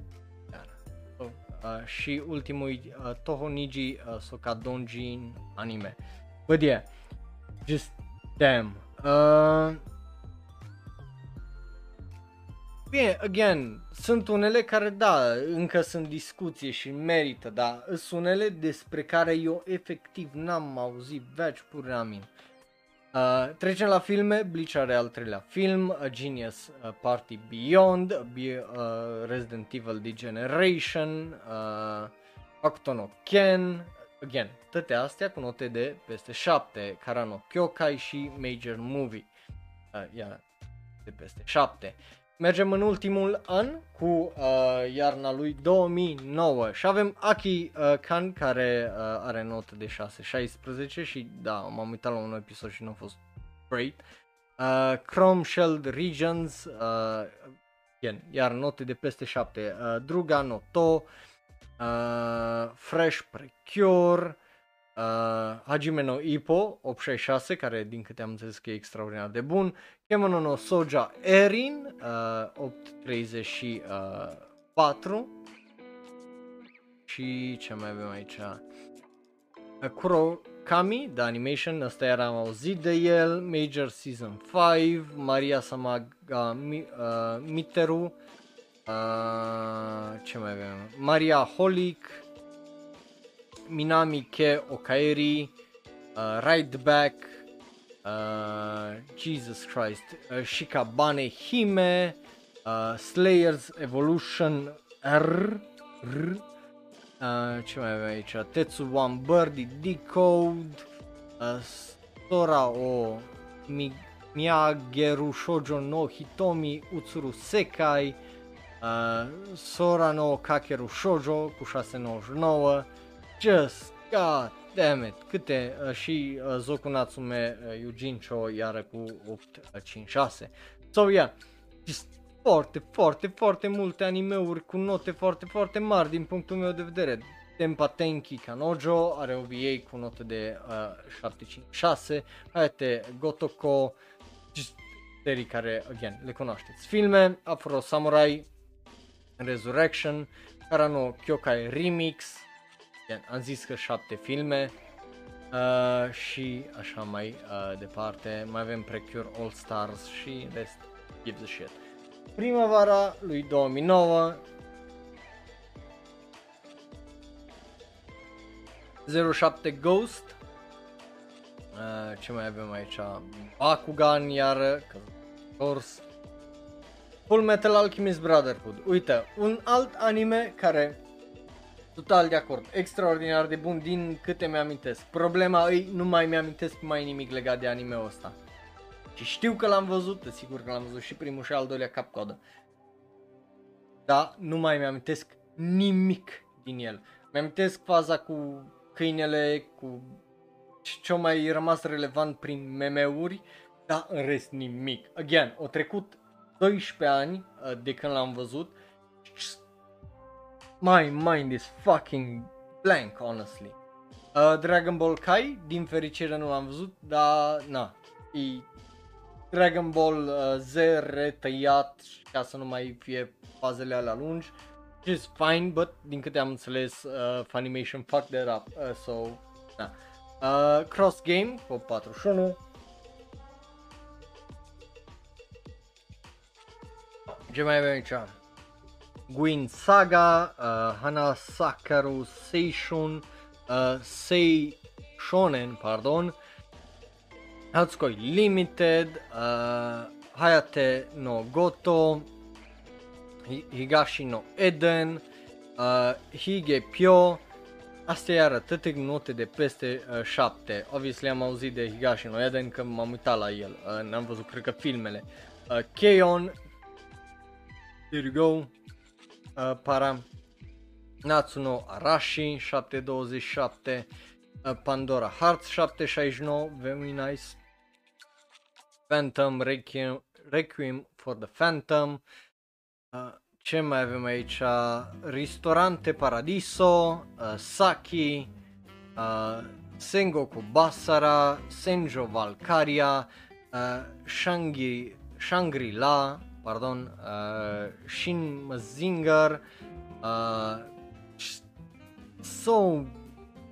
uh, și ultimul uh, Toho Niji uh, Sokadonji anime. But yeah, just damn. Uh, Bine, again, sunt unele care, da, încă sunt discuție și merită, dar sunt unele despre care eu efectiv n-am auzit veci pur amin. Uh, trecem la filme, Bleach are al treilea film, A Genius uh, Party Beyond, uh, Resident Evil Degeneration, uh, Akuto no Ken, again, toate astea cu note de peste 7, Karano Kyokai și Major Movie, uh, yeah, de peste 7. Mergem în ultimul an cu uh, iarna lui 2009 și avem Aki uh, Khan care uh, are notă de 6-16 și da, m-am uitat la un episod și nu a fost great. Uh, Chrome Shelled Regions, uh, again, iar note de peste 7. Uh, Druga Noto, uh, Fresh Precure, uh, Hajime no Ippo 866 care din câte am înțeles că e extraordinar de bun, Kemono no Soja Erin uh, 834 și ce mai avem aici? Uh, Kuro Kami, The Animation, ăsta era am auzit de el, Major Season 5, Maria Samaga Mi, uh, Miteru, uh, ce mai avem? Maria Holic, Minami Ke Okaeri, uh, Ride Back, uh, Jesus Christ, uh, Shikabane Hime, uh, Slayers Evolution R, R uh, ce mai avem aici, Tetsu One Birdie Decode, uh, Sora o Mi- Miyageru Shoujo no Hitomi Utsuru Sekai, uh, Sora no Kakeru Shoujo cu 699, Just God damn it, câte uh, și uh, Zoku Natsume uh, Yujincho iară cu 856. So yeah, just foarte, foarte, foarte multe animeuri cu note foarte, foarte mari din punctul meu de vedere. Tempa Tenki Kanojo are OVA cu notă de uh, 756, Hayate Gotoko, just serii care, again, le cunoașteți. Filme, Afro Samurai, Resurrection, Karano Kyokai Remix, Again, am zis că șapte filme uh, și așa mai uh, departe. Mai avem Precure All Stars și rest gives a shit. Primăvara lui 2009 07 Ghost uh, Ce mai avem aici? Bakugan iară Course Full Metal Alchemist Brotherhood Uite, un alt anime care Total de acord, extraordinar de bun din câte mi-amintesc. Problema ei, nu mai mi-amintesc mai nimic legat de anime-ul ăsta. Și știu că l-am văzut, sigur că l-am văzut și primul și al doilea cap-coadă. Da, nu mai mi-amintesc nimic din el. Mi-amintesc faza cu câinele, cu ce mai rămas relevant prin meme-uri, dar în rest nimic. Again, au trecut 12 ani uh, de când l-am văzut My mind is fucking blank, honestly. Uh, Dragon Ball Kai, din fericire nu l-am văzut, dar na, e Dragon Ball uh, Z retăiat ca să nu mai fie fazele alea lungi. Which is fine, but din câte am înțeles, uh, Funimation fucked that up, uh, so, da. Uh, cross game, cu 41. Ce mai avem aici? Gwyn Saga, uh, Hana Sakaru Seishun, uh, Sei Shonen, pardon, Hatsukoi Limited, uh, Hayate no Goto, Higashi no Eden, uh, Hige Pyo, Astea iară toate note de peste uh, 7. Obviously am auzit de Higashi no Eden că m-am uitat la el. Uh, n-am văzut, cred că, filmele. Uh, Keion, Here you go, uh, para Natsuno Arashi 727, uh, Pandora Hearts 769, very nice. Phantom Requiem, Requiem for the Phantom. Uh, ce mai avem aici? Ristorante Paradiso, uh, Saki, uh, Sengoku Basara, Senjo Valkyria, uh, Shangri, Shangri-La, pardon, uh, Shin Mazinger, uh, So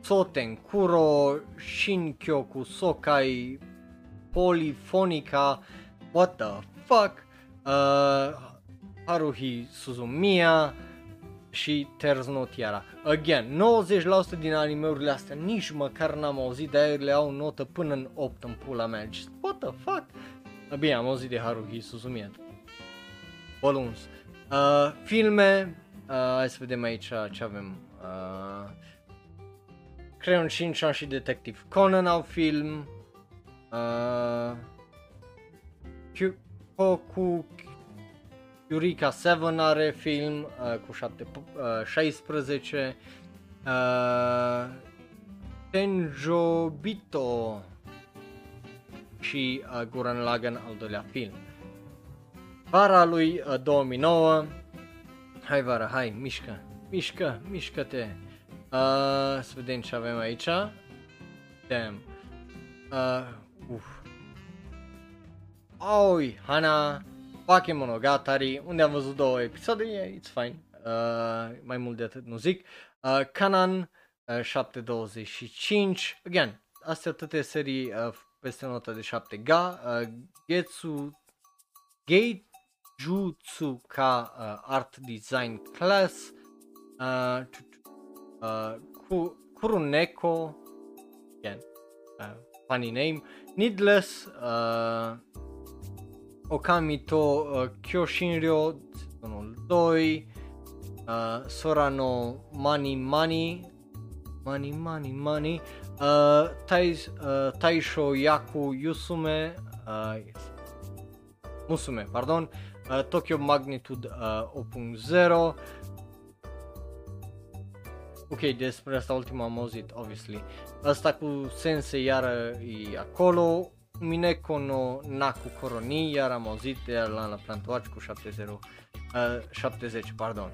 Soten Kuro, Shin Kyoku Sokai, Polyphonica, what the fuck, uh, Haruhi Suzumiya și Terz no Tiara. Again, 90% din animeurile astea nici măcar n-am auzit, de le au notă până în 8 în pula mea. Just, what the fuck? Bine, am auzit de Haruhi Suzumiya. Balloons. Uh, filme, uh, hai să vedem aici ce avem. Uh, Crayon Shinchan și Detective Conan au film. Uh, Koku Eureka 7 are film uh, cu 7, uh, 16. Uh, Tenjobito și uh, Guran Lagan al doilea film. Vara lui uh, 2009. Hai vara, hai, mișcă, mișcă, mișcă-te. Uh, să vedem ce avem aici. Damn. Uh, uf. Oi, Hana, Bakemonogatari, unde am văzut două episoade, yeah, it's fine. Uh, mai mult de atât nu zic. Uh, Kanan, uh, 725. Again, astea toate serii uh, peste nota de 7 ga. Uh, Getsu, Gate Jutsu ca uh, Art Design Class. Uh, uh, Ku, Kuruneko, again, uh, funny name. Needless, uh, Okamito uh, Kyoshinryo, sezonul 2, uh, Sorano Money Money, Money Money Money, uh, Tais, uh, Taisho Yaku Yusume, uh, yes. Musume, pardon, uh, Tokyo Magnitude uh, 8.0, Ok, despre asta ultima am auzit, obviously. Asta cu Sense iară e acolo, Mineko no Naku Koroni, iar am auzit de la, la Plant Watch cu 70, uh, 70, pardon.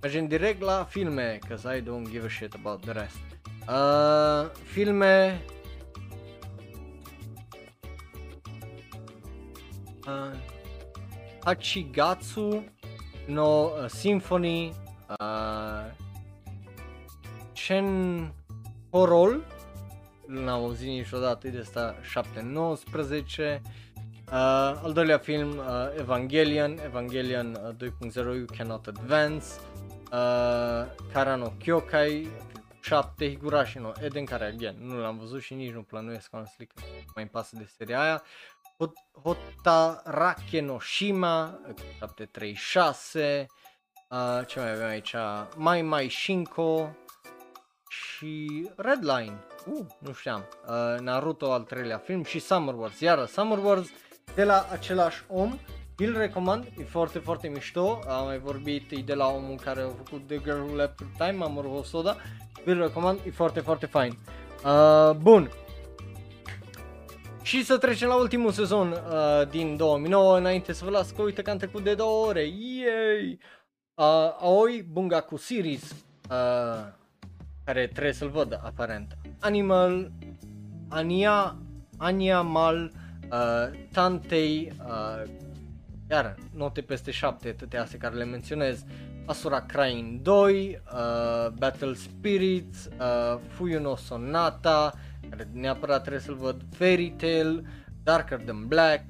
Mergem direct la filme, cause I don't give a shit about the rest. Uh, filme... Uh, Hachigatsu no uh, Symphony uh, Chen Horol. N-am auzit niciodată de asta 7-19 Uh, al doilea film, uh, Evangelion, Evangelion uh, 2.0, You Cannot Advance, uh, Karano Kyokai, 7, Higurashi no Eden, care, again, nu l-am văzut și nici nu planuiesc, honestly, că mai îmi pasă de seria aia. Hot- Hotarake no Shima, 736, uh, ce mai avem aici, Mai Mai Shinko și Redline, uh, nu știam, uh, Naruto al treilea film și Summer Wars, iară Summer Wars de la același om, îl recomand, e foarte, foarte mișto, am mai vorbit, e de la omul care a făcut The Girl Who Left Time, Mamoru Hosoda, îl recomand, e foarte, foarte fain. Uh, bun, și să trecem la ultimul sezon uh, din 2009, înainte să vă las că uite că am trecut de două ore, yay! Uh, Aoi Bungaku Series, uh, care trebuie să-l văd aparent. Animal, Ania, Animal uh, Tantei, uh, iar note peste 7, toate astea care le menționez, Asura Crying 2, uh, Battle Spirits, uh, Fuyuno Sonata, care neapărat trebuie să-l văd, Fairy Tail, Darker Than Black,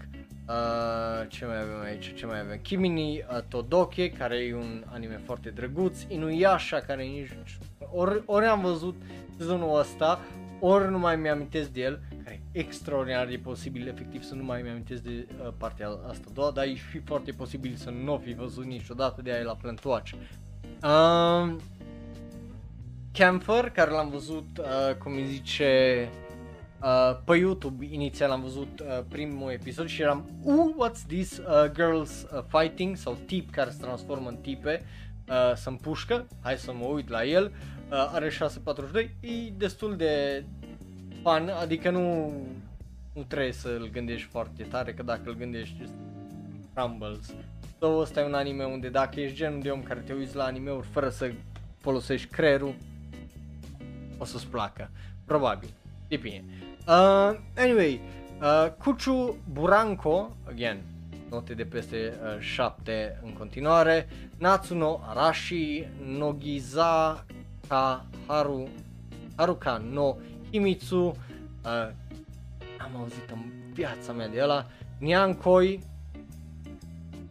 Uh, ce mai avem aici? Ce mai avem? Kimini uh, Todoke, care e un anime foarte drăguț, Inuyasha, care nici... Ori, ori am văzut sezonul ăsta, ori nu mai mi-amintesc de el, care e extraordinar de posibil, efectiv să nu mai mi-amintesc de uh, partea asta a doua, dar e și foarte posibil să nu fi văzut niciodată de aia la Plant Watch. Uh, Camphor, care l-am văzut, uh, cum îi zice, Uh, pe YouTube inițial am văzut uh, primul episod și eram uh, what's this uh, girls uh, fighting? sau tip care se transformă în tipe uh, să pușcă, hai să mă uit la el, uh, are 642, e destul de fun, adică nu, nu trebuie să-l gândești foarte tare, că dacă îl gândești just crumbles. So, ăsta e un anime unde dacă ești genul de om care te uiți la anime-uri fără să folosești creierul, o să-ți placă. Probabil. Depinde. Uh, anyway, uh, Kuchu Buranko, again, note de peste uh, 7 în continuare, Natsuno Arashi, Nogiza Ka Haru, Haruka no Himitsu, uh, am auzit în viața mea de ăla, Nyankoi,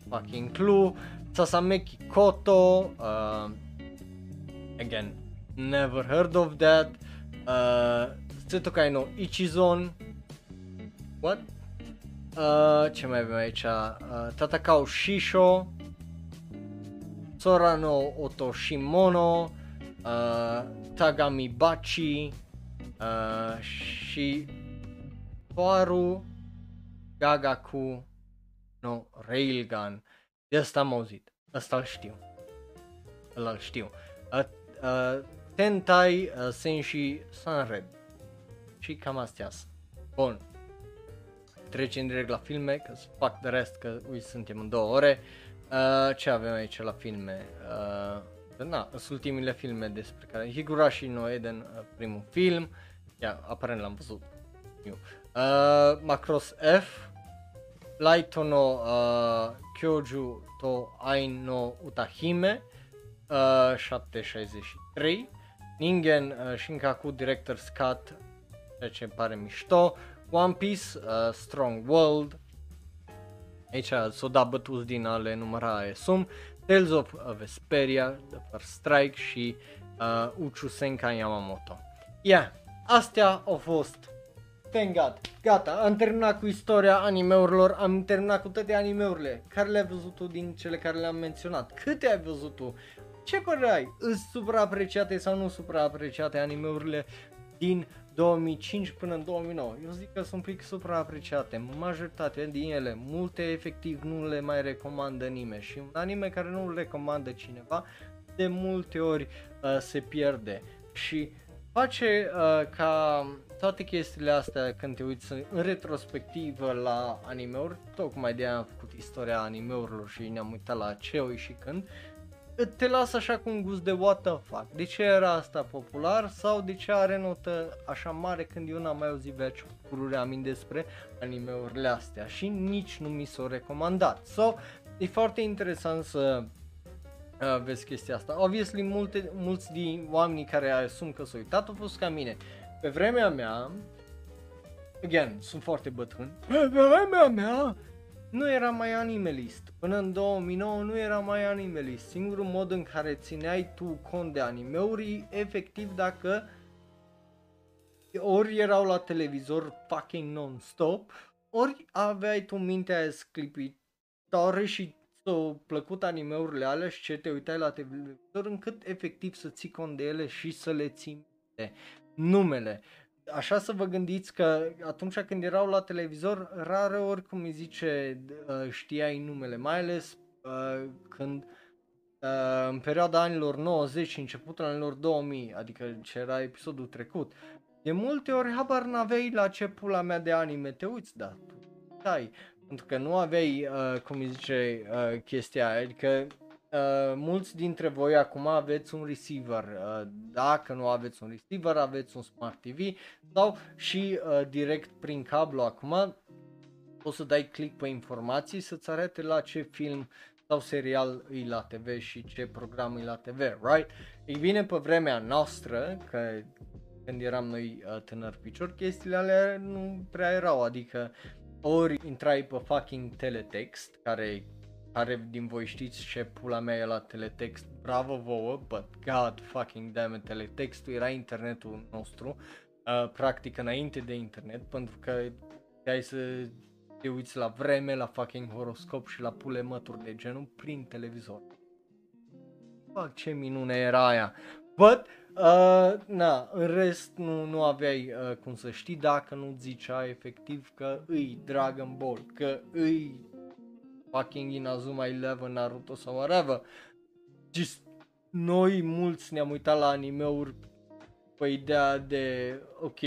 fucking Clue, Sasameki Koto, uh, again, never heard of that, uh, Setsukai no Ichizon. What? Uh, ce mai avem aici? Uh, Tatakao Shisho. Sora no Otoshimono. Uh, Tagami Bachi. Uh, și Toaru Gagaku no Railgun. De asta am auzit. Asta îl știu. Îl știu. Uh, uh, Tentai uh, Senshi Sunred. Și cam astea Bun. Trecem direct la filme, că fac de rest, că uite, suntem în două ore. Uh, ce avem aici la filme? Uh, na, sunt ultimile filme despre care... Higurashi no Eden, uh, primul film. Ia, aparent l-am văzut. Eu. Uh, Macross F. Laito no uh, Kyoju to Ain no Utahime. Uh, 763. Ningen uh, Shinkaku Director's Cut ceea ce îmi pare mișto. One Piece, uh, Strong World, aici s-o da bătuți din ale număra sum, Tales of Vesperia, The First Strike și uh, Uchu Senkai Yamamoto. Yeah, astea au fost Thank God. Gata, am terminat cu istoria animeurilor, am terminat cu toate animeurile. Care le-ai văzut tu din cele care le-am menționat? Câte ai văzut tu? Ce părere ai? Îți supraapreciate sau nu supraapreciate animeurile din 2005 până în 2009. Eu zic că sunt un pic supraapreciate, majoritatea din ele, multe efectiv nu le mai recomandă nimeni și un anime care nu îl recomandă cineva, de multe ori uh, se pierde și face uh, ca toate chestiile astea când te uiți în retrospectivă la animeuri, tocmai de am făcut istoria animeurilor și ne-am uitat la ce și când, uh, te lasă așa cu un gust de what the fuck. De ce era asta popular sau de ce are notă așa mare când eu n-am mai auzit veci lucruri amin despre animeurile astea și nici nu mi s-au recomandat. So, e foarte interesant să uh, vezi chestia asta. Obviously, multe, mulți din oamenii care asum că s-au uitat au fost ca mine. Pe vremea mea, again, sunt foarte bătrân, pe vremea mea, nu era mai animalist. Până în 2009 nu era mai animalist. Singurul mod în care țineai tu cont de animeuri, efectiv dacă ori erau la televizor fucking non-stop, ori aveai tu mintea aia sclipitoare și s-au plăcut animeurile alea și ce te uitai la televizor încât efectiv să ții cont de ele și să le ții numele așa să vă gândiți că atunci când erau la televizor, rare ori, cum îi zice, uh, știai numele, mai ales uh, când uh, în perioada anilor 90 și începutul anilor 2000, adică ce era episodul trecut, de multe ori habar n-aveai la ce pula mea de anime te uiți, da, stai, pentru că nu aveai, uh, cum îi zice, uh, chestia aia, adică Uh, mulți dintre voi acum aveți un receiver, uh, dacă nu aveți un receiver, aveți un Smart TV sau și uh, direct prin cablu acum poți să dai click pe informații să-ți arate la ce film sau serial îi la TV și ce program îi la TV, right? Ei bine, pe vremea noastră, că când eram noi uh, tânări picior, chestiile alea nu prea erau, adică ori intrai pe fucking teletext, care care din voi știți ce pula mea e la teletext, bravo vouă, but god fucking damn it, teletextul era internetul nostru, uh, practic înainte de internet, pentru că ai să te uiți la vreme, la fucking horoscop și la pule mături de genul prin televizor. Fuck, ce minune era aia. But, uh, na, în rest nu, nu aveai uh, cum să știi dacă nu zicea efectiv că îi Dragon Ball, că îi fucking Inazuma Eleven, Naruto sau whatever. Just, noi mulți ne-am uitat la animeuri pe ideea de, ok,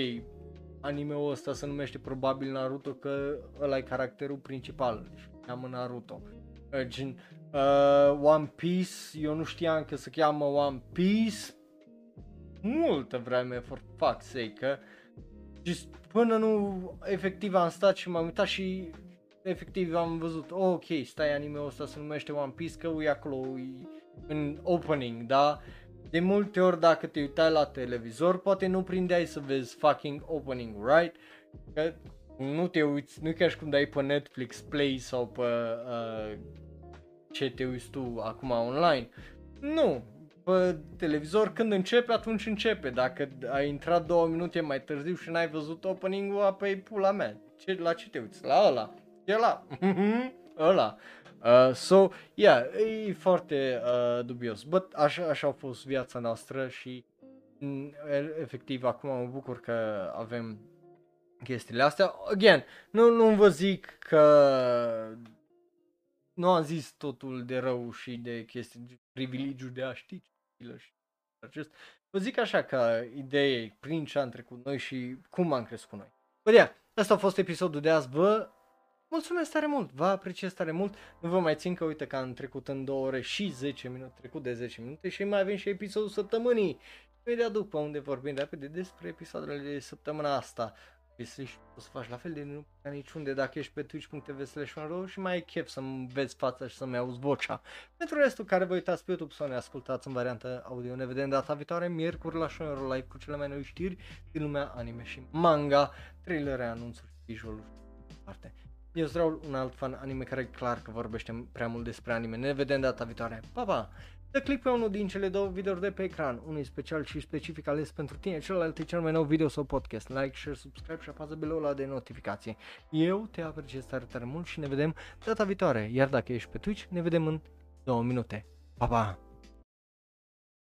animeul ăsta se numește probabil Naruto că ăla e caracterul principal, deci cheamă Naruto. Uh, gen, uh, One Piece, eu nu știam că se cheamă One Piece multă vreme, for fuck's sake, că just, până nu efectiv am stat și m-am uitat și efectiv am văzut, oh, ok, stai anime-ul ăsta se numește One Piece că e acolo e în opening, da? De multe ori dacă te uitai la televizor, poate nu prindeai să vezi fucking opening, right? Că nu te uiți, nu e ca și cum dai pe Netflix Play sau pe uh, ce te uiți tu acum online. Nu, pe televizor când începe, atunci începe. Dacă ai intrat două minute mai târziu și n-ai văzut opening-ul, apoi pula mea. Ce, la ce te uiți? La ăla. E ăla. <laughs> ăla. Uh, so, yeah, e foarte uh, dubios. But așa, așa a fost viața noastră și mm, efectiv acum mă bucur că avem chestiile astea. Again, nu, nu vă zic că nu am zis totul de rău și de chestii, de privilegiu de a ști și acest. Vă zic așa că idee prin ce am trecut noi și cum am crescut noi. Bă, yeah, asta a fost episodul de azi. Vă mulțumesc tare mult, vă apreciez tare mult. Nu vă mai țin că uite că am trecut în 2 ore și 10 minute, trecut de 10 minute și mai avem și episodul săptămânii. Imediat după unde vorbim repede despre episoadele de săptămâna asta. Obviously, și o să faci la fel de nu ca niciunde dacă ești pe twitch.tv slash și mai e chef să-mi vezi fața și să-mi auzi vocea. Pentru restul care vă uitați pe YouTube sau ne ascultați în variantă audio, ne vedem data viitoare, miercuri la Shonero Live cu cele mai noi știri din lumea anime și manga, trailere, anunțuri, visual parte. Eu sunt un alt fan anime care e clar că vorbește prea mult despre anime. Ne vedem data viitoare. Pa, pa! Dă click pe unul din cele două videouri de pe ecran, unul special și specific ales pentru tine, celălalt e cel mai nou video sau podcast. Like, share, subscribe și apasă belul ăla de notificație. Eu te apreciez tare, tare mult și ne vedem data viitoare, iar dacă ești pe Twitch, ne vedem în două minute. Pa, pa!